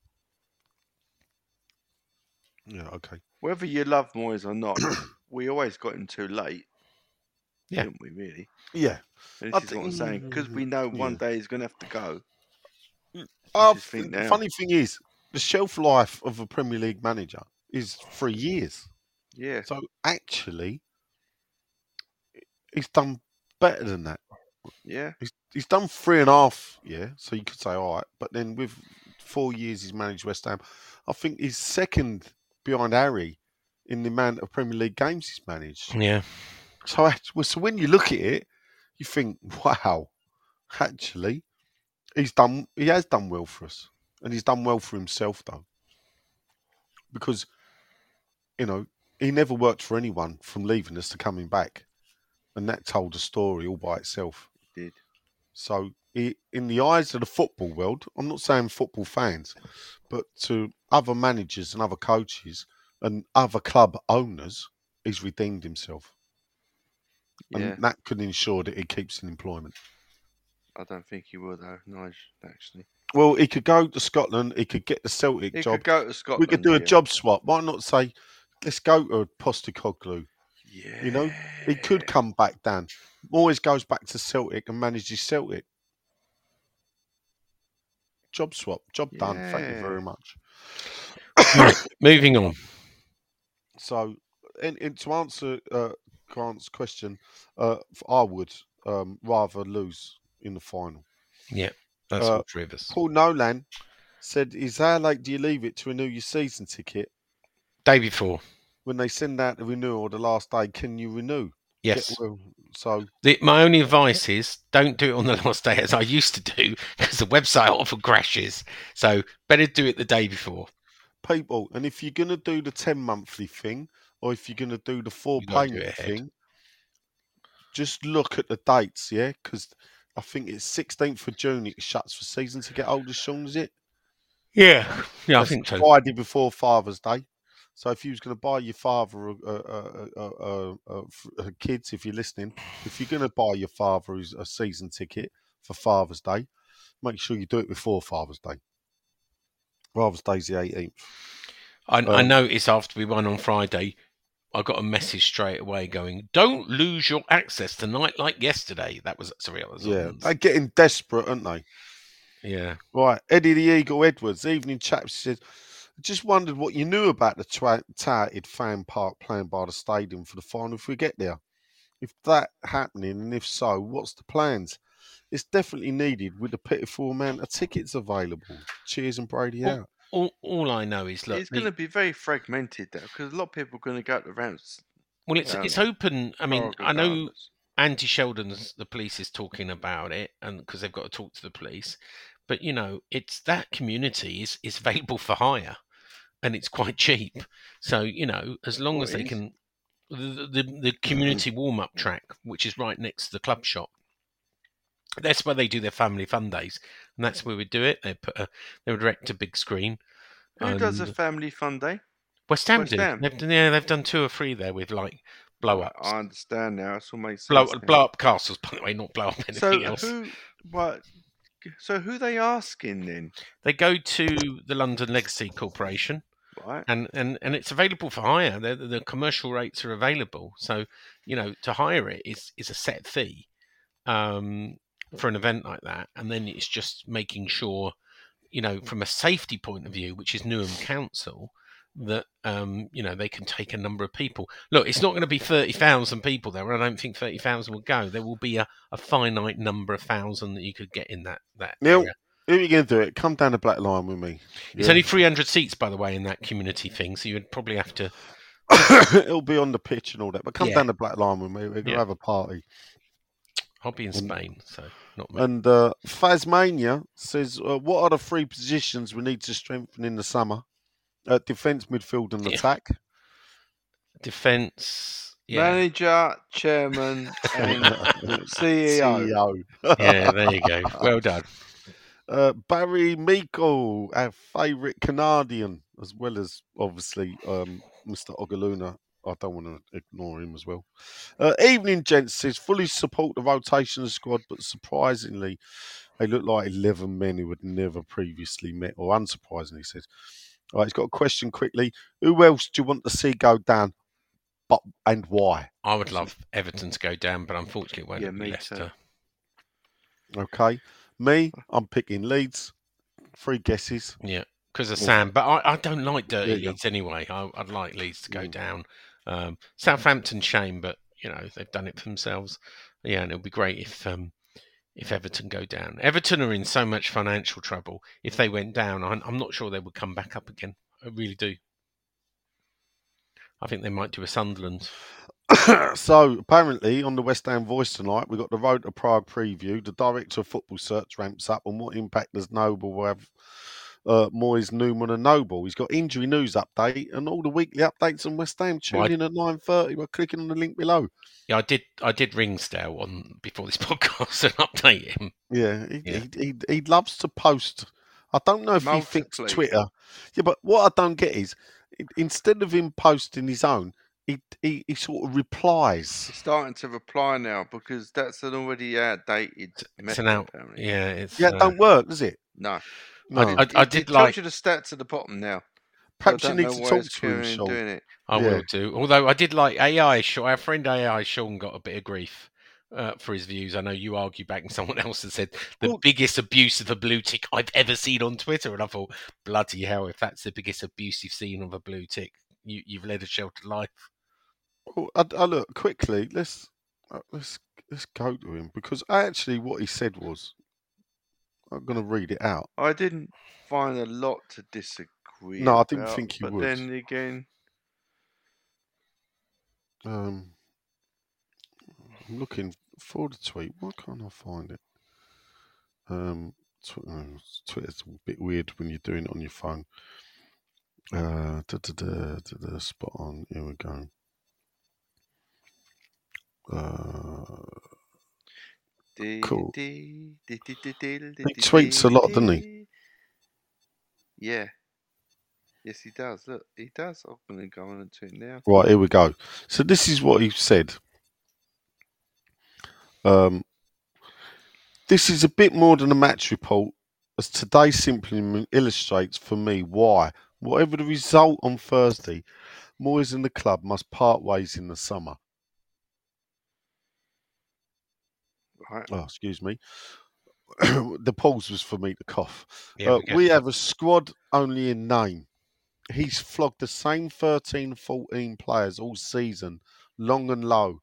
Yeah, okay. Whether you love Moyes or not, *clears throat* we always got him too late. Yeah. Didn't we really? Yeah. And I this is what I'm saying. Mm. Because we know one yeah. day he's going to have to go. Mm. I oh, think think the now. funny thing is, the shelf life of a Premier League manager is three years. Yeah. So actually, he's done better than that. Yeah. He's, he's done three and a half, yeah. So you could say, all right. But then with four years he's managed West Ham, I think he's second behind Harry in the amount of Premier League games he's managed. Yeah. So, act- well, so when you look at it, you think, *laughs* wow, actually, he's done. He has done well for us, and he's done well for himself though, because you know he never worked for anyone from leaving us to coming back, and that told a story all by itself. It did. So, in the eyes of the football world, I'm not saying football fans, but to other managers and other coaches and other club owners, he's redeemed himself. Yeah. And that could ensure that he keeps in employment. I don't think he will, though, Nigel, actually. Well, he could go to Scotland. He could get the Celtic He job. could go to Scotland. we could do a yeah. job swap. Why not say, let's go to Postecoglou? Yeah. You know, he could come back down. Always goes back to Celtic and manages Celtic. Job swap. Job done. Thank you very much. Moving on. So, in, in, to answer uh, Grant's question, uh, f- I would um, rather lose in the final. Yeah, that's Uh, all three us. Paul Nolan said, "Is how late do you leave it to renew your season ticket? Day before. When they send out the renewal the last day, can you renew? Get Yes. well- so The, my only advice is don't do it on the *laughs* last day as I used to do because the website often crashes. So better do it the day before. people, and if you're gonna do the ten monthly thing, or if you're gonna do the four You payment thing, just look at the dates, yeah, because I think it's 16th of June it shuts for season ticket holders. Sean, is it? Yeah, yeah, I think so. Friday before Father's Day. So if you was going to buy your father a, kids, if you're listening, if you're going to buy your father a season ticket for Father's Day, make sure you do it before Father's Day. Father's Day's the 18th. I, I Um, noticed after we won on Friday, I got a message straight away going, "Don't lose your access tonight like yesterday." That was sorry, was Yeah, on- they're getting desperate, aren't they? yeah. Right, Eddie the Eagle Edwards, evening chaps says, just wondered what you knew about the twa- touted fan park planned by the stadium for the final if we get there. If that happening, and if so, what's the plans? It's definitely needed with the pitiful amount of tickets available. Cheers and Brady All, out. all, all I know is look. it's going to be very fragmented though, because a lot of people are going to go to the rounds. well, it's um, it's open. I mean, I know Gardens. Andy Sheldon's the police is talking about it, and because they've got to talk to the police, but you know, it's that community is is *laughs* available for hire, and it's quite cheap. So you know, as long as they can, the the, the community mm. warm up track, which is right next to the club shop. That's where they do their family fun days, and that's where we do it. They put a, they would erect a big screen. Who does a family fun day? West Ham West do. Ham? They've done, yeah, they've done two or three there with like blow ups, I understand now. It's all makes blow, sense. now. blow up castles, by the way, not blow up anything So else. who? What? So who they asking then? They go to the London Legacy Corporation, Right. and, and, and it's available for hire. The, the commercial rates are available, so you know to hire it is is a set fee um, for an event like that, and then it's just making sure, you know, from a safety point of view, which is Newham Council, that um, you know they can take a number of people. Look, it's not going to be thirty thousand people there. I don't think thirty thousand will go. There will be a, a finite number of thousand that you could get in that that Neil, area. Who are you going to do it? Come down the black line with me. It's only 300 seats, by the way, in that community thing. So you'd probably have to. *coughs* It'll be on the pitch and all that. But come Yeah. down the black line with me. We're going to Yeah. have a party. I'll be in And- Spain, so not me. And uh, Phasmania says, uh, "What are the three positions we need to strengthen in the summer? Uh, defence, midfield, and Yeah. attack." Defence. Yeah. Manager, chairman, and *laughs* CEO. CEO. yeah, there you go. Well done. Uh, Barry Meiko, our favourite Canadian, as well as obviously um, Mr. Ogaluna. I don't want to ignore him as well. Uh, evening, gents says fully support the rotation squad, but surprisingly, they look like 11 men who had never previously met, or unsurprisingly, says. All right, he's got a question quickly. Who else do you want to see go down, but and why? I would love Everton to go down, but unfortunately, it won't Yeah, be me too. Leicester. Okay. Me, I'm picking Leeds. Three guesses. Yeah, because of Sam. But I, I don't like dirty go. Leeds anyway. I, I'd like Leeds to go Mm. down. Um, Southampton, shame, but you know they've done it for themselves. Yeah, and it'll be great if um, if Everton go down. Everton are in so much financial trouble. If they went down, I'm, I'm not sure they would come back up again. I really do. I think they might do a Sunderland. *coughs* so apparently on the West Ham Voice tonight, we got the Road to Prague preview. The director of football search ramps up and what impact does Noble have uh, Moyes, Newman, and Noble. He's got injury news update and all the weekly updates on West Ham. Tune Right. in at nine thirty by clicking on the link below. Yeah, I did. I did ring Ringsdale on before this *laughs* podcast and update him. Yeah, he, Yeah. He, he he loves to post. I don't know if he thinks Twitter. Yeah, but what I don't get is instead of him posting his own, he he, he sort of replies. He's starting to reply now because that's an already outdated It's an out. apparently. Yeah, it's. Yeah, it uh, don't work, does it? No. No. I, I, I It- did it like. tells you the stats at the bottom now. Perhaps you need to talk to him, Sean. doing it. I Yeah. will do. Although I did like AI. Our friend AI Sean got a bit of grief uh, for his views. I know you argue back, and someone *laughs* else has said the Well- biggest abuse of a blue tick I've ever seen on Twitter. And I thought, bloody hell, if that's the biggest abuse you've seen of a blue tick, you, you've led a sheltered life. Well, I, I look quickly. Let's uh, let's let's go to him because actually what he said was. I'm going to read it out. I didn't find a lot to disagree. No, I didn't about, think you but would. then again, Um, I'm looking for the tweet. Why can't I find it? Um, tw- uh, Twitter's a bit weird when you're doing it on your phone. Uh, da, da, da, da, da, spot on. Here we go. Uh, Cool. He tweets a lot, doesn't he? Yeah. Yes, he does. Look, he does. I'm going to go on and tweet now. Right, here we go. So this is what he said. Um, this is a bit more than a match report, as today simply illustrates for me why, whatever the result on Thursday, Moyes and the club must part ways in the summer. Right. Oh, excuse me. *coughs* the pause was for me to cough. Yeah, Uh, we we have a squad only in name. He's flogged the same 13, 14 players all season, long and low.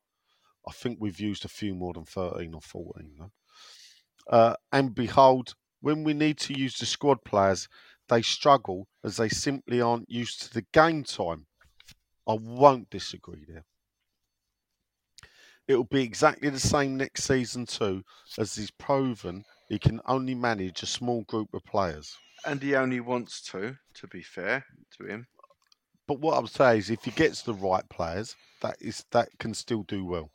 I think we've used a few more than 13 or 14. Though. Uh, and behold, when we need to use the squad players, they struggle as they simply aren't used to the game time. I won't disagree there. It will be exactly the same next season too, as he's proven he can only manage a small group of players. And he only wants to, to be fair to him. But what I'm saying is, if he gets the right players, that is that can still do well.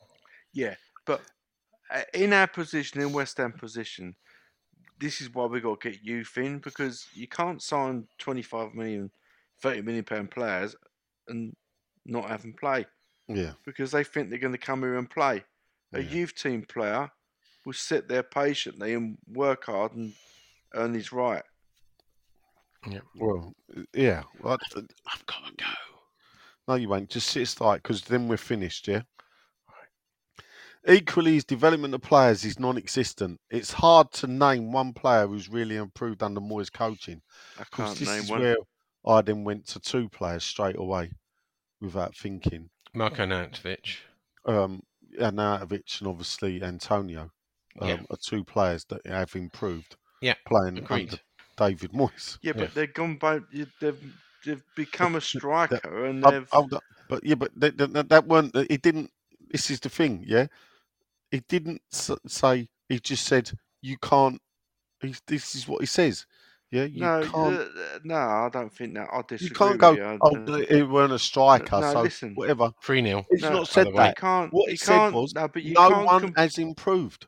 Yeah, but uh, in our position, in West Ham position, this is why we got to get youth in because you can't sign 25 million, 30 million pound players and not have them play Yeah, because they think they're going to come here and play. A Yeah. youth team player will sit there patiently and work hard and earn his right. Yeah. well, yeah. Well, I- I've got to go. No, you won't. Just sit tight because then we're finished, yeah? Equally, his development of players is non existent. It's hard to name one player who's really improved under Moyes' coaching. I can't this name is one. where I then went to two players straight away without thinking. Marko Arnautovic. Um, Arnautovic and obviously Antonio um, Yeah. are two players that have improved Yeah, playing agreed. under David Moyes. Yeah, but Yeah. they've gone by. They've they've become a striker *laughs* and they've. hold up. But yeah, but that, that, that weren't. It didn't. This is the thing. Yeah, it didn't say. He just said you can't. He, this is what he says. Yeah, you no, can't. uh, no, I don't think that. I disagree You can't with go. you. I- Oh, uh, it weren't a striker. no, so listen. whatever. 3 0. He's No, not said by that. You can't. What you he said can't, was no, but you no can't one com- has improved.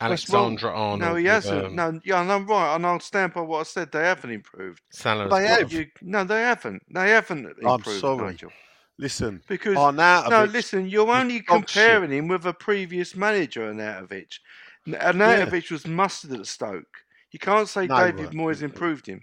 That's. Alexander-Arnold. No, he hasn't. um, no, yeah, and I'm right, and I'll stand by what I said. They haven't improved. Salah's They got- have. You, no, they haven't. They haven't improved, I'm sorry. Nigel. Listen, Because Arnautovic no, listen, you're only dog shit. comparing him with a previous manager, Arnautovic. N- Arnautovic was mustard at Stoke. You can't say No, David right, Moyes improved him.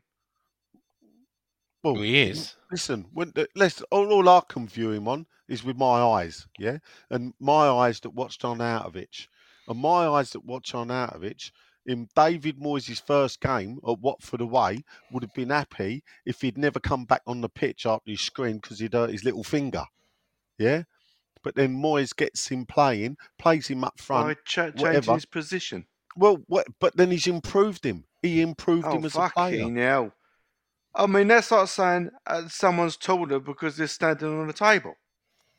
Well, he is. Listen, when uh, the, let's all, all I can view him on is with my eyes, yeah, and my eyes that watched on Arnautovic, and my eyes that watch on Arnautovic. In David Moyes' first game at Watford away, would have been happy if he'd never come back on the pitch after he screamed because he'd hurt his little finger, yeah. But then Moyes gets him playing, plays him up front. By cha- changing whatever. his position. Well, what, but then he's improved him. He improved Oh, him as a player. fucking hell. I mean, that's like saying uh, someone's taller because they're standing on a table.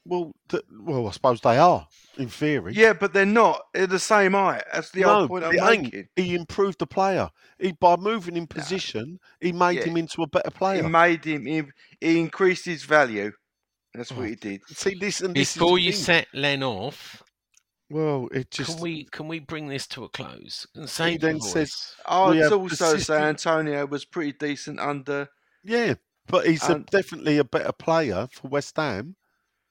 Well, th- well, I suppose they are in theory. Yeah, but they're not. They're the same height. That's the no, whole point I'm it ain't. making. He improved the player. He by moving in position, he made Yeah. him into a better player. He made him. He, he increased his value. That's what Oh, he did. See this and this is Before you thing. set Len off, Well, it just can we can we bring this to a close and he then the says, voice? I We would have also say persistent- Antonio was pretty decent under. yeah, but he's a, definitely a better player for West Ham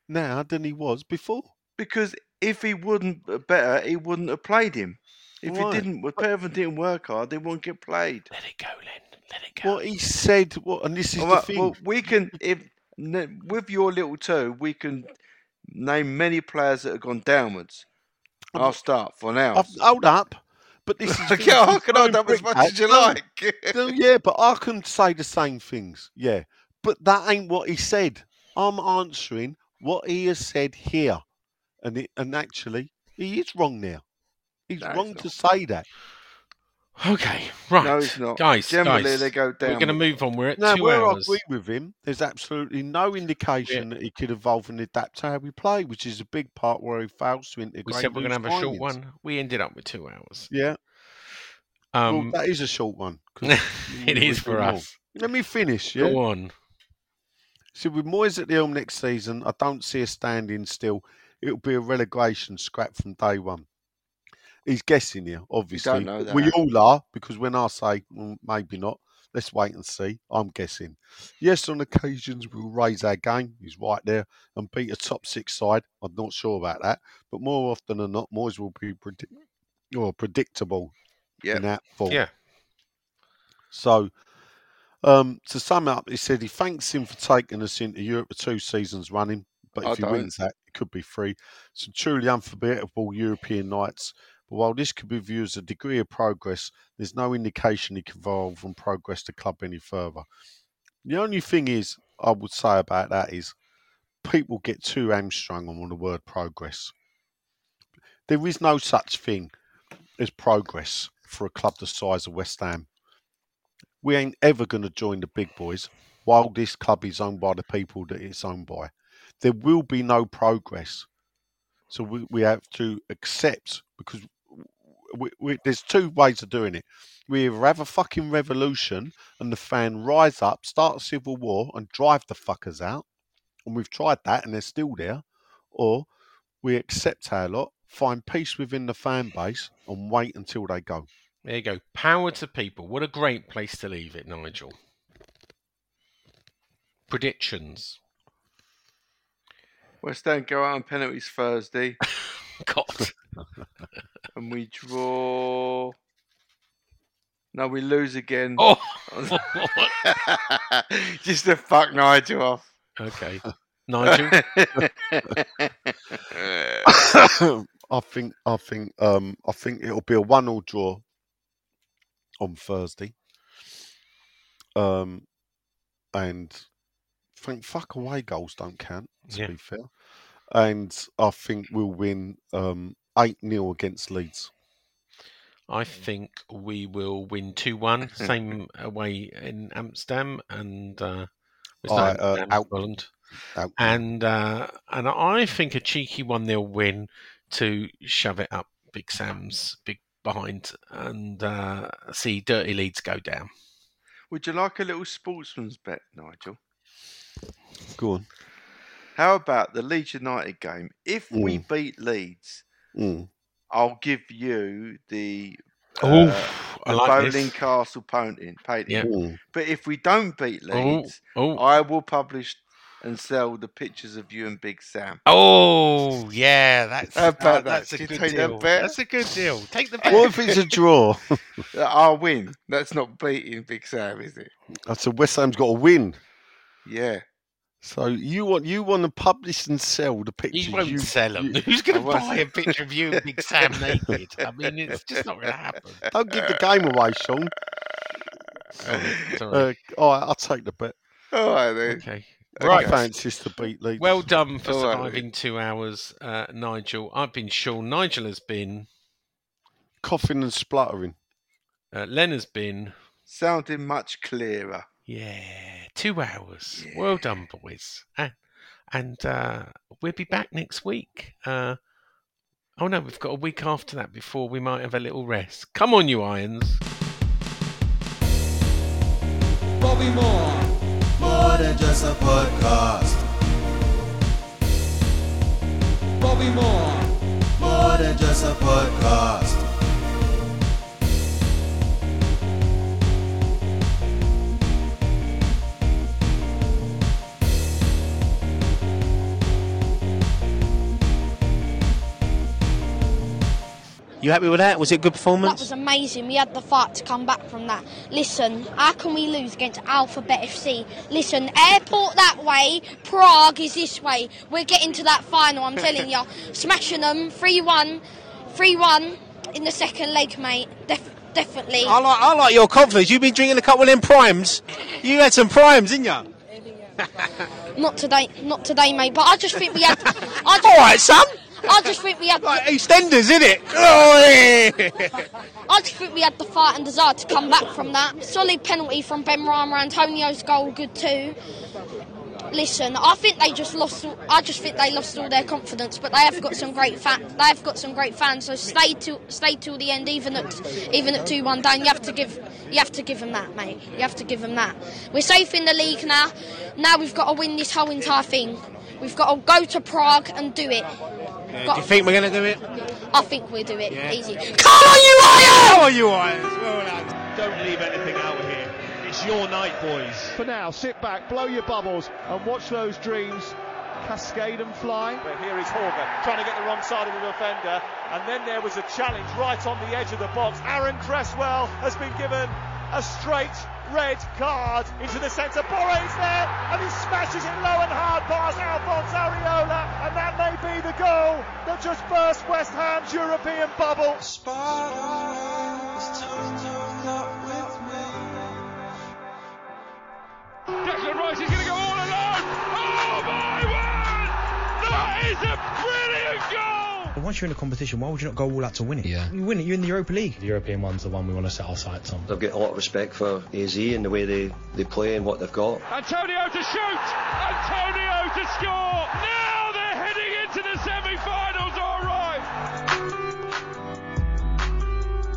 now than he was before. Because if he wouldn't uh, better, he wouldn't have played him. If Right, he didn't, if Everton didn't work hard, they wouldn't get played. Let it go, Len. Let it go. What he said, what, and this is All the right, thing. well, we can if with your little toe, we can name many players that have gone downwards. I'll start for now. I've, hold up, but this is *laughs* Okay, I can hold up as much as you like. *laughs* No, yeah, but I can say the same things. Yeah, but that ain't what he said. I'm answering what he has said here, and it, and actually, he is wrong now. He's No, wrong to say that. Okay, right. No, it's not. Guys, Generally, guys, they go down. We're going to move on. We're at Now, two where hours. I agree with him, there's absolutely no indication that he could evolve and adapt to how we play, which is a big part where he fails to integrate. We said we're going to have a short one. We ended up with two hours. Yeah, Um, well, that is a short one. *laughs* it is we is for more. us. Let me finish. Yeah. Go on. So with Moyes at the helm next season, I don't see us standing still. It'll be a relegation scrap from day one. He's guessing here, obviously. know but We all are, because when I say "Mm, maybe not, let's wait and see. I'm guessing. Yes, on occasions we'll raise our game. He's right there and beat a top six side. I'm not sure about that, but more often than not, Moyes will be predict- or predictable Yep. in that form. Yeah. So, um, to sum up, he said he thanks him for taking us into Europe for two seasons running, but I if he don't. wins that, it could be free. Some truly unforgettable European nights. While this could be viewed as a degree of progress, there's no indication he can evolve and progress the club any further. The only thing is, I would say about that is, people get too hamstrung on the word progress. There is no such thing as progress for a club the size of West Ham. We ain't ever going to join the big boys while this club is owned by the people that it's owned by. There will be no progress. So we, we have to accept because we, we, there's two ways of doing it. We either have a fucking revolution and the fan rise up, start a civil war and drive the fuckers out, and we've tried that and they're still there, or we accept our lot, find peace within the fan base, and wait until they go. There you go. Power to people. What a great place to leave it, Nigel. Predictions. West Ham go out on penalties Thursday. *laughs* *laughs* God. *laughs* and we draw. No, we lose again. Oh. *laughs* Just to fuck Nigel off. Okay. Nigel? I think I think um I think it'll be a one all draw on Thursday. Um and think fuck away goals don't count, to Yeah. be fair. And I think we'll win um eight 0 against Leeds. I think we will win 2 1. *laughs* Same away in Amsterdam and. Uh, it's not uh, Amsterdam, out- Holland. out- And uh, and I think a cheeky 1 0 win to shove it up Big Sam's big behind and uh, see Dirty Leeds go down. Would you like a little sportsman's bet, Nigel? Go on. How about the Leeds United game? If we Mm. beat Leeds, Mm. I'll give you the uh, I the like bowling this. castle painting. painting. Yeah. Mm. But if we don't beat Leeds, oh. I will publish and sell the pictures of you and Big Sam. Oh yeah, that's How about uh, that? that's a Do good take that deal. That's a good deal. Take the bet. What if it's a draw? *laughs* I'll win. That's not beating Big Sam, is it? I said West Ham's got to win. Yeah. So you want you want to publish and sell the pictures? You won't you, sell them. you- *laughs* Who's going to buy a picture of you and Big Sam naked? I mean, it's just not going to happen. *laughs* Don't give the game away, Sean. Oh, sorry. Uh, all right, I'll take the bet. All right then. okay. Right, Right. fancies to beat Leeds. Well done for All right, surviving two hours, uh, Nigel. I've been Sean. Nigel has been. coughing and spluttering. Uh, Len has been. Sounding much clearer. Yeah, two hours. Well done, boys. And, and uh, we'll be back next week. Uh, oh no, we've got a week after that before we might have a little rest. Come on, you irons. Bobby Moore. More than just a podcast. Bobby Moore. More than just a podcast. You happy with that? Was it a good performance? That was amazing. We had the fight to come back from that. Listen, how can we lose against Alphabet FC? Listen, airport that way, Prague is this way. We're getting to that final, I'm telling you. *laughs* Smashing them, 3 1, 3 1 in the second leg, mate. Def- definitely. I like, I like your confidence. You've been drinking a couple of them primes. You had some primes, didn't you? Not today, not today, mate. But I just think we had. *laughs* I just, All right, son. I just think we had. Like EastEnders, isn't it? *laughs* I just think we had the fight and desire to come back from that. Solid penalty from Benrahma. Antonio's goal, good too. Listen, I think they just lost. all- I just think they lost all their confidence, but they have got some great fan. They have got some great fans. So stay till stay till the end, even at even at two one down. You have to give you have to give them that, mate. You have to give them that. We're safe in the league now. Now we've got to win this whole entire thing. We've got to go to Prague and do it. Do you think we're going to do it? I think we'll do it Yeah. easy. Come on, you Irons! How are you, Irons? Well done. Don't leave anything out of here. It's your night, boys. For now, sit back, blow your bubbles, and watch those dreams cascade and fly. But here is Hauge trying to get the wrong side of the defender. And then there was a challenge right on the edge of the box. Aaron Cresswell has been given a straight red card into the centre. Borre's there and he smashes it low and hard past Alphonse Areola. And that may be the goal that just burst West Ham's European bubble. Declan Rice is going to go all alone. Oh my word! That is a brilliant goal! But once you're in a competition, why would you not go all out to win it? Yeah. You win it. You're in the Europa League. The European one's the one we want to set our sights on. I've got a lot of respect for AZ and the way they, they play and what they've got. Antonio to shoot! Antonio to score! Now they're heading into the semi-finals, all right!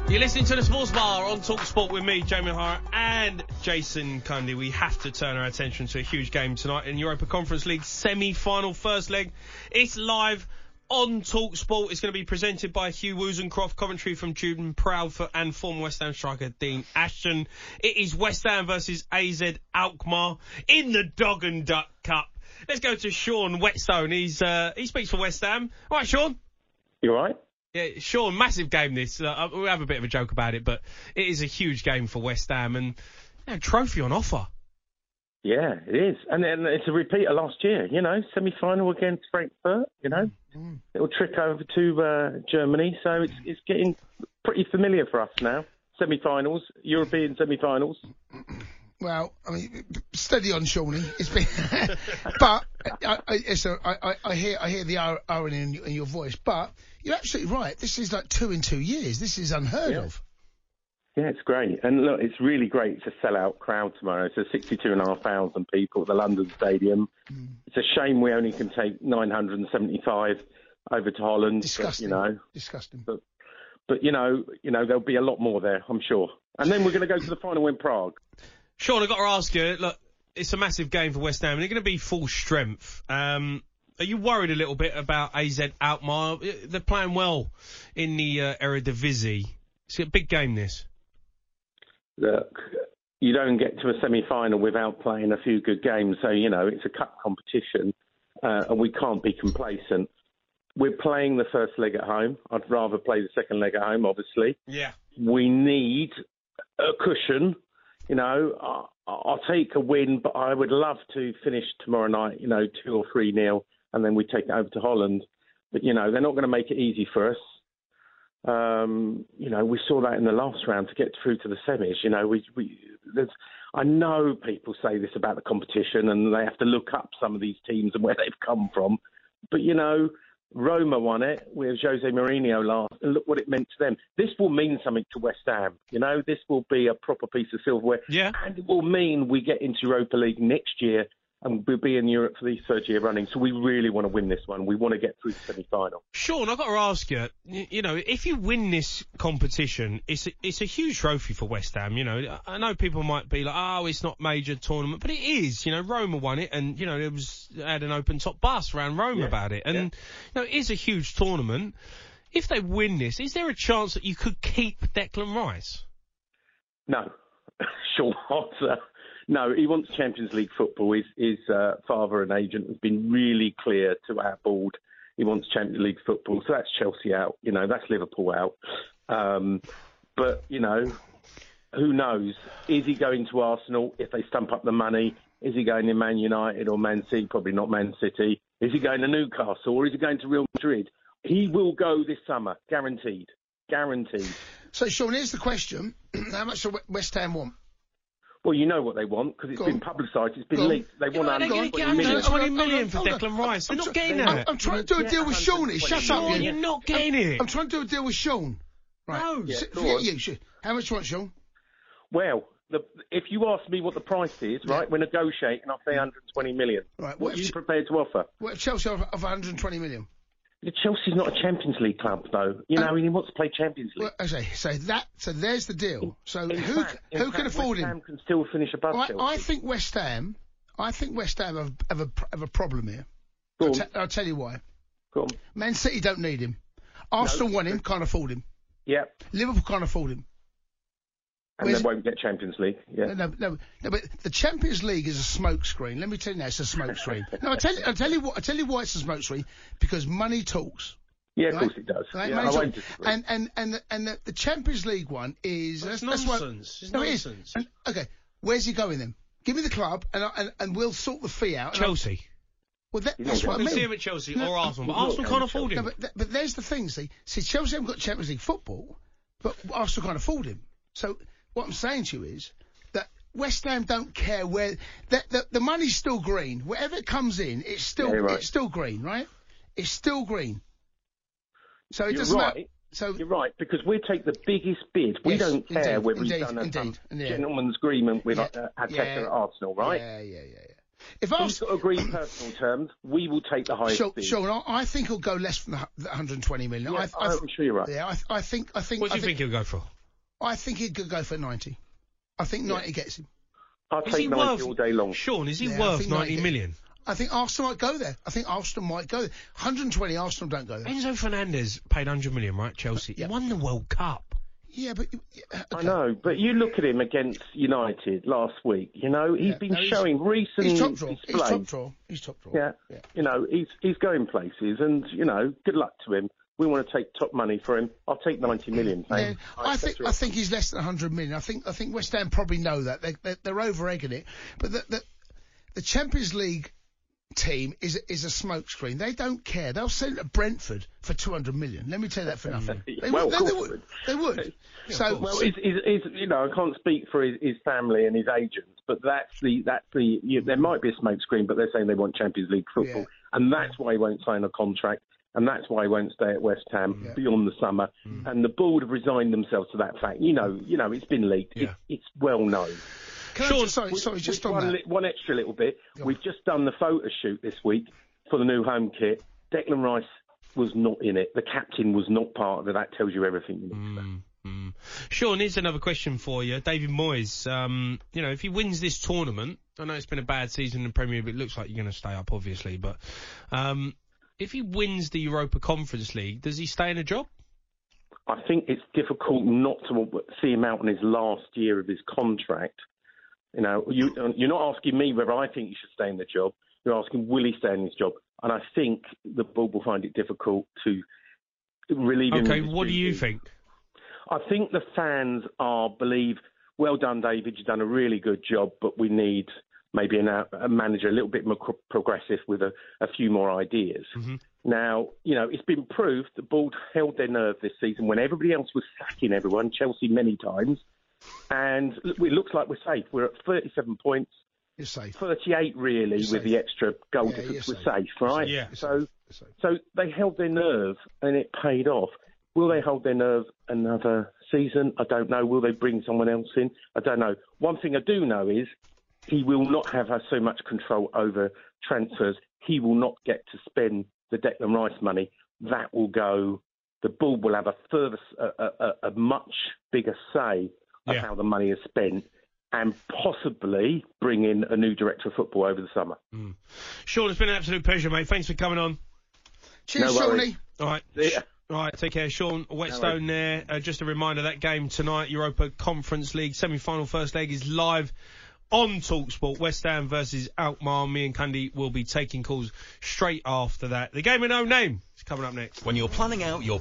You're listening to the Sports Bar on Talk Sport with me, Jamie O'Hara, and Jason Cundy. We have to turn our attention to a huge game tonight in Europa Conference League semi-final first leg. It's live on Talk Sport. It's going to be presented by Hugh Woozencroft, commentary from Jude Proudfoot and former West Ham striker Dean Ashton. It is West Ham versus AZ Alkmaar in the Dog and Duck Cup. Let's go to Sean Whetstone. He's uh, he speaks for West Ham. All right, Sean. You all right? Yeah, Sean, massive game this. Uh, we'll have a bit of a joke about it, but it is a huge game for West Ham and you know, trophy on offer. Yeah, it is, and then it's a repeat of last year. You know, semi-final against Frankfurt. You know, Mm. little trick over to uh, Germany, so it's it's getting pretty familiar for us now. Semi-finals, European semi-finals. Well, I mean, steady on, Shawnee. It's been, *laughs* but I, I, so I, I, hear I hear the irony in, your- in your voice. But you're absolutely right. This is like two in two years. This is unheard of. Yeah, it's great, and look, it's really great. It's a sellout crowd tomorrow. It's a sixty-two and a half thousand people at the London Stadium. Mm. It's a shame we only can take nine hundred and seventy-five over to Holland. Disgusting. But, you know, Disgusting. but but you know, you know, there'll be a lot more there, I'm sure. And then we're going to go to the final in Prague. Sean, I've got to ask you, look, it's a massive game for West Ham, and they're going to be full strength. Um, are you worried a little bit about AZ Alkmaar? They're playing well in the uh, Eredivisie. It's a big game, this. Look, you don't get to a semi-final without playing a few good games. So you know, it's a cup competition, uh, and we can't be complacent. We're playing the first leg at home. I'd rather play the second leg at home, obviously. Yeah. We need a cushion. You know, I- I'll take a win, but I would love to finish tomorrow night, you know, two or three nil, and then we take it over to Holland. But you know, they're not going to make it easy for us. Um, you know, we saw that in the last round to get through to the semis. You know, we, we there's, I know people say this about the competition and they have to look up some of these teams and where *laughs* they've come from, but you know, Roma won it with Jose Mourinho last, and look what it meant to them. This will mean something to West Ham. You know, this will be a proper piece of silverware. Yeah. And it will mean we get into Europa League next year and we'll be in Europe for the third year running. So we really want to win this one. We want to get through the semi-final. Sean, I've got to ask you, you, know, if you win this competition, it's a, it's a huge trophy for West Ham. You know, I know people might be like, oh, it's not major tournament, but it is. You know, Roma won it, and you know, it was had an open top bus around Rome Yeah, about it, and you know, it is a huge tournament. If they win this, is there a chance that you could keep Declan Rice? No, *laughs* short answer. No, he wants Champions League football. His, his uh, father and agent has been really clear to our board. He wants Champions League football. So that's Chelsea out. You know, that's Liverpool out. Um, but, you know, who knows? Is he going to Arsenal if they stump up the money? Is he going to Man United or Man City? Probably not Man City. Is he going to Newcastle or is he going to Real Madrid? He will go this summer, guaranteed. Guaranteed. So, Sean, here's the question: *clears throat* How much do West Ham want? Well, you know what they want because it's Go been publicised. It's been Go leaked. They want they're gonna 120 get million. 120 million Hold for Declan. Rice. They're I'm not try- getting I'm, that. I'm trying to do a deal with Sean. here. Shut up, Sean, you. you're not getting I'm, it. I'm trying to do a deal with Sean. Right. No. Yeah, forget you. Sh- How much you want, Sean? Well, the, if you ask me what the price is, right, we're negotiating. I'll say mm. 120 million. Right, What what are you Ch- prepared to offer? What if Chelsea of, of 120 million? Chelsea's not a Champions League club, though. You know, uh, he wants to play Champions League. Well, okay, so that so there's the deal. So In who fact- who can afford West him? Ham can still finish above I, Chelsea. I think West Ham. I think West Ham have, have a have a problem here. I'll, te- I'll tell you why. Man City don't need him. Arsenal want him, can't afford him. Yeah, Liverpool can't afford him. And Where's- they won't get Champions League. Yeah. No, no, no, but the Champions League is a smokescreen. Let me tell you now, it's a smokescreen. no, I tell you, I tell you what, I tell you why it's a smokescreen because money talks. Yeah, of course it does. Right, Yeah, money I talks. won't. And and and the, and the, the Champions League one is That's that's, why- nonsense. It's no, it is. nonsense. And- okay, where's he going then? Give me the club, and I, and, and we'll sort the fee out. and I'll- Chelsea. Well, that, that's what I You mean. can see him at Chelsea No, or Arsenal, but Arsenal going can't to afford No, him. but, th- but there's the thing. See, see, Chelsea haven't got Champions League football, but Arsenal can't afford him. So what I'm saying to you is that West Ham don't care where the, the, the money's still green. Wherever it comes in, it's still Yeah, right. it's still green, right? It's still green. So it you're doesn't matter- right. So you're right because we take the biggest bid. We Yes, don't care indeed, whether indeed, he's done a indeed, yeah. gentleman's agreement with Yeah, uh, Arteta yeah, at Arsenal, right? Yeah, yeah, yeah, yeah. If He's Ars- got to agree personal terms, we will take the highest Sean, bid. Sean, I I think he'll go less than the 120 million. Yeah, I, I, I'm sure you're right. Yeah, I, I think. I think. What do I you think he'll go for? I think he could go for 90. I think 90 gets him. I'll Is he take 90 worth- all day long. Sean, is he Yeah, worth think 90 90. I think Arsenal might go there. I think Arsenal might go there. 120 Arsenal don't go there. Enzo Fernandez paid 100 million, right? Chelsea. He won the World Cup. Yeah, but yeah, I know, but you look at him against United last week. You know, he's Yeah, been no, he's- showing recent he's top draw. He's top draw. He's top draw. Yeah. you know, he's he's going places, and you know, good luck to him. We want to take top money for him. I'll take 90 million. Yeah, thanks. I think I think he's less than 100 million. I think I think West Ham probably know that they they're, they're over egging it, but the, the the Champions League team is a- is a smokescreen. They don't care. They'll sell it to Brentford for 200 million. Let me tell you that for nothing. They Well, would. of They, they would. They would. So well, he's, he's, he's, you know, I can't speak for his, his family and his agents, but that's the that's the you, there might be a smokescreen, but they're saying they want Champions League football, Yeah. and that's why he won't sign a contract, and that's why he won't stay at West Ham beyond the summer. Mm. And the board have resigned themselves to that fact. You know, you know, it's been leaked. It, it's well known. Can I just, sorry, sorry, just on one, that. li- one extra little bit. We've just done the photo shoot this week for the new home kit. Declan Rice was not in it. The captain was not part of it. That tells you everything you need to know. Sean, here's another question for you. David Moyes, um, you know, if he wins this tournament, I know it's been a bad season in the Premier League, it looks like you're going to stay up, obviously, but um, if he wins the Europa Conference League, does he stay in a job? I think it's difficult not to see him out on his last year of his contract. You know, you, you're not asking me whether I think he should stay in the job. You're asking will he stay in his job? And I think the board will find it difficult to relieve him. Okay, what do you think? I think the fans are believe, well done, David. You've done a really good job, but we need maybe an, uh, a manager a little bit more progressive with a, a few more ideas. Mm-hmm. Now, you know, it's been proved the board held their nerve this season when everybody else was sacking everyone, Chelsea many times, and it looks like we're safe. We're at 37 points. You're safe. 38 really You're with the extra goal Yeah, difference. We're safe. safe, right? Yeah. So, so they held their nerve and it paid off. Will they hold their nerve another season? I don't know. Will they bring someone else in? I don't know. One thing I do know is he will not have so much control over transfers. He will not get to spend the Declan Rice money. That will go. The board will have a further, a, a, a- a much bigger say of Yeah. how the money is spent, and possibly bring in a new director of football over the summer. Sean, it's been an absolute pleasure, mate. Thanks for coming on. Cheers, No worries. Shawnee. All right. See ya. All right, take care. Sean Whetstone worries. there. Uh, just a reminder, that game tonight, Europa Conference League semi-final first leg is live on TalkSport. West Ham versus Alkmaar. Me and Cundy will be taking calls straight after that. The game with no name is coming up next. When you're planning out your